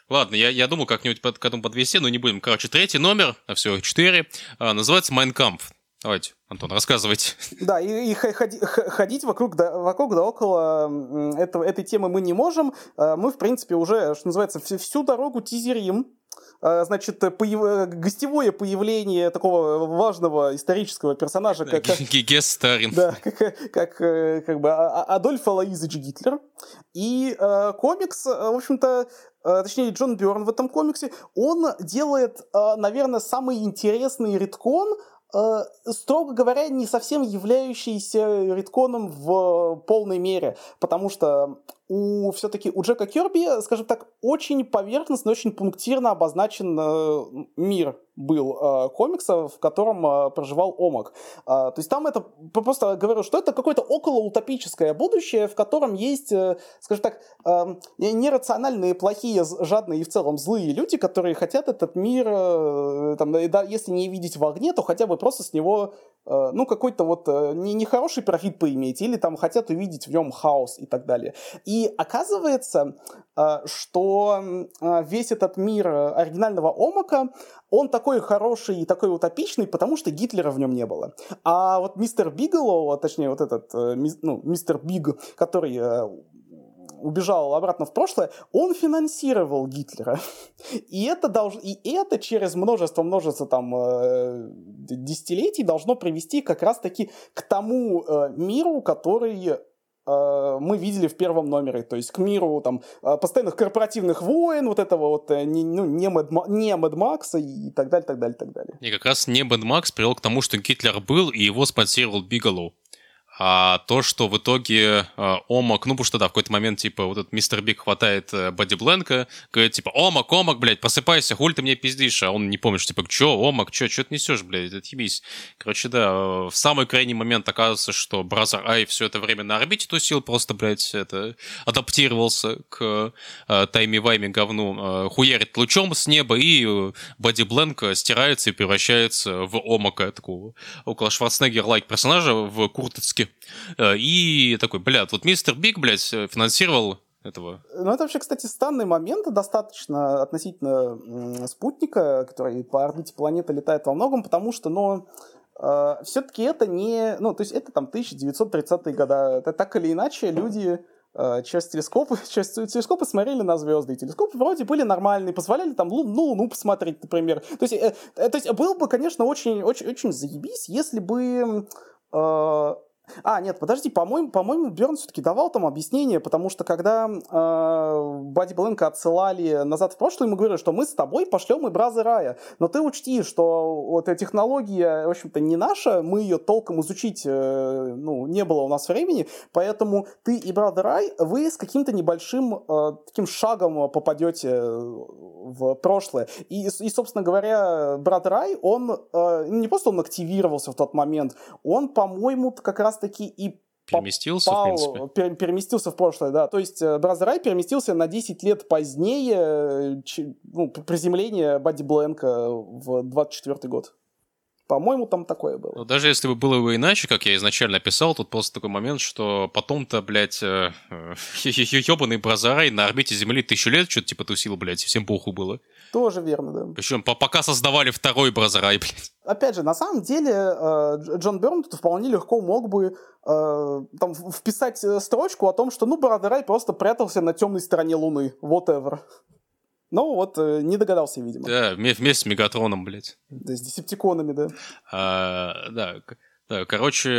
Ладно, я, я думаю, как-нибудь под, к этому подвести, но не будем. Короче, третий номер, а всего четыре, а, называется «Майнкамп». Давайте, Антон, рассказывайте. Да, и, и ходи, ходить вокруг да, вокруг да около этого, этой темы мы не можем. А, мы, в принципе, уже, что называется, всю дорогу тизерим. А, значит, появ... гостевое появление такого важного исторического персонажа, как... Гестарин. Да, как, как, э, как бы а, Адольф Алаизович Гитлер. И э, комикс, в общем-то, точнее, Джон Бёрн в этом комиксе, он делает, наверное, самый интересный редкон – Э, строго говоря, не совсем являющийся редконом в полной мере, потому что у все-таки у Джека Керби, скажем так, очень поверхностно, очень пунктирно обозначен э, мир был э, комикса, в котором э, проживал Омак. Э, то есть там это просто говорю, что это какое-то околоутопическое будущее, в котором есть, э, скажем так, э, нерациональные, плохие, жадные и в целом злые люди, которые хотят этот мир, э, там, да, если не видеть в огне, то хотя бы просто с него Э, ну, какой-то вот э, не, нехороший профит поиметь, или там хотят увидеть в нем хаос и так далее. И оказывается, э, что весь этот мир оригинального Омака, он такой хороший и такой утопичный, потому что Гитлера в нем не было. А вот мистер Биглоу, точнее вот этот, ну, мистер Биг, который убежал обратно в прошлое, он финансировал Гитлера. И это, долж... и это через множество-множество там э, десятилетий должно привести как раз-таки к тому э, миру, который э, мы видели в первом номере, то есть к миру там постоянных корпоративных войн, вот этого вот не, ну, не, Мэд, не Мэд Макса и так далее, так далее, так далее. И как раз не Мэд Макс привел к тому, что Гитлер был, и его спонсировал Бигалоу а то, что в итоге э, Омак, ну, потому что, да, в какой-то момент, типа, вот этот мистер Биг хватает э, Бадди Бленка, говорит, типа, Омак, Омак, блядь, просыпайся, хуль ты мне пиздишь, а он не помнит, что, типа, чё, Омак, чё, чё ты несешь, блядь, отъебись. Короче, да, э, в самый крайний момент оказывается, что Бразер Ай все это время на орбите тусил, просто, блядь, это, адаптировался к э, timey-wimey говну, э, хуярит лучом с неба, и э, Бадди Бленк стирается и превращается в Омака, такого около Шварценеггер-like персонажа в курточке штуки. Э, и такой, блядь, вот мистер Биг, блядь, финансировал этого. Ну, это вообще, кстати, странный момент достаточно относительно спутника, который по орбите планеты летает во многом, потому что, ну, э, все-таки это не... Ну, то есть это там 1930-е годы. Это так или иначе люди э, через телескопы, через телескопы смотрели на звезды. И телескопы вроде были нормальные, позволяли там лун, ну, Луну посмотреть, например. То есть, э, э, то есть был бы, конечно, очень, очень, очень заебись, если бы э, а, нет, подожди, по-моему, по-моему, Берн все-таки давал там объяснение, потому что когда э, Бадди Бленка отсылали назад в прошлое, ему говорили, что мы с тобой пошлем и Браза Рая. Но ты учти, что вот эта технология, в общем-то, не наша, мы ее толком изучить, э, ну, не было у нас времени, поэтому ты и Брат Рай, вы с каким-то небольшим э, таким шагом попадете в прошлое. И, и собственно говоря, Бразер Ай, он э, не просто он активировался в тот момент, он, по-моему, как раз раз-таки и переместился, попал, в принципе. переместился в прошлое, да. То есть Бразер Ай переместился на 10 лет позднее ну, приземления Бадди Бленка в 24 год. По-моему, там такое было. Ну, даже если бы было бы иначе, как я изначально писал, тут просто такой момент, что потом-то, блядь, ебаный Бразер Ай на орбите Земли тысячу лет что-то типа тусил, блядь, всем похуй было. Тоже верно, да. Причем пока создавали второй Бразарай, блядь. Опять же, на самом деле, Джон Берн тут вполне легко мог бы там вписать строчку о том, что, ну, Бразарай просто прятался на темной стороне Луны, whatever. Ну, вот э, не догадался, видимо. Да, вместе с Мегатроном, блядь. Да, с десептиконами, да. А, да, да, короче,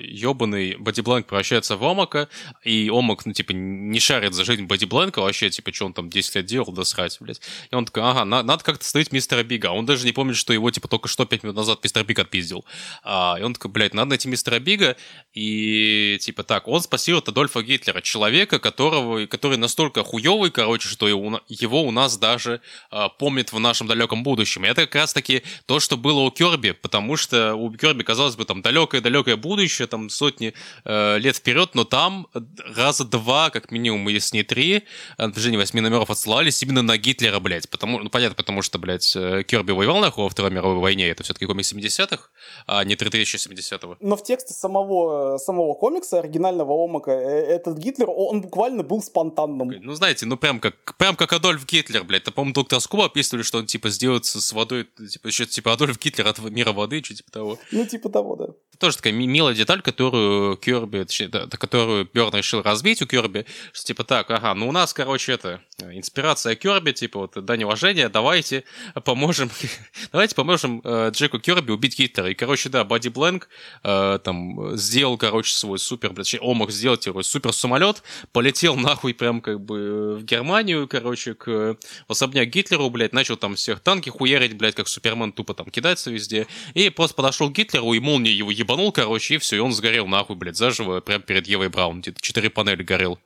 ебаный э, Бодибланк превращается в Омака, и Омак, ну, типа, не шарит за жизнь Бодибланка вообще, типа, что он там 10 лет делал, да срать, блядь. И он такой, ага, на- надо как-то остановить мистера Бига. Он даже не помнит, что его, типа, только что 5 минут назад мистер Биг отпиздил. А, и он такой, блядь, надо найти мистера Бига, и, типа, так, он спасил от Адольфа Гитлера, человека, которого, который настолько хуёвый, короче, что его, его у нас даже а, помнит в нашем далеком будущем. И это как раз-таки то, что было у Керби, потому что у Керби, казалось бы, там далекое-далекое будущее, там сотни э, лет вперед, но там раза два, как минимум, если не три, движение восьми номеров отсылались именно на Гитлера, блядь. Потому, ну, понятно, потому что, блядь, э, Керби воевал нахуй во Второй мировой войне, это все-таки комикс 70-х, а не 3070-го. Но в тексте самого, самого комикса, оригинального Омака, э, этот Гитлер, он буквально был спонтанным. Ну, знаете, ну прям как, прям как Адольф Гитлер, блядь. Это, по-моему, доктор Скуба описывали, что он, типа, сделает с водой, типа, еще, типа, Адольф Гитлер от мира воды, что типа того. Ну, типа того, да. Это тоже такая милая деталь, которую Керби, точнее, да, которую Берн решил разбить у Керби, что типа так, ага, ну у нас, короче, это, инспирация Керби, типа вот, дань уважения, давайте поможем, давайте поможем э, Джеку Керби убить Гитлера. И, короче, да, Бадди Бленк э, там сделал, короче, свой супер, точнее, он мог сделать его супер самолет, полетел нахуй прям как бы в Германию, короче, к особняк Гитлеру, блядь, начал там всех танки хуярить, блядь, как Супермен тупо там кидается везде, и просто подошел к Гитлеру, и молния его ебанул, короче, и все, и он сгорел нахуй, блядь, заживо, прямо перед Евой Браун, четыре панели горел.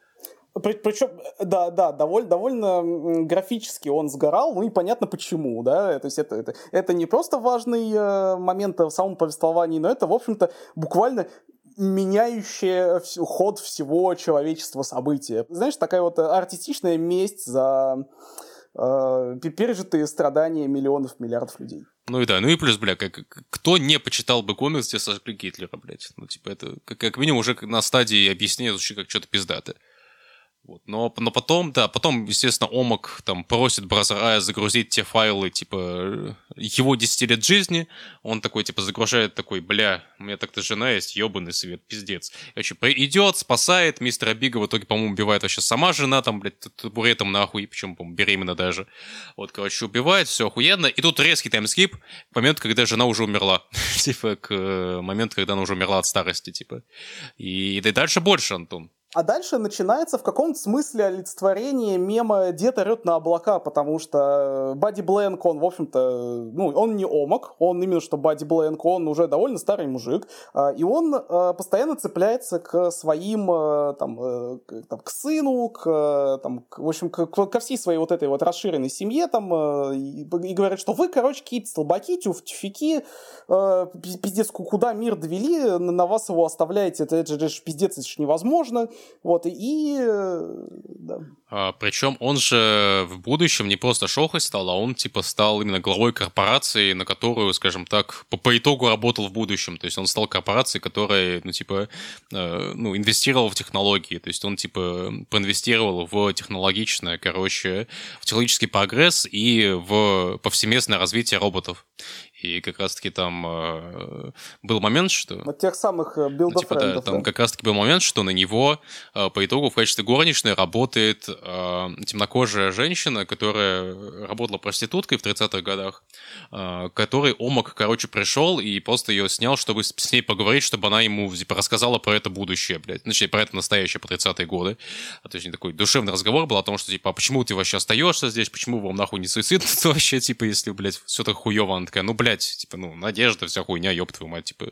Причем, да, да, довольно, довольно графически он сгорал, ну и понятно почему, да, то есть это, это, это не просто важный э, момент в самом повествовании, но это, в общем-то, буквально меняющее ход всего человечества события. Знаешь, такая вот артистичная месть за э, пережитые страдания миллионов, миллиардов людей. Ну и да, ну и плюс, бля, как, кто не почитал бы комикс, где сожгли Гитлера, блядь? Ну, типа, это как, как минимум уже на стадии объяснения звучит как что-то пиздатое. Вот. Но, но потом, да, потом, естественно, Омак там просит Бразарая загрузить те файлы, типа, его 10 лет жизни. Он такой, типа, загружает такой, бля, у меня так-то жена есть, ебаный свет, пиздец. Короче, идет, спасает, мистера Бига в итоге, по-моему, убивает вообще сама жена, там, блядь, табуретом нахуй, причем, по-моему, беременна даже. Вот, короче, убивает, все охуенно. И тут резкий таймскип к моменту, когда жена уже умерла. типа, к э, моменту, когда она уже умерла от старости, типа. И дальше больше, Антон. А дальше начинается в каком-то смысле олицетворение мема «Дед орет на облака», потому что Бадди Бленк, он, в общем-то, ну, он не омак, он именно что Бадди Бленк, он уже довольно старый мужик, а, и он а, постоянно цепляется к своим, а, там, там к сыну, к, там, к, в общем, к, ко всей своей вот этой вот расширенной семье, там, и, и говорит, что вы, короче, какие-то столбаки, тюфики, пиздец, куда мир довели, на вас его оставляете, это, это же пиздец, это же невозможно, вот, и... Да. А, причем он же в будущем не просто шохой стал, а он, типа, стал именно главой корпорации, на которую, скажем так, по, по итогу работал в будущем. То есть он стал корпорацией, которая, ну, типа, э, ну, инвестировала в технологии. То есть он, типа, проинвестировал в технологичное, короче, в технологический прогресс и в повсеместное развитие роботов. И как раз-таки там э, был момент, что... Вот тех самых билдов ну, типа, да, там да. как раз-таки был момент, что на него э, по итогу в качестве горничной работает э, темнокожая женщина, которая работала проституткой в 30-х годах, э, который Омак, короче, пришел и просто ее снял, чтобы с ней поговорить, чтобы она ему типа, рассказала про это будущее, блядь. Точнее, про это настоящее, по 30-е годы. А, то есть такой душевный разговор был о том, что, типа, а почему ты вообще остаешься здесь, почему вам нахуй не суицид вообще, типа, если, блядь, все так хуево. Она такая, ну, блядь, блядь, типа, ну, надежда, вся хуйня, ёб твою мать, типа,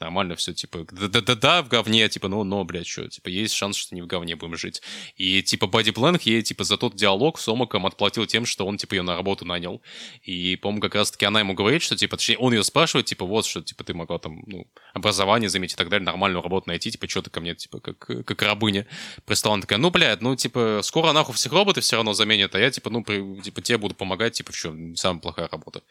нормально все, типа, да-да-да, в говне, типа, ну, но, блядь, что, типа, есть шанс, что не в говне будем жить. И, типа, Бади Бленк ей, типа, за тот диалог с Омаком отплатил тем, что он, типа, ее на работу нанял. И, по-моему, как раз-таки она ему говорит, что, типа, точнее, он ее спрашивает, типа, вот, что, типа, ты могла там, ну, образование заметить и так далее, нормальную работу найти, типа, что ты ко мне, типа, как, как рабыня пристала. Она такая, ну, блядь, ну, типа, скоро нахуй всех роботы все равно заменят, а я, типа, ну, при, типа, тебе буду помогать, типа, что, самая плохая работа.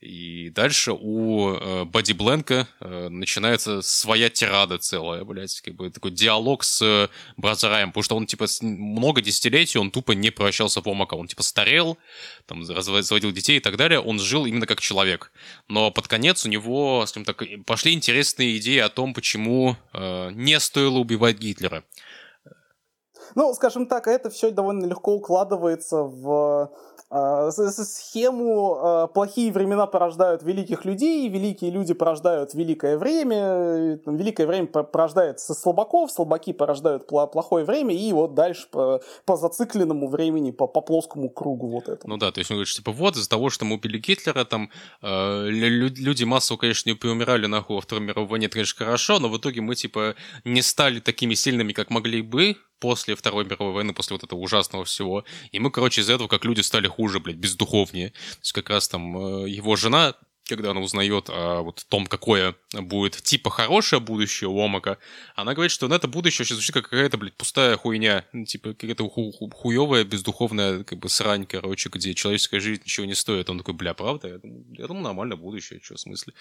И дальше у э, Бади Бленка э, начинается своя тирада целая, блядь, как бы такой диалог с э, Бразараем, потому что он, типа, много десятилетий он тупо не превращался в Омака. Он, типа, старел, там, разводил детей и так далее. Он жил именно как человек. Но под конец у него, скажем так, пошли интересные идеи о том, почему э, не стоило убивать Гитлера. Ну, скажем так, это все довольно легко укладывается в схему э, плохие времена порождают великих людей, великие люди порождают великое время, там, великое время порождает слабаков, слабаки порождают плохое время, и вот дальше по, по зацикленному времени, по, по плоскому кругу вот это. Ну да, то есть он говорит, типа, вот из-за того, что мы убили Гитлера, там э, люди массово, конечно, не поумирали нахуй во Второй мировой войне, это, конечно, хорошо, но в итоге мы, типа, не стали такими сильными, как могли бы, после Второй мировой войны, после вот этого ужасного всего. И мы, короче, из-за этого как люди стали блядь, бездуховнее. То есть как раз там э, его жена когда она узнает о вот том, какое будет типа хорошее будущее у Омака, она говорит, что на это будущее сейчас звучит как какая-то, блядь, пустая хуйня. Ну, типа, какая-то ху хуевая, бездуховная, как бы, срань, короче, где человеческая жизнь ничего не стоит. Он такой, бля, правда? Я думаю, я думаю нормально будущее, что в смысле.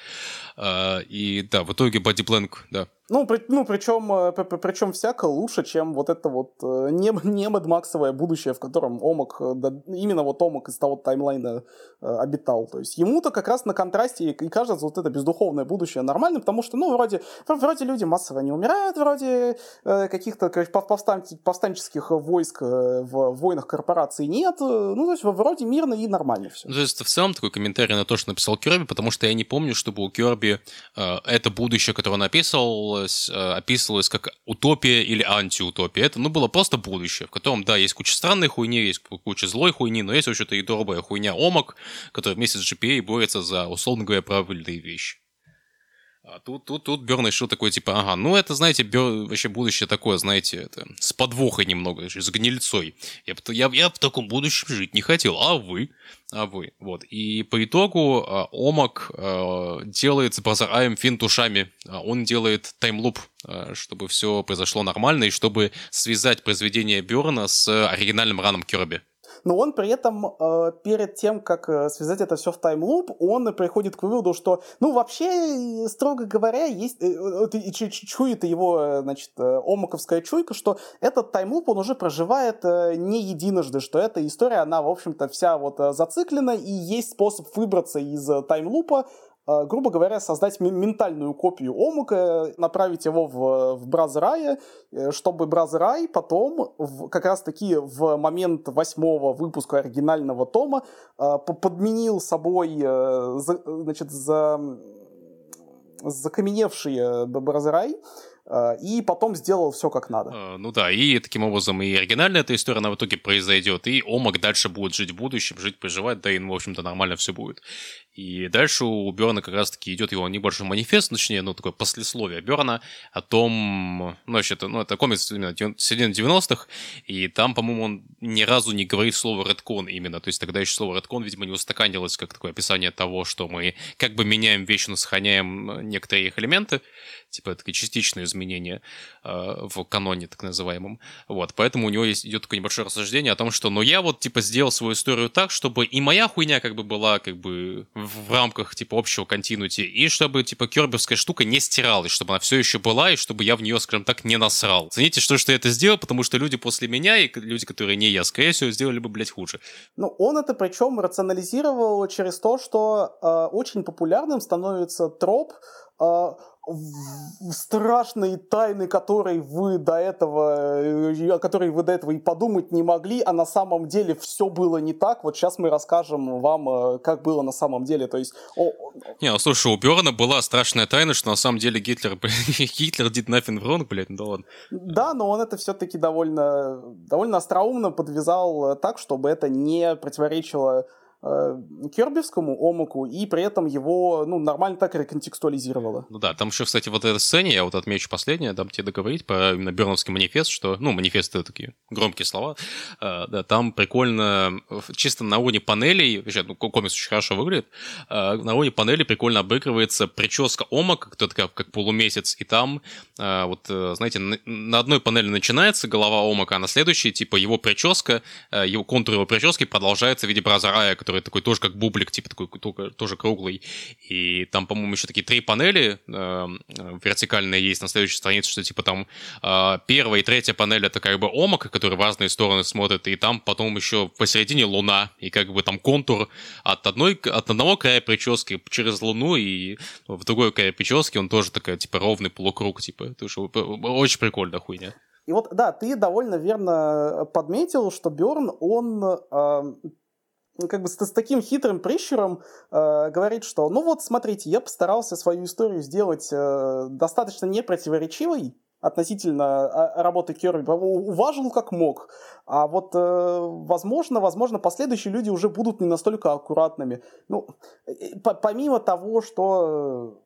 А, и да, в итоге Бади Бленк, да, ну, при, ну причем, э, причем всяко лучше, чем вот это вот э, не, не Максовое будущее, в котором Омак, э, именно вот Омак из того таймлайна обитал. То есть ему-то как раз на контрасте и, кажется вот это бездуховное будущее нормальным, потому что, ну, вроде, вроде люди массово не умирают, вроде каких-то повстан, повстанческих войск в войнах корпораций нет. Ну, то есть вроде мирно и нормально все. Ну, то есть в целом такой комментарий на то, что написал Керби, потому что я не помню, чтобы у Керби э, это будущее, которое он описывал, описывалось, э, описывалось как утопия или антиутопия. Это, ну, было просто будущее, в котором, да, есть куча странной хуйни, есть куча злой хуйни, но есть вообще-то и добрая хуйня Омак, который вместе с GPA борется за, условно говоря, правильные вещи. А тут, тут, тут Берн решил такой, типа, ага, ну это, знаете, Бер... вообще будущее такое, знаете, это, с подвохой немного, с гнильцой. Я, я, я в таком будущем жить не хотел, а вы? А вы, вот. И по итогу э, Омак э, делает с Базараем финт ушами. А он делает таймлуп, э, чтобы все произошло нормально, и чтобы связать произведение Берна с оригинальным раном Кирби но он при этом э, перед тем, как э, связать это все в таймлуп, он приходит к выводу, что, ну, вообще, строго говоря, есть, э, э, чует его, э, значит, э, омаковская чуйка, что этот таймлуп он уже проживает э, не единожды, что эта история, она, в общем-то, вся вот э, зациклена, и есть способ выбраться из э, таймлупа, Э, грубо говоря, создать ментальную копию Омука, направить его в, в Бразрай, э, чтобы Бразрай потом, в, как раз-таки в момент восьмого выпуска оригинального тома, э, подменил собой, значит, за закаменевший Бразрай, и потом сделал все как надо. Ну да, и таким образом и оригинальная эта история, она в итоге произойдет, и Омак дальше будет жить в будущем, жить, проживать, да и, ну, в общем-то, нормально все будет. И дальше у Берна как раз-таки идет его небольшой манифест, точнее, ну, такое послесловие Берна о том, ну, вообще, это, ну, это комикс именно середины 90-х, и там, по-моему, он ни разу не говорит слово редкон именно, то есть тогда еще слово редкон, видимо, не устаканилось как такое описание того, что мы как бы меняем вещи, но сохраняем некоторые их элементы, типа такие частичные изменения э, в каноне так называемом. Вот, поэтому у него есть, идет такое небольшое рассуждение о том, что, ну, я вот, типа, сделал свою историю так, чтобы и моя хуйня как бы была, как бы, в рамках, типа, общего континути, и чтобы, типа, керберская штука не стиралась, чтобы она все еще была, и чтобы я в нее, скажем так, не насрал. Цените, что, что я это сделал, потому что люди после меня и люди, которые не я, скорее всего, сделали бы, блядь, хуже. Ну, он это причем рационализировал через то, что э, очень популярным становится троп э, страшные тайны, которые вы до этого, э, о которой вы до этого и подумать не могли, а на самом деле все было не так. Вот сейчас мы расскажем вам, э, как было на самом деле. То есть... О... Не, ну слушай, у Берна была страшная тайна, что на самом деле Гитлер, Гитлер did nothing wrong, блядь, ну да ладно. Да, но он это все-таки довольно, довольно остроумно подвязал так, чтобы это не противоречило э, кербевскому омаку и при этом его ну, нормально так реконтекстуализировала. Ну да, там еще, кстати, вот эта сцене, я вот отмечу последнее, дам тебе договорить про именно Берновский манифест, что, ну, манифест это такие громкие слова, э, да, там прикольно, чисто на уровне панелей, вообще, ну, комикс очень хорошо выглядит, э, на уровне панелей прикольно обыгрывается прическа омака, кто такая, как полумесяц, и там, э, вот, э, знаете, на, на одной панели начинается голова омака, а на следующей, типа, его прическа, э, его контур его прически продолжается в виде Бразарая, который такой тоже как бублик, типа такой тоже круглый. И там, по-моему, еще такие три панели э, вертикальные есть на следующей странице, что типа там э, первая и третья панель это как бы омак, который в разные стороны смотрит, и там потом еще посередине луна, и как бы там контур от, одной, от одного края прически через луну, и в другой край прически он тоже такая, типа, ровный полукруг, типа, это что, очень прикольно хуйня. И вот, да, ты довольно верно подметил, что Берн, он э, как бы с, с таким хитрым прищуром э, говорит, что, ну вот, смотрите, я постарался свою историю сделать э, достаточно непротиворечивой относительно а, работы Керби, уважил как мог. А вот, э, возможно, возможно, последующие люди уже будут не настолько аккуратными. Ну, помимо того, что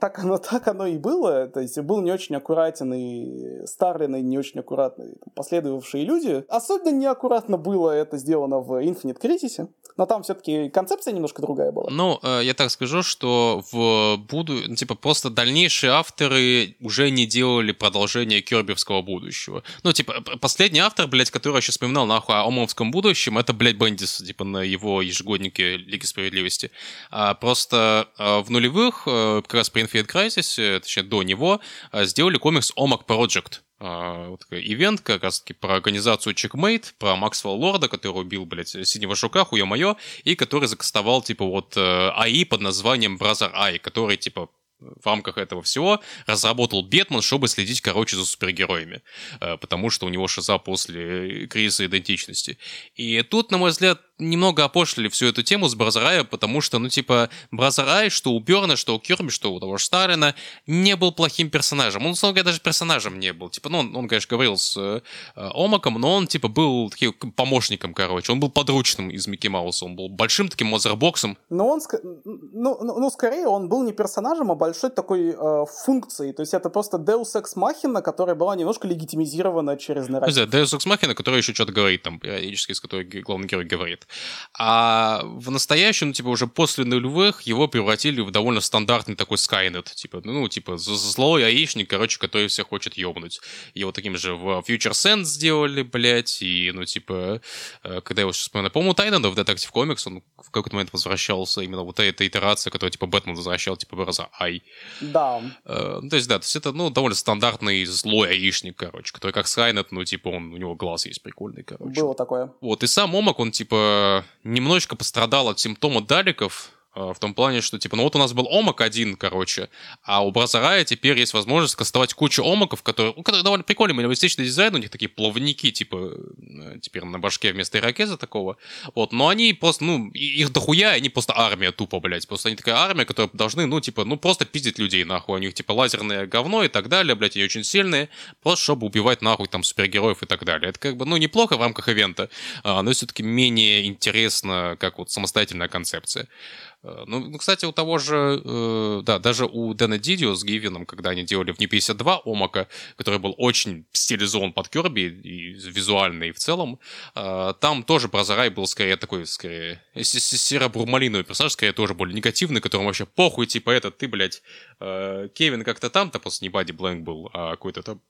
так оно, так оно и было. То есть был не очень аккуратен и Старлин, и не очень аккуратные последовавшие люди. Особенно неаккуратно было это сделано в Infinite Crisis но там все-таки концепция немножко другая была. Ну, э, я так скажу, что в буду, ну, типа, просто дальнейшие авторы уже не делали продолжение Кербевского будущего. Ну, типа, последний автор, блядь, который я сейчас вспоминал нахуй о Омовском будущем, это, блядь, Бендис, типа, на его ежегоднике Лиги Справедливости. А просто э, в нулевых, э, как раз при Infinite Crisis, точнее, до него, сделали комикс Омак Project, а, вот такой ивент, как раз таки про организацию Checkmate, про Максвелла Лорда, который убил, блядь, синего жука, хуя моё, и который закастовал, типа, вот э, АИ под названием Brother Ай, который, типа, в рамках этого всего разработал Бетман, чтобы следить, короче, за супергероями. Э, потому что у него шиза после кризиса идентичности. И тут, на мой взгляд, немного опошлили всю эту тему с Бразарая, потому что, ну, типа, Бразарай, что у Берна, что у Керби, что у того же Сталина, не был плохим персонажем. Он, условно даже персонажем не был. Типа, ну, он, он конечно, говорил с э, Омаком, но он, типа, был таким помощником, короче. Он был подручным из Микки Мауса. Он был большим таким мозербоксом. Но он, ну, ну, ну, скорее, он был не персонажем, а большой такой э, функцией. То есть это просто Deus Ex Machina, которая была немножко легитимизирована через нарратив. Deus Ex Machina, которая еще что-то говорит там, периодически, с которой главный герой говорит. А в настоящем, типа, уже после нулевых его превратили в довольно стандартный такой Skynet. Типа, ну, типа, злой аишник, короче, который всех хочет ёбнуть. Его таким же в Future Sense сделали, блядь, и, ну, типа, э, когда я его сейчас вспоминаю, по-моему, Тайнанда в Detective Comics, он в какой-то момент возвращался, именно вот эта итерация, которая, типа, Бэтмен возвращал, типа, Браза Ай. Да. Э, ну, то есть, да, то есть это, ну, довольно стандартный злой аишник, короче, который как Skynet, ну, типа, он, у него глаз есть прикольный, короче. Было такое. Вот, и сам Омак, он, типа, немножечко пострадал от симптома даликов, в том плане, что, типа, ну вот у нас был омак один, короче, а у Бразарая теперь есть возможность кастовать кучу омаков, которые, ну, которые довольно прикольный минималистичный дизайн, у них такие плавники, типа, э, теперь на башке вместо ирокеза такого, вот, но они просто, ну, их дохуя, они просто армия тупо, блядь, просто они такая армия, которая должны, ну, типа, ну, просто пиздить людей, нахуй, у них, типа, лазерное говно и так далее, блядь, они очень сильные, просто чтобы убивать, нахуй, там, супергероев и так далее. Это, как бы, ну, неплохо в рамках ивента, а, но все-таки менее интересно, как вот самостоятельная концепция. Э, ну, ну, кстати, у того же, э, да, даже у Дэна Дидио с Гивином, когда они делали в Не 52 Омака, который был очень стилизован под Керби и визуально, и в целом, э, там тоже Бразарай был скорее такой, скорее, серо-бурмалиновый персонаж, скорее тоже более негативный, которому вообще похуй, типа, это ты, блядь, Кевин как-то там-то, просто не Бади Блэнк был, а какой-то там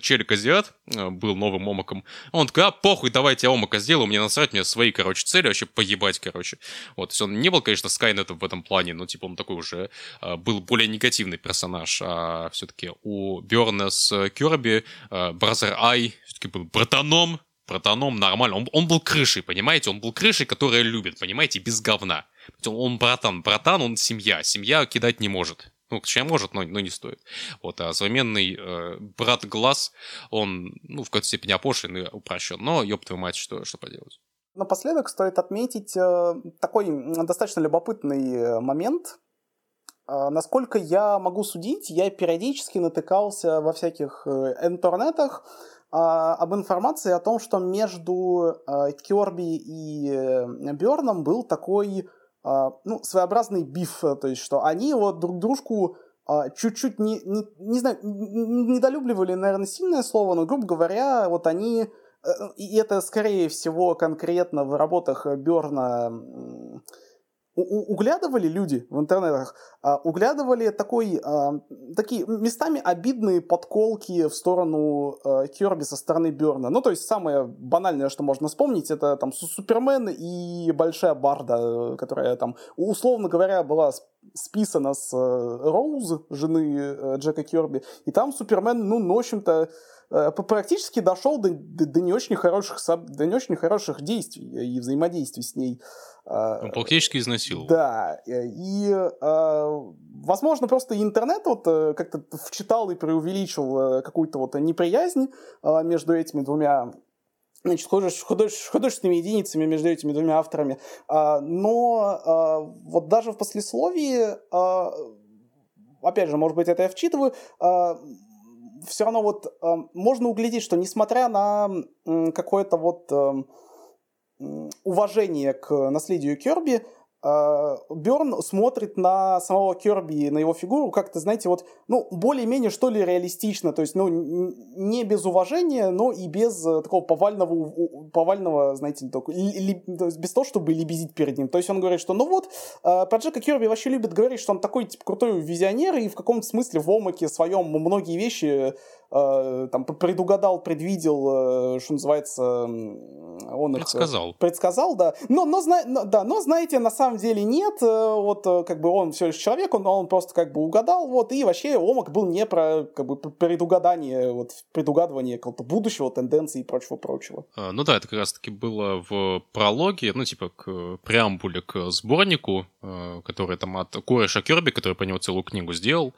челик азиат э, был новым омаком. Он такой, а, похуй, давайте я омака сделаю, мне насрать, мне свои, короче, цели вообще поебать, короче. Вот, то есть он не был, конечно, Скайнетом в этом плане, но, типа, он такой уже э, был более негативный персонаж, а все-таки у Берна с Керби Бразер Ай все-таки был братаном, братаном нормально. Он, он был крышей, понимаете? Он был крышей, которая любит, понимаете, без говна. Он братан, братан, он семья. Семья кидать не может. Ну, точнее, может, но, но не стоит. Вот, а современный э, брат Глаз, он, ну, в какой-то степени опошлен и упрощен. Но, ёб твою мать, что, что поделать. Напоследок стоит отметить э, такой достаточно любопытный э, момент. Э, насколько я могу судить, я периодически натыкался во всяких э, интернетах а, об информации о том, что между а, Керби и Берном был такой ну, своеобразный биф, то есть что они вот друг дружку а, чуть-чуть не, не, не знаю, недолюбливали, наверное, сильное слово, но, грубо говоря, вот они, э, и это, скорее всего, конкретно в работах Берна углядывали люди в интернетах, а, углядывали такой, а, такие местами обидные подколки в сторону а, Кирби со стороны Берна. Ну, то есть самое банальное, что можно вспомнить, это там Супермен и Большая Барда, которая там, условно говоря, была списана с Роуз, жены э, Джека Кирби, и там Супермен, ну, ну в общем-то, э, практически дошел до, до, до, не очень хороших, до не очень хороших действий и взаимодействий с ней. А, Он практически изнасиловал. Да, э, и, а, возможно, просто интернет вот э, как-то вчитал и преувеличил э, какую-то вот неприязнь а, между этими двумя значит, художественными единицами между этими двумя авторами. Но вот даже в послесловии, опять же, может быть, это я вчитываю, все равно вот можно углядеть, что несмотря на какое-то вот уважение к наследию Керби, Берн смотрит на самого Керби, на его фигуру как-то, знаете, вот, ну, более-менее, что ли, реалистично, то есть, ну, не без уважения, но и без э, такого повального, повального, знаете, только, ли, без того, чтобы лебезить перед ним. То есть он говорит, что, ну вот, а, про Джека Керби вообще любит говорить, что он такой, типа, крутой визионер, и в каком-то смысле в Омаке своем многие вещи э, там предугадал, предвидел, э, что называется, он предсказал. их предсказал, да. Но, но, но, да, но знаете, на самом деле нет, э, вот как бы он все лишь человек, он, он просто как бы угадал, вот, и вообще Омак был не про как бы предугадание, вот предугадывание какого-то будущего, тенденций и прочего-прочего. А, ну да, это как раз-таки было в прологе, ну типа к преамбуле к сборнику, который там от Кореша Керби, который по него целую книгу сделал,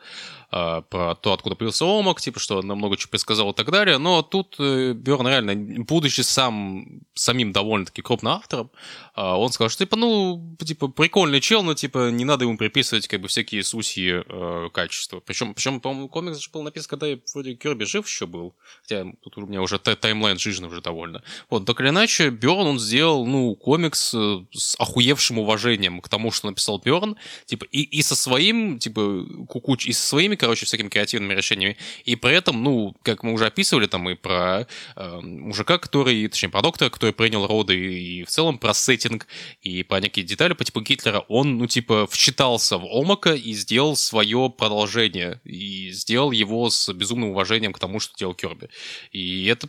про то, откуда появился Омак, типа, что нам много чего предсказал и так далее, но тут э, Берн реально, будучи сам, самим довольно-таки крупным автором, а, он сказал, что, типа, ну, типа, прикольный чел, но, типа, не надо ему приписывать, как бы, всякие сусьи э, качества. Причем, причем, по-моему, комикс же был написан, когда вроде Кирби жив еще был, хотя тут у меня уже таймлайн жизни уже довольно. Вот, так или иначе, Берн, он сделал, ну, комикс э, с охуевшим уважением к тому, что написал Берн, типа, и, и со своим, типа, кукуч, и со своими, короче, всякими креативными решениями, и при этом, ну, ну, как мы уже описывали, там и про э, мужика, который, точнее, про доктора, который принял роды, и в целом про сеттинг, и про некие детали по типу Гитлера, он, ну, типа, вчитался в Омака и сделал свое продолжение, и сделал его с безумным уважением к тому, что делал Керби. И это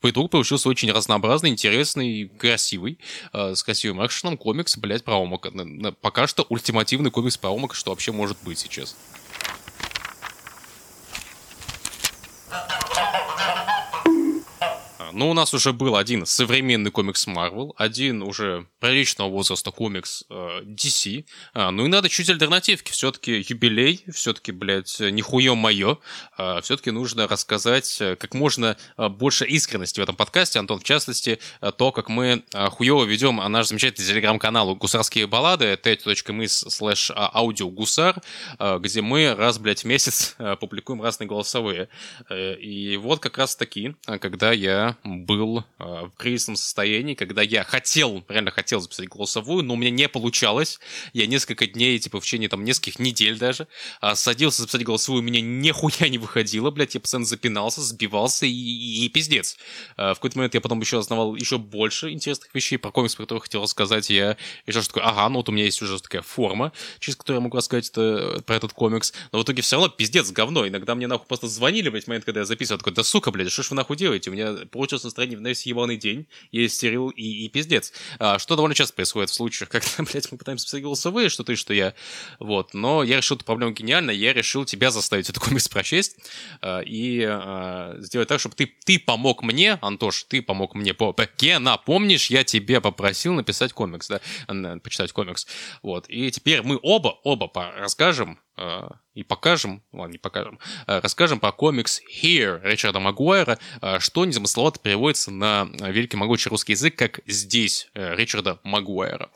по итогу получился очень разнообразный, интересный, красивый, э, с красивым экшеном комикс, блядь, про Омака. Пока что ультимативный комикс про Омака, что вообще может быть сейчас. Ну, у нас уже был один современный комикс Marvel, один уже приличного возраста комикс э, DC. А, ну и надо чуть альтернативки. Все-таки юбилей, все-таки, блядь, нихуе мое. А, все-таки нужно рассказать э, как можно э, больше искренности в этом подкасте. Антон, в частности, э, то, как мы хуево ведем наш замечательный телеграм-канал «Гусарские баллады» t.me slash аудиогусар, где мы раз, блядь, в месяц публикуем разные голосовые. И вот как раз таки, когда я был э, в кризисном состоянии, когда я хотел, реально хотел записать голосовую, но у меня не получалось. Я несколько дней, типа, в течение там нескольких недель даже, э, садился записать голосовую, у меня нихуя не выходило, блядь, я постоянно запинался, сбивался и, и, и пиздец. Э, в какой-то момент я потом еще узнавал еще больше интересных вещей про комикс, про которые хотел рассказать. Я решил, что такое, ага, ну вот у меня есть уже такая форма, через которую я могу рассказать это, про этот комикс. Но в итоге все равно пиздец говно. Иногда мне нахуй просто звонили, блядь, в момент, когда я записывал, такой, да сука, блядь, что ж вы нахуй делаете? У меня получилось настроение на весь ебаный день, есть стерил и, и пиздец. А, что довольно часто происходит в случаях, когда, блядь, мы пытаемся писать голосовые, что ты, что я. Вот. Но я решил эту проблему гениально, я решил тебя заставить эту комикс прочесть а, и а, сделать так, чтобы ты, ты помог мне, Антош, ты помог мне по Гена, помнишь, я тебе попросил написать комикс, да, почитать комикс. Вот. И теперь мы оба, оба расскажем, Э, и покажем, ладно, не покажем, э, расскажем про комикс Here Ричарда Магуайра, э, что незамысловато переводится на великий могучий русский язык, как «Здесь» Ричарда Магуайра.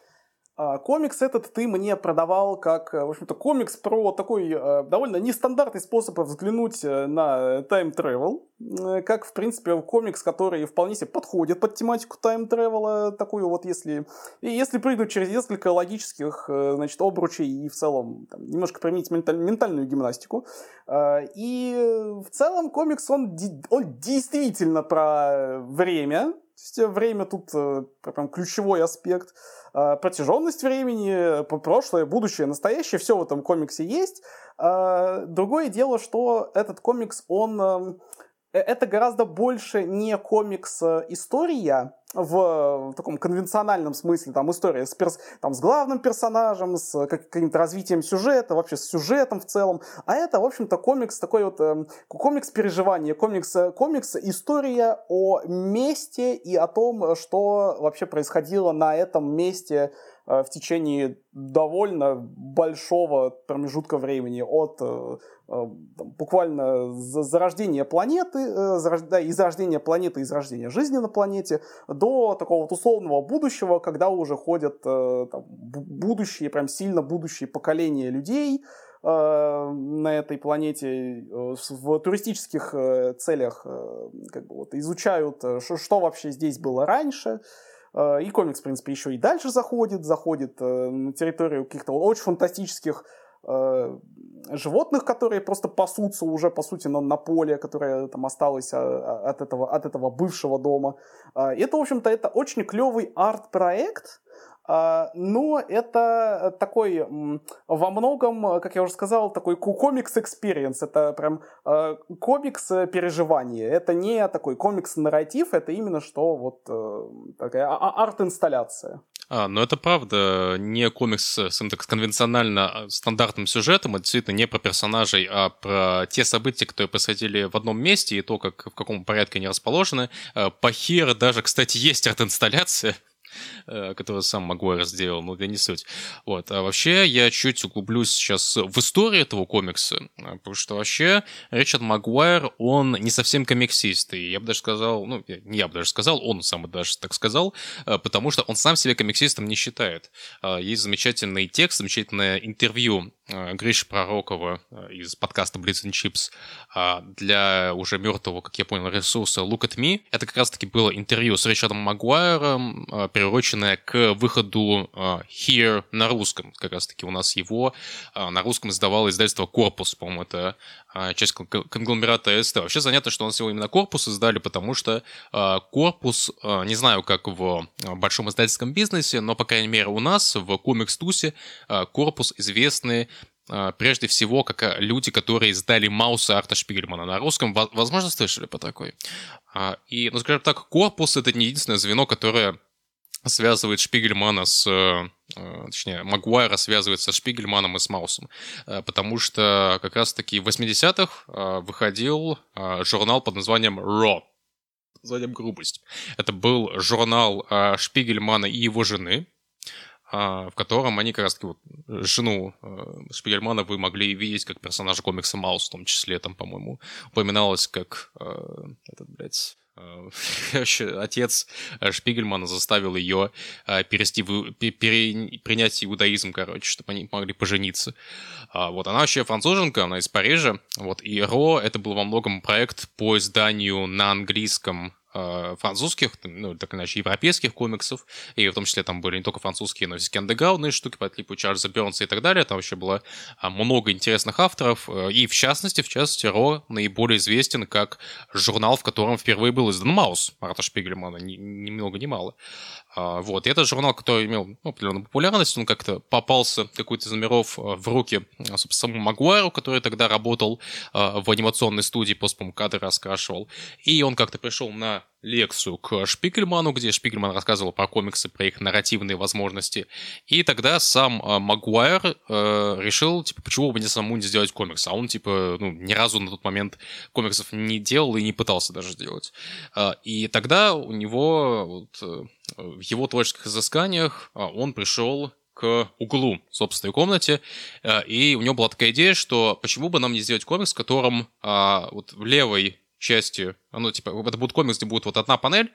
А, комикс этот ты мне продавал как, в общем-то, комикс про такой э, довольно нестандартный способ взглянуть э, на тайм-тревел, э, как, в принципе, комикс, который вполне себе подходит под тематику тайм-тревела, такую вот, если, если прыгнуть через несколько логических, значит, обручей и в целом там, немножко применить менталь, ментальную гимнастику. И в целом комикс, он, он действительно про время, то есть время тут прям ключевой аспект. А, протяженность времени, прошлое, будущее, настоящее, все в этом комиксе есть. А, другое дело, что этот комикс, он эм, Э, это гораздо больше не комикс-история в, таком конвенциональном смысле, там история с, перс, там, с главным персонажем, с каким-то развитием сюжета, вообще с сюжетом в целом, а это, в общем-то, комикс такой вот, э, комикс переживания, комикс, э, комикс история о месте и о том, что вообще происходило на этом месте Э, в течение довольно большого промежутка времени от э, э, буквально зарождения планеты, да, из рождения планеты, из рождения жизни на планете, до такого вот условного будущего, когда уже ходят там, будущие, прям сильно будущие поколения людей, на этой планете в туристических целях как бы вот изучают, что вообще здесь было раньше, Э, и комикс, в принципе, еще и дальше заходит, заходит э, на территорию каких-то очень фантастических э, животных, которые просто пасутся уже, по сути, на, на поле, которое там осталось от этого, от этого бывшего дома. Это, в общем-то, это очень клевый арт-проект, а, но это такой во многом, как я уже сказал, такой комикс-experience. Это прям а, комикс-переживание. Это не такой комикс-нарратив, это именно что вот э, такая а, арт-инсталляция. А, но это правда не комикс с, с конвенционально стандартным сюжетом, это действительно не про персонажей, а про те события, которые происходили в одном месте и то, как в каком порядке они расположены. По Here даже, кстати, есть арт-инсталляция, Э, которую сам Магуайр сделал, но это не суть. Вот. А вообще я чуть углублюсь сейчас в историю этого комикса, э, потому что вообще Ричард Магуайр, он не совсем комиксист, и я бы даже сказал, ну, не я бы даже сказал, он сам даже так сказал, э, потому что он сам себя комиксистом не считает. Есть замечательный текст, замечательное интервью Гриши Пророкова из подкаста Blitz and Chips для уже мертвого, как я понял, ресурса Look at Me. Это как раз-таки было интервью с Ричардом Магуайром, приуроченная к выходу uh, Here на русском. Как раз-таки у нас его uh, на русском издавало издательство «Корпус», по-моему, это uh, часть конгломерата СТ. Вообще занятно, что у нас его именно «Корпус» издали, потому что «Корпус», не знаю, как в большом издательском бизнесе, но, по крайней мере, у нас в комикс-тусе «Корпус» известный прежде всего, как люди, которые издали Мауса Арта Шпигельмана на русском. Возможно, слышали по такой. И, ну, скажем так, корпус — это не единственное звено, которое связывает Шпигельмана с... Э, э, точнее, Магуайра связывает со Шпигельманом и с Маусом. Э, потому что как раз-таки в 80-х выходил журнал под названием «Raw», названием «Грубость». Это был журнал Шпигельмана и его жены, в котором они как раз таки вот жену Шпигельмана вы могли видеть как персонажа комикса Маус, в том числе там, по-моему, упоминалось как этот, блядь, отец э, Шпигельмана заставил ее э, перести, пере, принять иудаизм, короче, чтобы они могли пожениться. А, вот, она вообще француженка, она из Парижа. Вот, и Ро, это был во многом проект по изданию на английском Э, французских, ну, так иначе, европейских комиксов, и в том числе там были не только французские, но и всякие андеграундные штуки по типу Чарльза Бернса и так далее, там вообще было а, много интересных авторов, э, и в частности, в частности, Ро наиболее известен как журнал, в котором впервые был издан Маус Марта Шпигельмана, ни, ни много ни мало. А, вот, и этот журнал, который имел ну, определенную популярность, он как-то попался какой-то из номеров а, в руки, а, собственно, самому Магуайру, который тогда работал в анимационной студии, просто, по кадры раскрашивал. И он как-то пришел на лекцию к Шпигельману, где Шпигельман рассказывал про комиксы, про их нарративные возможности. И тогда сам Магуайр э, решил, типа, почему бы не самому не сделать комикс? А он, типа, ну, ни разу на тот момент комиксов не делал и не пытался даже сделать. Э, и тогда у него вот, э, в его творческих изысканиях он пришел к углу собственной комнате, и у него была такая идея, что почему бы нам не сделать комикс, в котором а, вот в левой части, ну, типа, это будет комикс, где будет вот одна панель,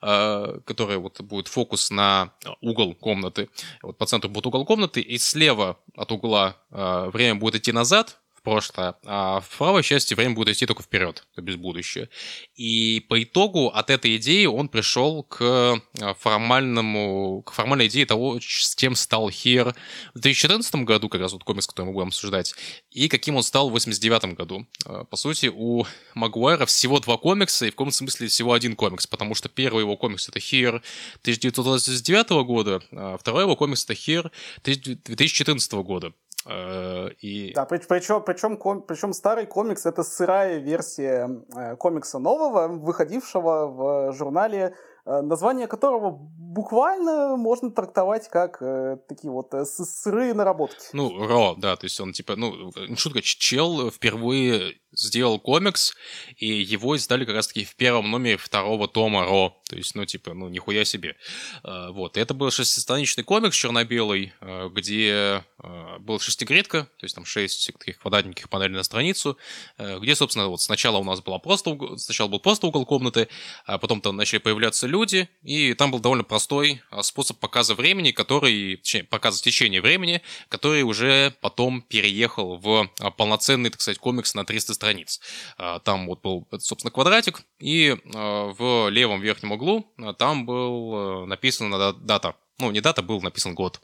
э, которая вот будет фокус на угол комнаты. Вот по центру будет угол комнаты, и слева от угла э, время будет идти назад, прошлое, а в правой части время будет идти только вперед, то без будущее. И по итогу от этой идеи он пришел к э, формальному, к формальной идее того, с кем стал Хир в 2014 году, как раз вот комикс, который мы будем обсуждать, и каким он стал в 89 году. Э, по сути, у Магуайра всего два комикса, и в каком смысле всего один комикс, потому что первый его комикс это Хир 1929 года, а второй его комикс это Хир 2014 года. Э, и... Да, причем, причем, причем старый комикс это сырая версия э, комикса нового, выходившего в журнале название которого буквально можно трактовать как э, такие вот э, сырые наработки. Ну, Ро, да, то есть он типа, ну, шутка, чел впервые сделал комикс, и его издали как раз-таки в первом номере второго тома Ро, то есть, ну, типа, ну, нихуя себе. Э, вот, это был шестистраничный комикс черно-белый, э, где э, был шестигритка, то есть там шесть таких квадратненьких панелей на страницу, где, собственно, вот сначала у нас была просто, сначала был просто угол комнаты, а потом там начали появляться люди, и там был довольно простой а, способ показа времени, который, точнее, показа течения времени, который уже потом переехал в а, полноценный, так сказать, комикс на 300 страниц. А, там вот был, собственно, квадратик, и в левом верхнем углу там был написана дата. Ну, не дата, был написан год.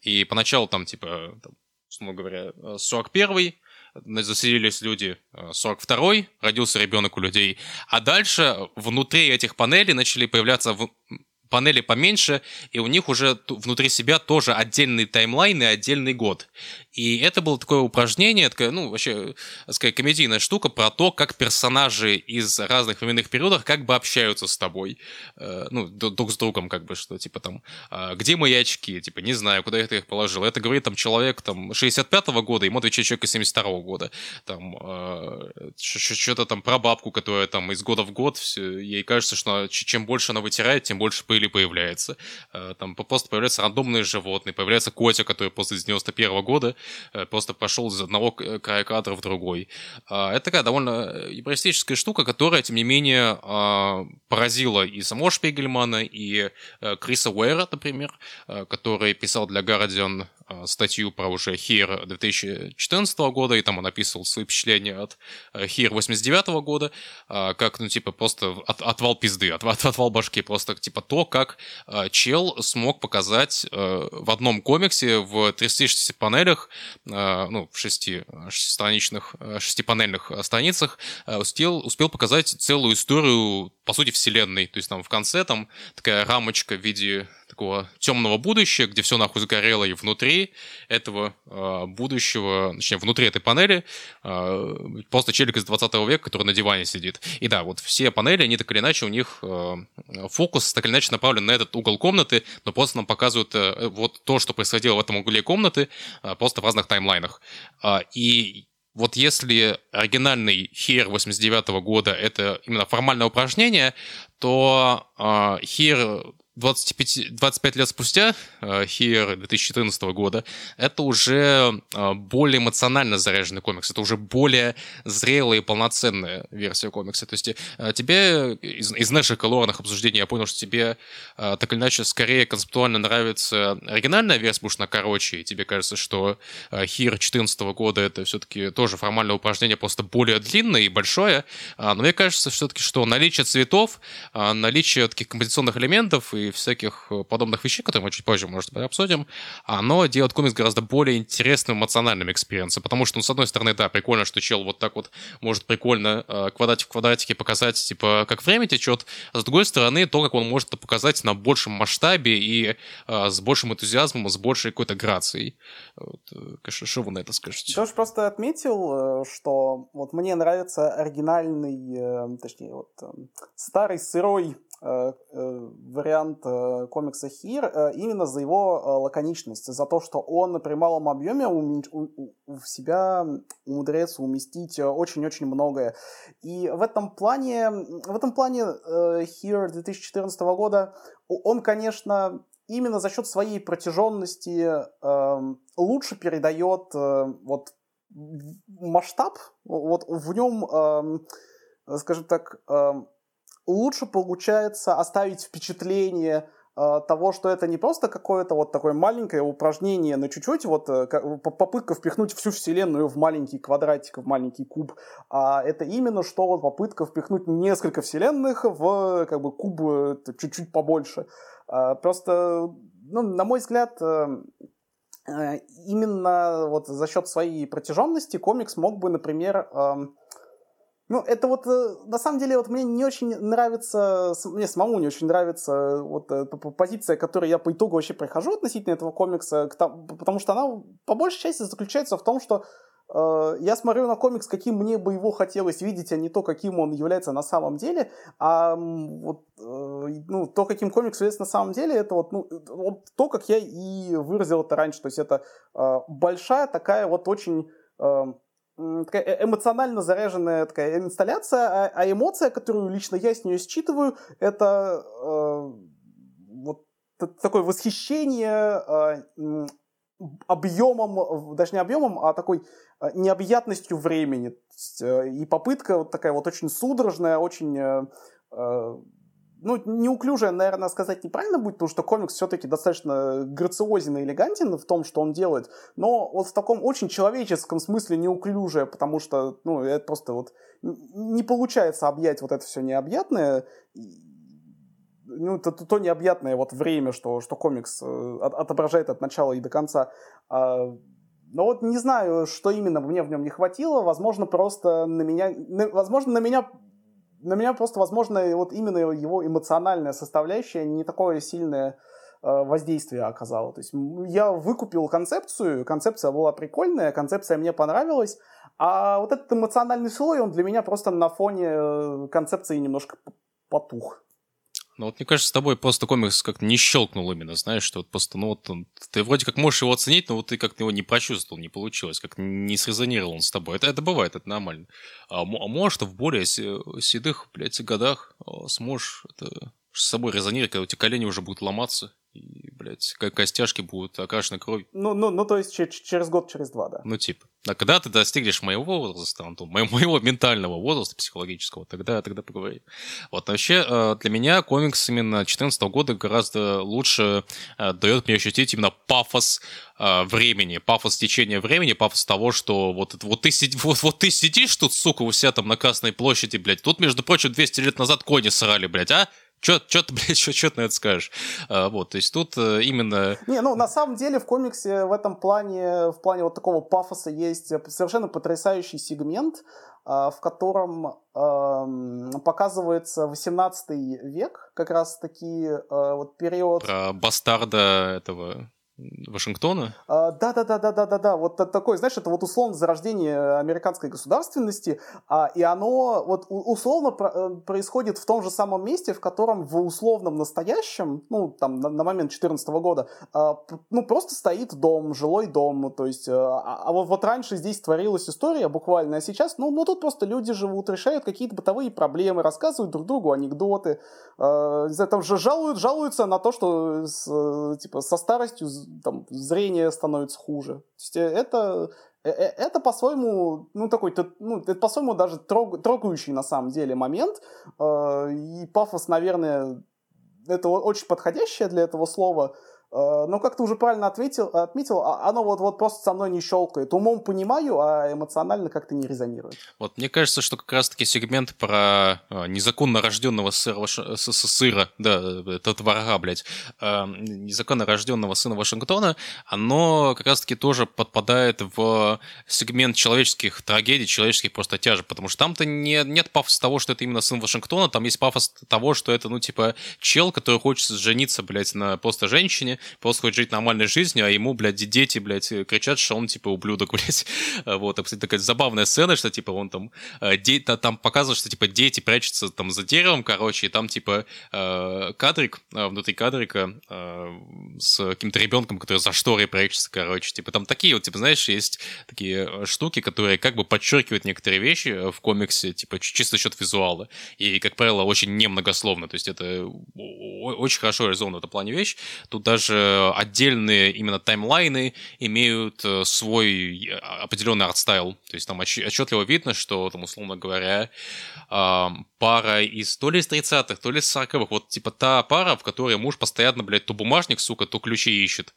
И поначалу там, типа, условно говоря, 41-й, заселились люди 42-й, родился ребенок у людей, а дальше внутри этих панелей начали появляться панели поменьше, и у них уже внутри себя тоже отдельный таймлайн и отдельный год. И это было такое упражнение, такая, ну, вообще, такая комедийная штука про то, как персонажи из разных временных периодов как бы общаются с тобой. Э, ну, друг с другом, как бы, что, типа, там, э, где мои очки? Типа, не знаю, куда я их положил. Это говорит, там, человек, там, 65-го года, ему отвечает человек из 72-го года. Там, э, что-то там про бабку, которая там из года в год, все, ей кажется, что чем больше она вытирает, тем больше пыли появляется. Э, там просто появляются рандомные животные, появляется котик, который после 91 -го года просто пошел из одного края кадра в другой. А, это такая довольно юмористическая штука, которая, тем не менее, а, поразила и самого Шпигельмана, и э, Криса Уэра, например, э, который писал для Guardian Э, статью про уже Here 2014 года, и там он описывал свои впечатления от э, 89 года, э, как, ну, типа, просто от, отвал пизды, от, от, отвал башки, просто, типа, то, как чел смог показать в одном комиксе в 36 панелях, ну, в шести, шестистраничных, шестипанельных страницах, успел, успел показать целую историю, по сути, вселенной, то есть там в конце там такая рамочка в виде такого темного будущего, где все нахуй сгорело, и внутри этого э, будущего, точнее, внутри этой панели э, просто челик из 20 века, который на диване сидит. И да, вот все панели, они так или иначе, у них э, фокус так или иначе направлен на этот угол комнаты, но просто нам показывают э, вот то, что происходило в этом угле комнаты, э, просто в разных таймлайнах. Э, и вот если оригинальный Хир 89 года это именно формальное упражнение, то э, Хир 25, 25 лет спустя, э, 2014 года, это уже э, более эмоционально заряженный комикс, это уже более зрелая и полноценная версия комикса. То есть э, тебе из, из наших колорных обсуждений я понял, что тебе так или иначе скорее концептуально нравится оригинальная версия, потому что она короче, и тебе кажется, что Here 2014 года это все-таки тоже формальное упражнение, просто более длинное и большое. А, но мне кажется все-таки, что наличие цветов, наличие таких композиционных элементов и всяких э, подобных вещей, которые мы чуть позже, может быть, обсудим, оно делает комикс гораздо более интересным эмоциональным experience-ом, потому что, ну, с одной стороны, да, прикольно, что чел вот так вот может прикольно э, квадратик в квадратике показать, типа, как время течет, а с другой стороны, то, как он может это показать на большем масштабе и э, с большим энтузиазмом, с большей какой-то грацией. Вот, конечно, что вы на это скажете? Я уж просто отметил, что вот мне нравится оригинальный, точнее, вот старый сырой Э, э, вариант э, комикса Хир именно за его лаконичность, за то, что он при малом объеме в себя умудряется уместить очень-очень многое. И в этом плане, в этом плане Here 2014 года он, конечно, именно за счет своей протяженности лучше передает вот масштаб, вот в нем скажем так, эм, лучше получается оставить впечатление Э, того, что это не просто какое-то вот такое маленькое упражнение на чуть-чуть, вот э, попытка впихнуть всю вселенную в маленький квадратик, в маленький куб, а это именно что вот попытка впихнуть несколько вселенных в как бы куб э, чуть-чуть побольше. Просто, ну, на мой взгляд, именно вот за счет своей протяженности комикс мог бы, например, эм, ну, это вот, э, на самом деле, вот мне не очень нравится, мне самому не очень нравится э, вот э, позиция, которую я по итогу вообще прохожу относительно этого комикса, потому что она по большей части заключается в том, что я смотрю на комикс, каким мне бы его хотелось видеть, а не то, каким он является на самом деле, а вот, ну, то, каким комикс является на самом деле, это вот, ну, вот то, как я и выразил это раньше, то есть это большая такая вот очень... Э, такая э, эмоционально заряженная такая инсталляция, а, а эмоция, которую лично я с нее считываю, это э, вот такое восхищение э, объемом, даже не объемом, а такой э, необъятностью времени. Э, и попытка вот такая вот очень судорожная, очень ну, неуклюжее, наверное, сказать неправильно будет, потому что комикс все-таки достаточно грациозен и элегантен в том, что он делает, но вот в таком очень человеческом смысле неуклюжее, потому что, ну, это просто вот не получается объять вот это все необъятное, ну, то, то необъятное вот время, что, что комикс э, отображает от начала и до конца. А, но вот не знаю, что именно мне в нем не хватило. Возможно, просто на меня... Возможно, на меня на меня просто, возможно, вот именно его эмоциональная составляющая не такое сильное э, воздействие оказала. То есть я выкупил концепцию, концепция была прикольная, концепция мне понравилась, а вот этот эмоциональный слой, он для меня просто на фоне э, концепции немножко потух. Ну вот мне кажется, с тобой просто комикс как-то не щелкнул именно, знаешь, что вот просто, ну вот он, ты вроде как можешь его оценить, но вот ты как-то его не прочувствовал, не получилось, как не срезонировал он с тобой. Это, это бывает, это нормально. А, а может, в более седых, блядь, годах а, сможешь это с собой резонировать, когда у тебя колени уже будут ломаться, и, блядь, костяшки будут окрашены кровью. Ну, ну, ну, то есть через год, через два, да. Ну, типа. А когда ты достигнешь моего возраста, Антон, моего, моего ментального возраста психологического, тогда, тогда поговорим. Вот, вообще, э, для меня комикс именно 2014 года гораздо лучше э, дает мне ощутить именно пафос э, времени, пафос течения времени, пафос того, что вот, вот, ты, сидишь, вот, вот ты сидишь тут, сука, у себя там на Красной площади, блядь, тут, между прочим, 200 лет назад кони срали, блядь, а? Че ты, блядь, что ты на это скажешь? А, вот, то есть тут э, именно... Не, ну, на самом деле в комиксе в этом плане, в плане вот такого пафоса есть совершенно потрясающий сегмент, а, в котором э, показывается 18 век, как раз таки э, вот период... Про бастарда этого Вашингтона? А, да, да, да, да, да, да, да. Вот такой, знаешь, это вот условно зарождение американской государственности, а, и оно вот условно э, происходит в том же самом месте, в котором в условном настоящем, ну, там, на, момент 2014 года, а, ну, просто стоит дом, жилой дом, то есть, а, а вот, вот раньше здесь творилась история буквально, а сейчас, ну, ну, тут просто люди живут, решают какие-то бытовые проблемы, рассказывают друг другу анекдоты, а, там же жалуют, жалуются на то, что, с, э, типа, со старостью там, зрение становится хуже. То есть э, это, э, э, это по-своему, ну, такой, ну, это по-своему даже трог, трогающий на самом деле момент. И пафос, наверное, это очень подходящее для этого слова. Э, но, как ты уже правильно ответил, отметил, а, оно вот, вот просто со мной не щелкает. Умом понимаю, а эмоционально как-то не резонирует. Вот мне кажется, что как раз-таки сегмент про а, незаконно рожденного сыра, сыра да, этот врага, блядь, а, незаконно рожденного сына Вашингтона, оно как раз-таки тоже подпадает в сегмент человеческих трагедий, человеческих просто тяжек, потому что там-то не, нет пафоса того, что это именно сын Вашингтона, там есть пафос того, что это, ну, типа, чел, который хочет жениться, блядь, на просто женщине, просто хочет жить нормальной жизнью, а ему, блядь, дети, блядь, кричат, что он, типа, ублюдок, блядь. Вот, а, кстати, такая забавная сцена, что, типа, он там, э, де- там показывает, что, типа, дети прячутся там за деревом, короче, и там, типа, э, кадрик, э, внутри кадрика с каким-то ребенком, который за шторой прячется, короче, типа, там такие вот, типа, знаешь, есть такие штуки, которые как бы подчеркивают некоторые вещи в комиксе, типа, чисто счет визуала, и, как правило, очень немногословно, то есть это очень хорошо реализовано в этом плане вещь. Тут даже даже отдельные именно timeline-ы имеют э, свой определенный art style. То есть там отчетливо видно, что там, условно говоря, пара из то ли из 30-х, то ли из 40-х, вот типа та пара, в которой муж постоянно, блядь, то бумажник, сука, то ключи ищет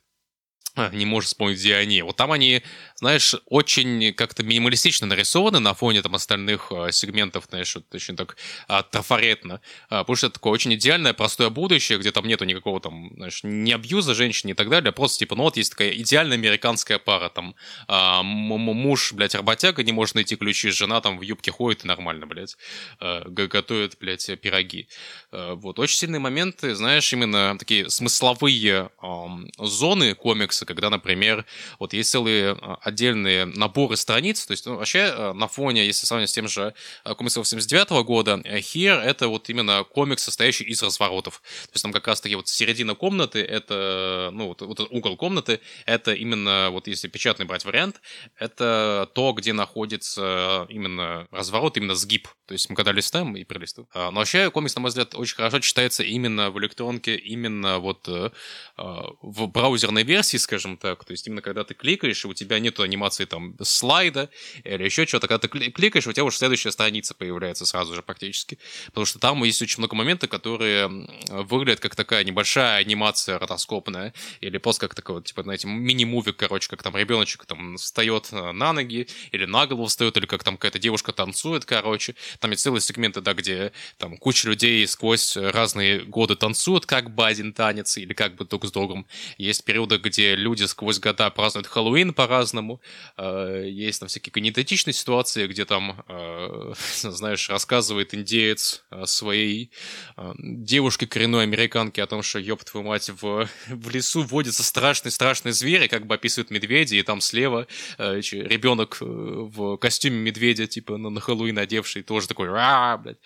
не можешь вспомнить, где они. Вот там они, знаешь, очень как-то минималистично нарисованы на фоне там остальных э, сегментов, знаешь, вот очень так э, трафаретно. Э, потому что это такое очень идеальное, простое будущее, где там нету никакого там, знаешь, не абьюза женщин и так далее, а просто типа, ну вот есть такая идеальная американская пара, там э, муж, блядь, работяга, не может найти ключи, жена там в юбке ходит нормально, блядь, э, готовит, блядь, пироги. Э, вот, очень сильные моменты, знаешь, именно такие смысловые э, зоны комикса, когда, например, вот есть целые а, отдельные наборы страниц, то есть ну, вообще а, на фоне, если сравнивать с тем же а, комиксом 79 года, э, Here это вот именно комикс, состоящий из разворотов. То есть там как раз-таки вот середина комнаты, это, ну, вот, вот угол комнаты, это именно, вот если печатный брать вариант, это то, где находится именно разворот, именно сгиб. То есть мы когда листаем и пролистываем. Но вообще комикс, на мой взгляд, очень хорошо читается именно в электронке, именно вот э, в браузерной версии, скажем скажем так. То есть именно когда ты кликаешь, у тебя нету анимации там слайда или еще что-то, когда ты кликаешь, у тебя уже следующая страница появляется сразу же практически. Потому что там есть очень много моментов, которые выглядят как такая небольшая анимация ротоскопная, или просто как такой, типа, знаете, мини-мувик, короче, как там ребеночек там встает э, на ноги, или на голову встает, или как там какая-то девушка танцует, короче. Там есть целые сегменты, да, где там куча людей сквозь разные годы танцуют, как бы один танец, или как бы друг с другом. Есть периоды, где люди сквозь года празднуют Хэллоуин по-разному. Э, есть там всякие канитетичные ситуации, где там, э, знаешь, рассказывает индеец своей э, девушке коренной американке о том, что, ёб твою мать, в, в лесу водятся страшные-страшные звери, как бы описывают медведи, и там слева ребенок в костюме медведя, типа, на, на Хэллоуин одевший, тоже такой, блядь.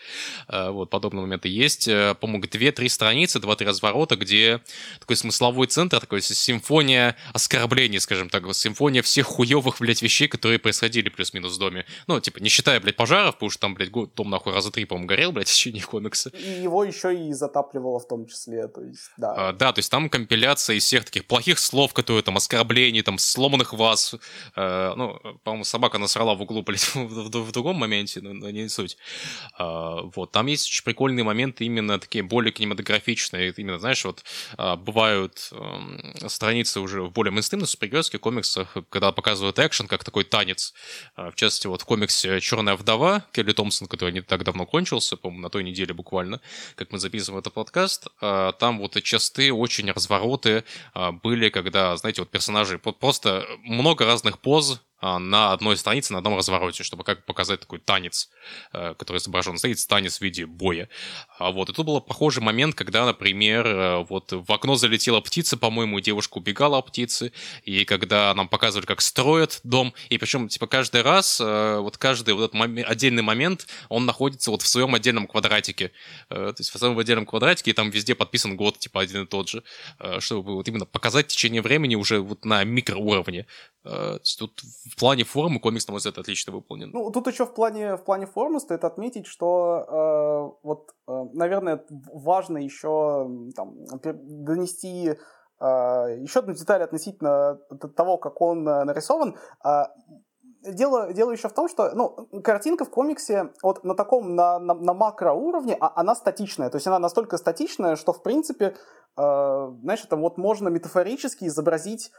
Вот, подобные моменты есть. По-моему, две-три страницы, два-три разворота, где такой смысловой центр, такой симфония оскорблений, скажем так, симфония всех хуевых, блядь, вещей, которые происходили плюс-минус в доме. Ну, типа, не считая, блядь, пожаров, потому что там, блядь, дом нахуй раза три, по-моему, горел, блядь, в течение комикса. И его еще и затапливало в том числе, то есть, да. А, да, то есть там компиляция из всех таких плохих слов, которые там оскорблений, там сломанных вас. Э, ну, по-моему, собака насрала в углу, блядь, в, в, в другом моменте, но, но не суть. А, вот, там есть очень прикольные моменты именно такие более кинематографичные. Именно, знаешь, вот а, бывают а, страницы уже в более мейнстримных супергеройских комиксах, когда показывают экшен как такой танец. А, в частности, вот в комиксе «Черная вдова» Келли Томпсон, который не так давно кончился, по-моему, на той неделе буквально, как мы записываем этот подкаст, а, там вот частые очень развороты а, были, когда, знаете, вот персонажи просто много разных поз, на одной странице, на одном развороте, чтобы как показать такой танец, э, который изображен. Стоит танец в виде боя. А вот. И тут был похожий момент, когда, например, э, вот в окно залетела птица, по-моему, девушка убегала от птицы, и когда нам показывали, как строят дом, и причем, типа, каждый раз, э, вот каждый вот этот момент, отдельный момент, он находится вот в своем отдельном квадратике. То есть в своем отдельном квадратике, и там везде подписан год, типа, один и тот же, чтобы вот именно показать течение времени уже вот на микроуровне. Тут в плане формы комикс, на мой взгляд, отлично выполнен. Ну, тут еще в плане, в плане формы стоит отметить, что э, вот, э, наверное, важно еще там, донести э, еще одну деталь относительно того, как он э, нарисован. Э, дело, дело еще в том, что ну, картинка в комиксе вот на таком, на, на, на макроуровне, а, она статичная. То есть она настолько статичная, что, в принципе, э, знаешь, это вот можно метафорически изобразить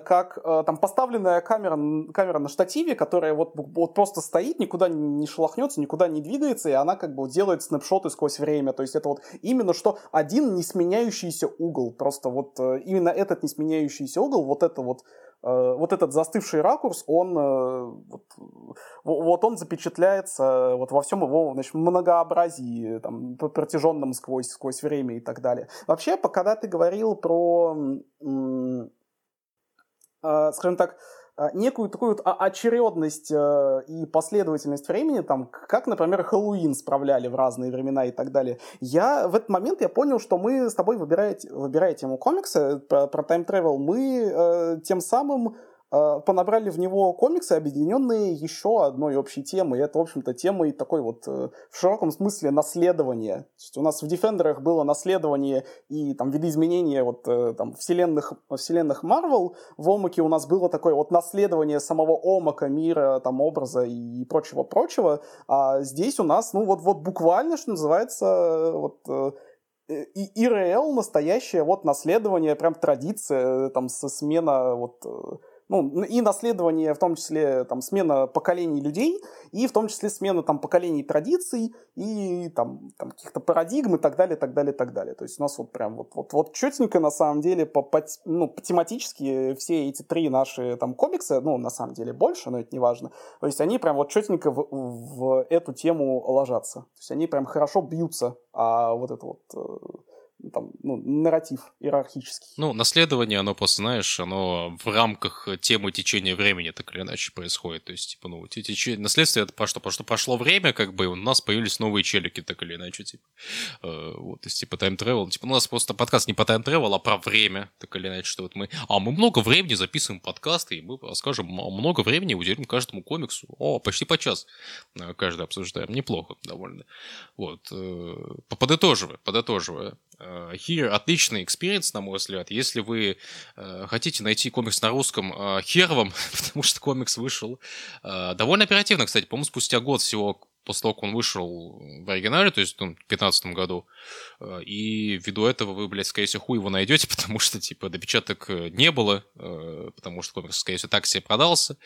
как э, там поставленная камера, камера на штативе, которая вот, вот просто стоит, никуда не шелохнется, никуда не двигается, и она как бы делает снапшоты сквозь время. То есть это вот именно что один несменяющийся угол. Просто вот э, именно этот несменяющийся угол, вот это вот э, вот этот застывший ракурс, он вот, вот он запечатляется вот во всем его значит, многообразии, там, протяженном сквозь, сквозь время и так далее. Вообще, когда ты говорил про скажем так, э, некую такую вот очередность э, и последовательность времени, там, как, например, Хэллоуин справляли в разные времена и так далее. Я в этот момент я понял, что мы с тобой, выбирая, выбирая тему комикса про, про time travel, мы э, тем самым э, понабрали в него комиксы, объединенные еще одной общей темой. Это, в общем-то, темой такой вот э, в широком смысле наследования. То есть у нас в Defender'ах было наследование и там видоизменение вот э, там вселенных, вселенных Marvel. В Омаке у нас было такое вот наследование самого Омака, мира, там образа и прочего-прочего. А здесь у нас, ну вот, вот буквально, что называется, вот и ИРЛ настоящее вот наследование, прям традиция, там, со смена вот ну, и наследование, в том числе там, смена поколений людей, и в том числе смена там, поколений традиций, и там, там каких-то парадигм и так далее, так далее, так далее. То есть у нас вот прям вот, вот, вот четенько на самом деле по, по, ну, по тематически все эти три наши там комиксы, ну, на самом деле больше, но это не важно, то есть они прям вот четенько в, в эту тему ложатся. То есть они прям хорошо бьются, а вот это вот э, там, ну, нарратив иерархический. Ну, наследование, оно просто, знаешь, оно в рамках темы течения времени так или иначе происходит. То есть, типа, ну, теч... наследство это про что? Потому что прошло время, как бы, у нас появились новые челики, так или иначе, типа. Э, вот, то есть, типа, time travel. Типа, у нас просто подкаст не по time travel, а про время, так или иначе, что вот мы... А, мы много времени записываем подкасты, и мы расскажем, много времени уделим каждому комиксу. О, почти по час э, каждый обсуждаем. Неплохо довольно. Вот. Э, подытоживая, подытоживая. Here отличный experience, на мой взгляд. Если вы э, хотите найти комикс на русском, э, хер вам, потому что комикс вышел э, довольно оперативно, кстати, по-моему, спустя год всего после того, как он вышел в оригинале, то есть ну, в 2015 году, э, и ввиду этого вы, блядь, скорее всего, хуй его найдете, потому что, типа, допечаток э, не было, э, потому что комикс, скорее всего, так себе продался,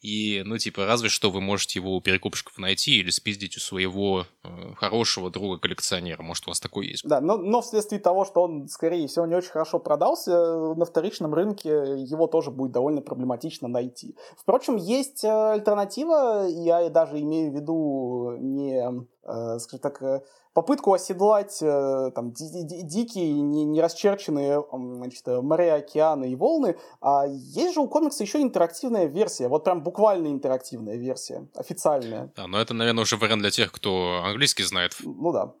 и, ну, типа, разве что вы можете его у перекупщиков найти или спиздить у своего хорошего друга-коллекционера, может, у вас такой есть. Да, но, но вследствие того, что он, скорее всего, не очень хорошо продался, на вторичном рынке его тоже будет довольно проблематично найти. Впрочем, есть альтернатива, я даже имею в виду не, э, скажем так, э, попытку оседлать э, там, дикие, не, не расчерченные значит, моря, океаны и волны. А есть же у комикса еще интерактивная версия, вот прям буквально интерактивная версия, официальная. Да, но это, наверное, уже вариант для тех, кто английский знает. Ну да.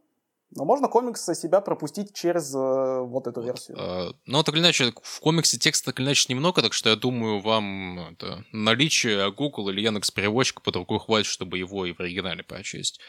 Но можно комикс себя пропустить через э, вот эту версию. Э, ну, так или иначе, в комиксе текста так или иначе немного, так что я думаю, вам это, наличие Google или Яндекс переводчика под рукой хватит, чтобы его и в оригинале прочесть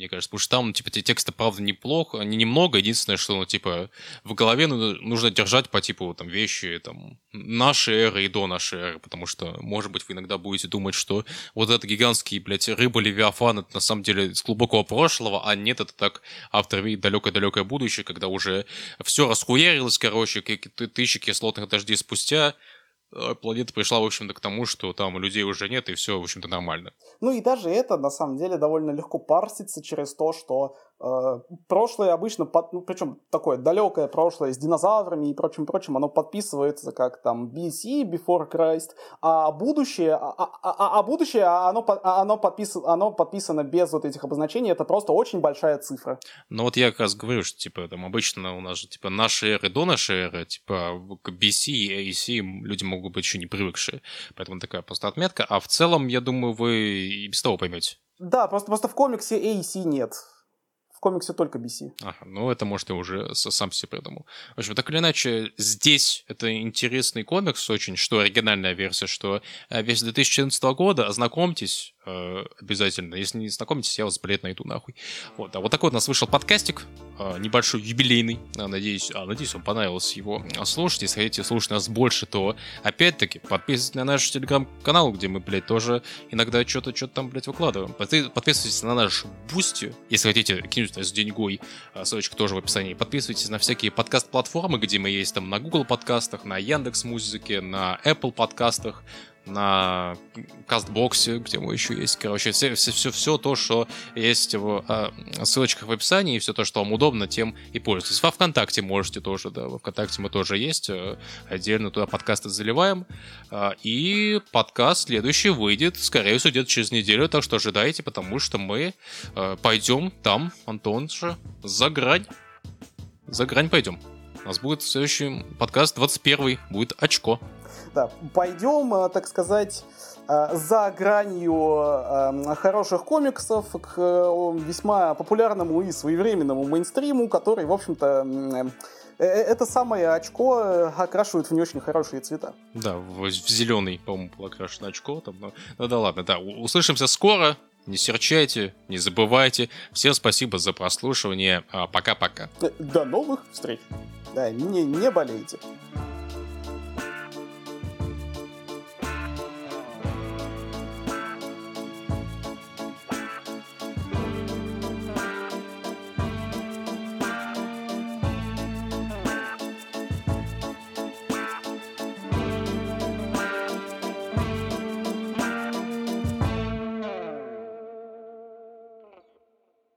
мне кажется, потому что там, типа, те тексты, правда, неплохо, они немного, единственное, что, ну, типа, в голове нужно держать по типу, там, вещи, там, нашей эры и до нашей эры, потому что, может быть, вы иногда будете думать, что вот этот гигантский, блядь, рыба Левиафан, это на самом деле с глубокого прошлого, а нет, это так автор видит далекое-далекое будущее, когда уже все расхуярилось, короче, тысячи кислотных дождей спустя, а планета пришла, в общем-то, к тому, что там людей уже нет, и все, в общем-то, нормально. Ну и даже это, на самом деле, довольно легко парсится через то, что Э, прошлое обычно, под, ну, причем такое далекое прошлое с динозаврами и прочим-прочим, оно подписывается как там BC, Before Christ, а будущее, а, а, а, а будущее, оно, оно, подпис, оно подписано без вот этих обозначений, это просто очень большая цифра. Ну вот я как раз говорю, что типа там обычно у нас же типа наши эры до нашей эры, типа к BC и AC люди могут быть еще не привыкшие, поэтому такая просто отметка, а в целом, я думаю, вы и без того поймете. Да, просто, просто в комиксе AC нет в комиксе только BC. Ага, ну это, может, я уже сам себе придумал. В общем, так или иначе, здесь это интересный комикс очень, что оригинальная версия, что э, версия 2014 года, ознакомьтесь, обязательно. Если не знакомитесь, я вас, блядь, найду нахуй. Вот, а вот такой вот у нас вышел подкастик, э, небольшой, юбилейный. А, надеюсь, а, надеюсь, вам понравилось его слушать. Если хотите слушать нас больше, то, опять-таки, подписывайтесь на наш телеграм-канал, где мы, блядь, тоже иногда что-то, что-то там, блядь, выкладываем. Подписывайтесь на наш Бусти, если хотите кинуть нас деньгой, а, ссылочка тоже в описании. Подписывайтесь на всякие подкаст-платформы, где мы есть там на Google подкастах, на Яндекс Музыке, на Apple подкастах, на кастбоксе, где мы еще есть. Короче, все, все, все, все то, что есть в э, ссылочках в описании, и все то, что вам удобно, тем и пользуйтесь. Во ВКонтакте можете тоже, да, во ВКонтакте мы тоже есть. Э, отдельно туда подкасты заливаем. Э, и подкаст следующий выйдет, скорее всего, где-то через неделю, так что ожидайте, потому что мы э, пойдем там, Антон же, за грань. За грань пойдем. У нас будет следующий подкаст 21 будет очко. Да, пойдем, э, так сказать, э, за гранью э, хороших комиксов к весьма популярному и своевременному мейнстриму, который, в общем-то, это самое очко окрашивают в не очень хорошие цвета. Да, в, в зеленый, по-моему, было окрашено очко. Там, ну, ну да ладно, да. Услышимся скоро. Не серчайте, не забывайте. Всем спасибо за прослушивание. А, пока-пока. До новых встреч. Да, не, не болейте.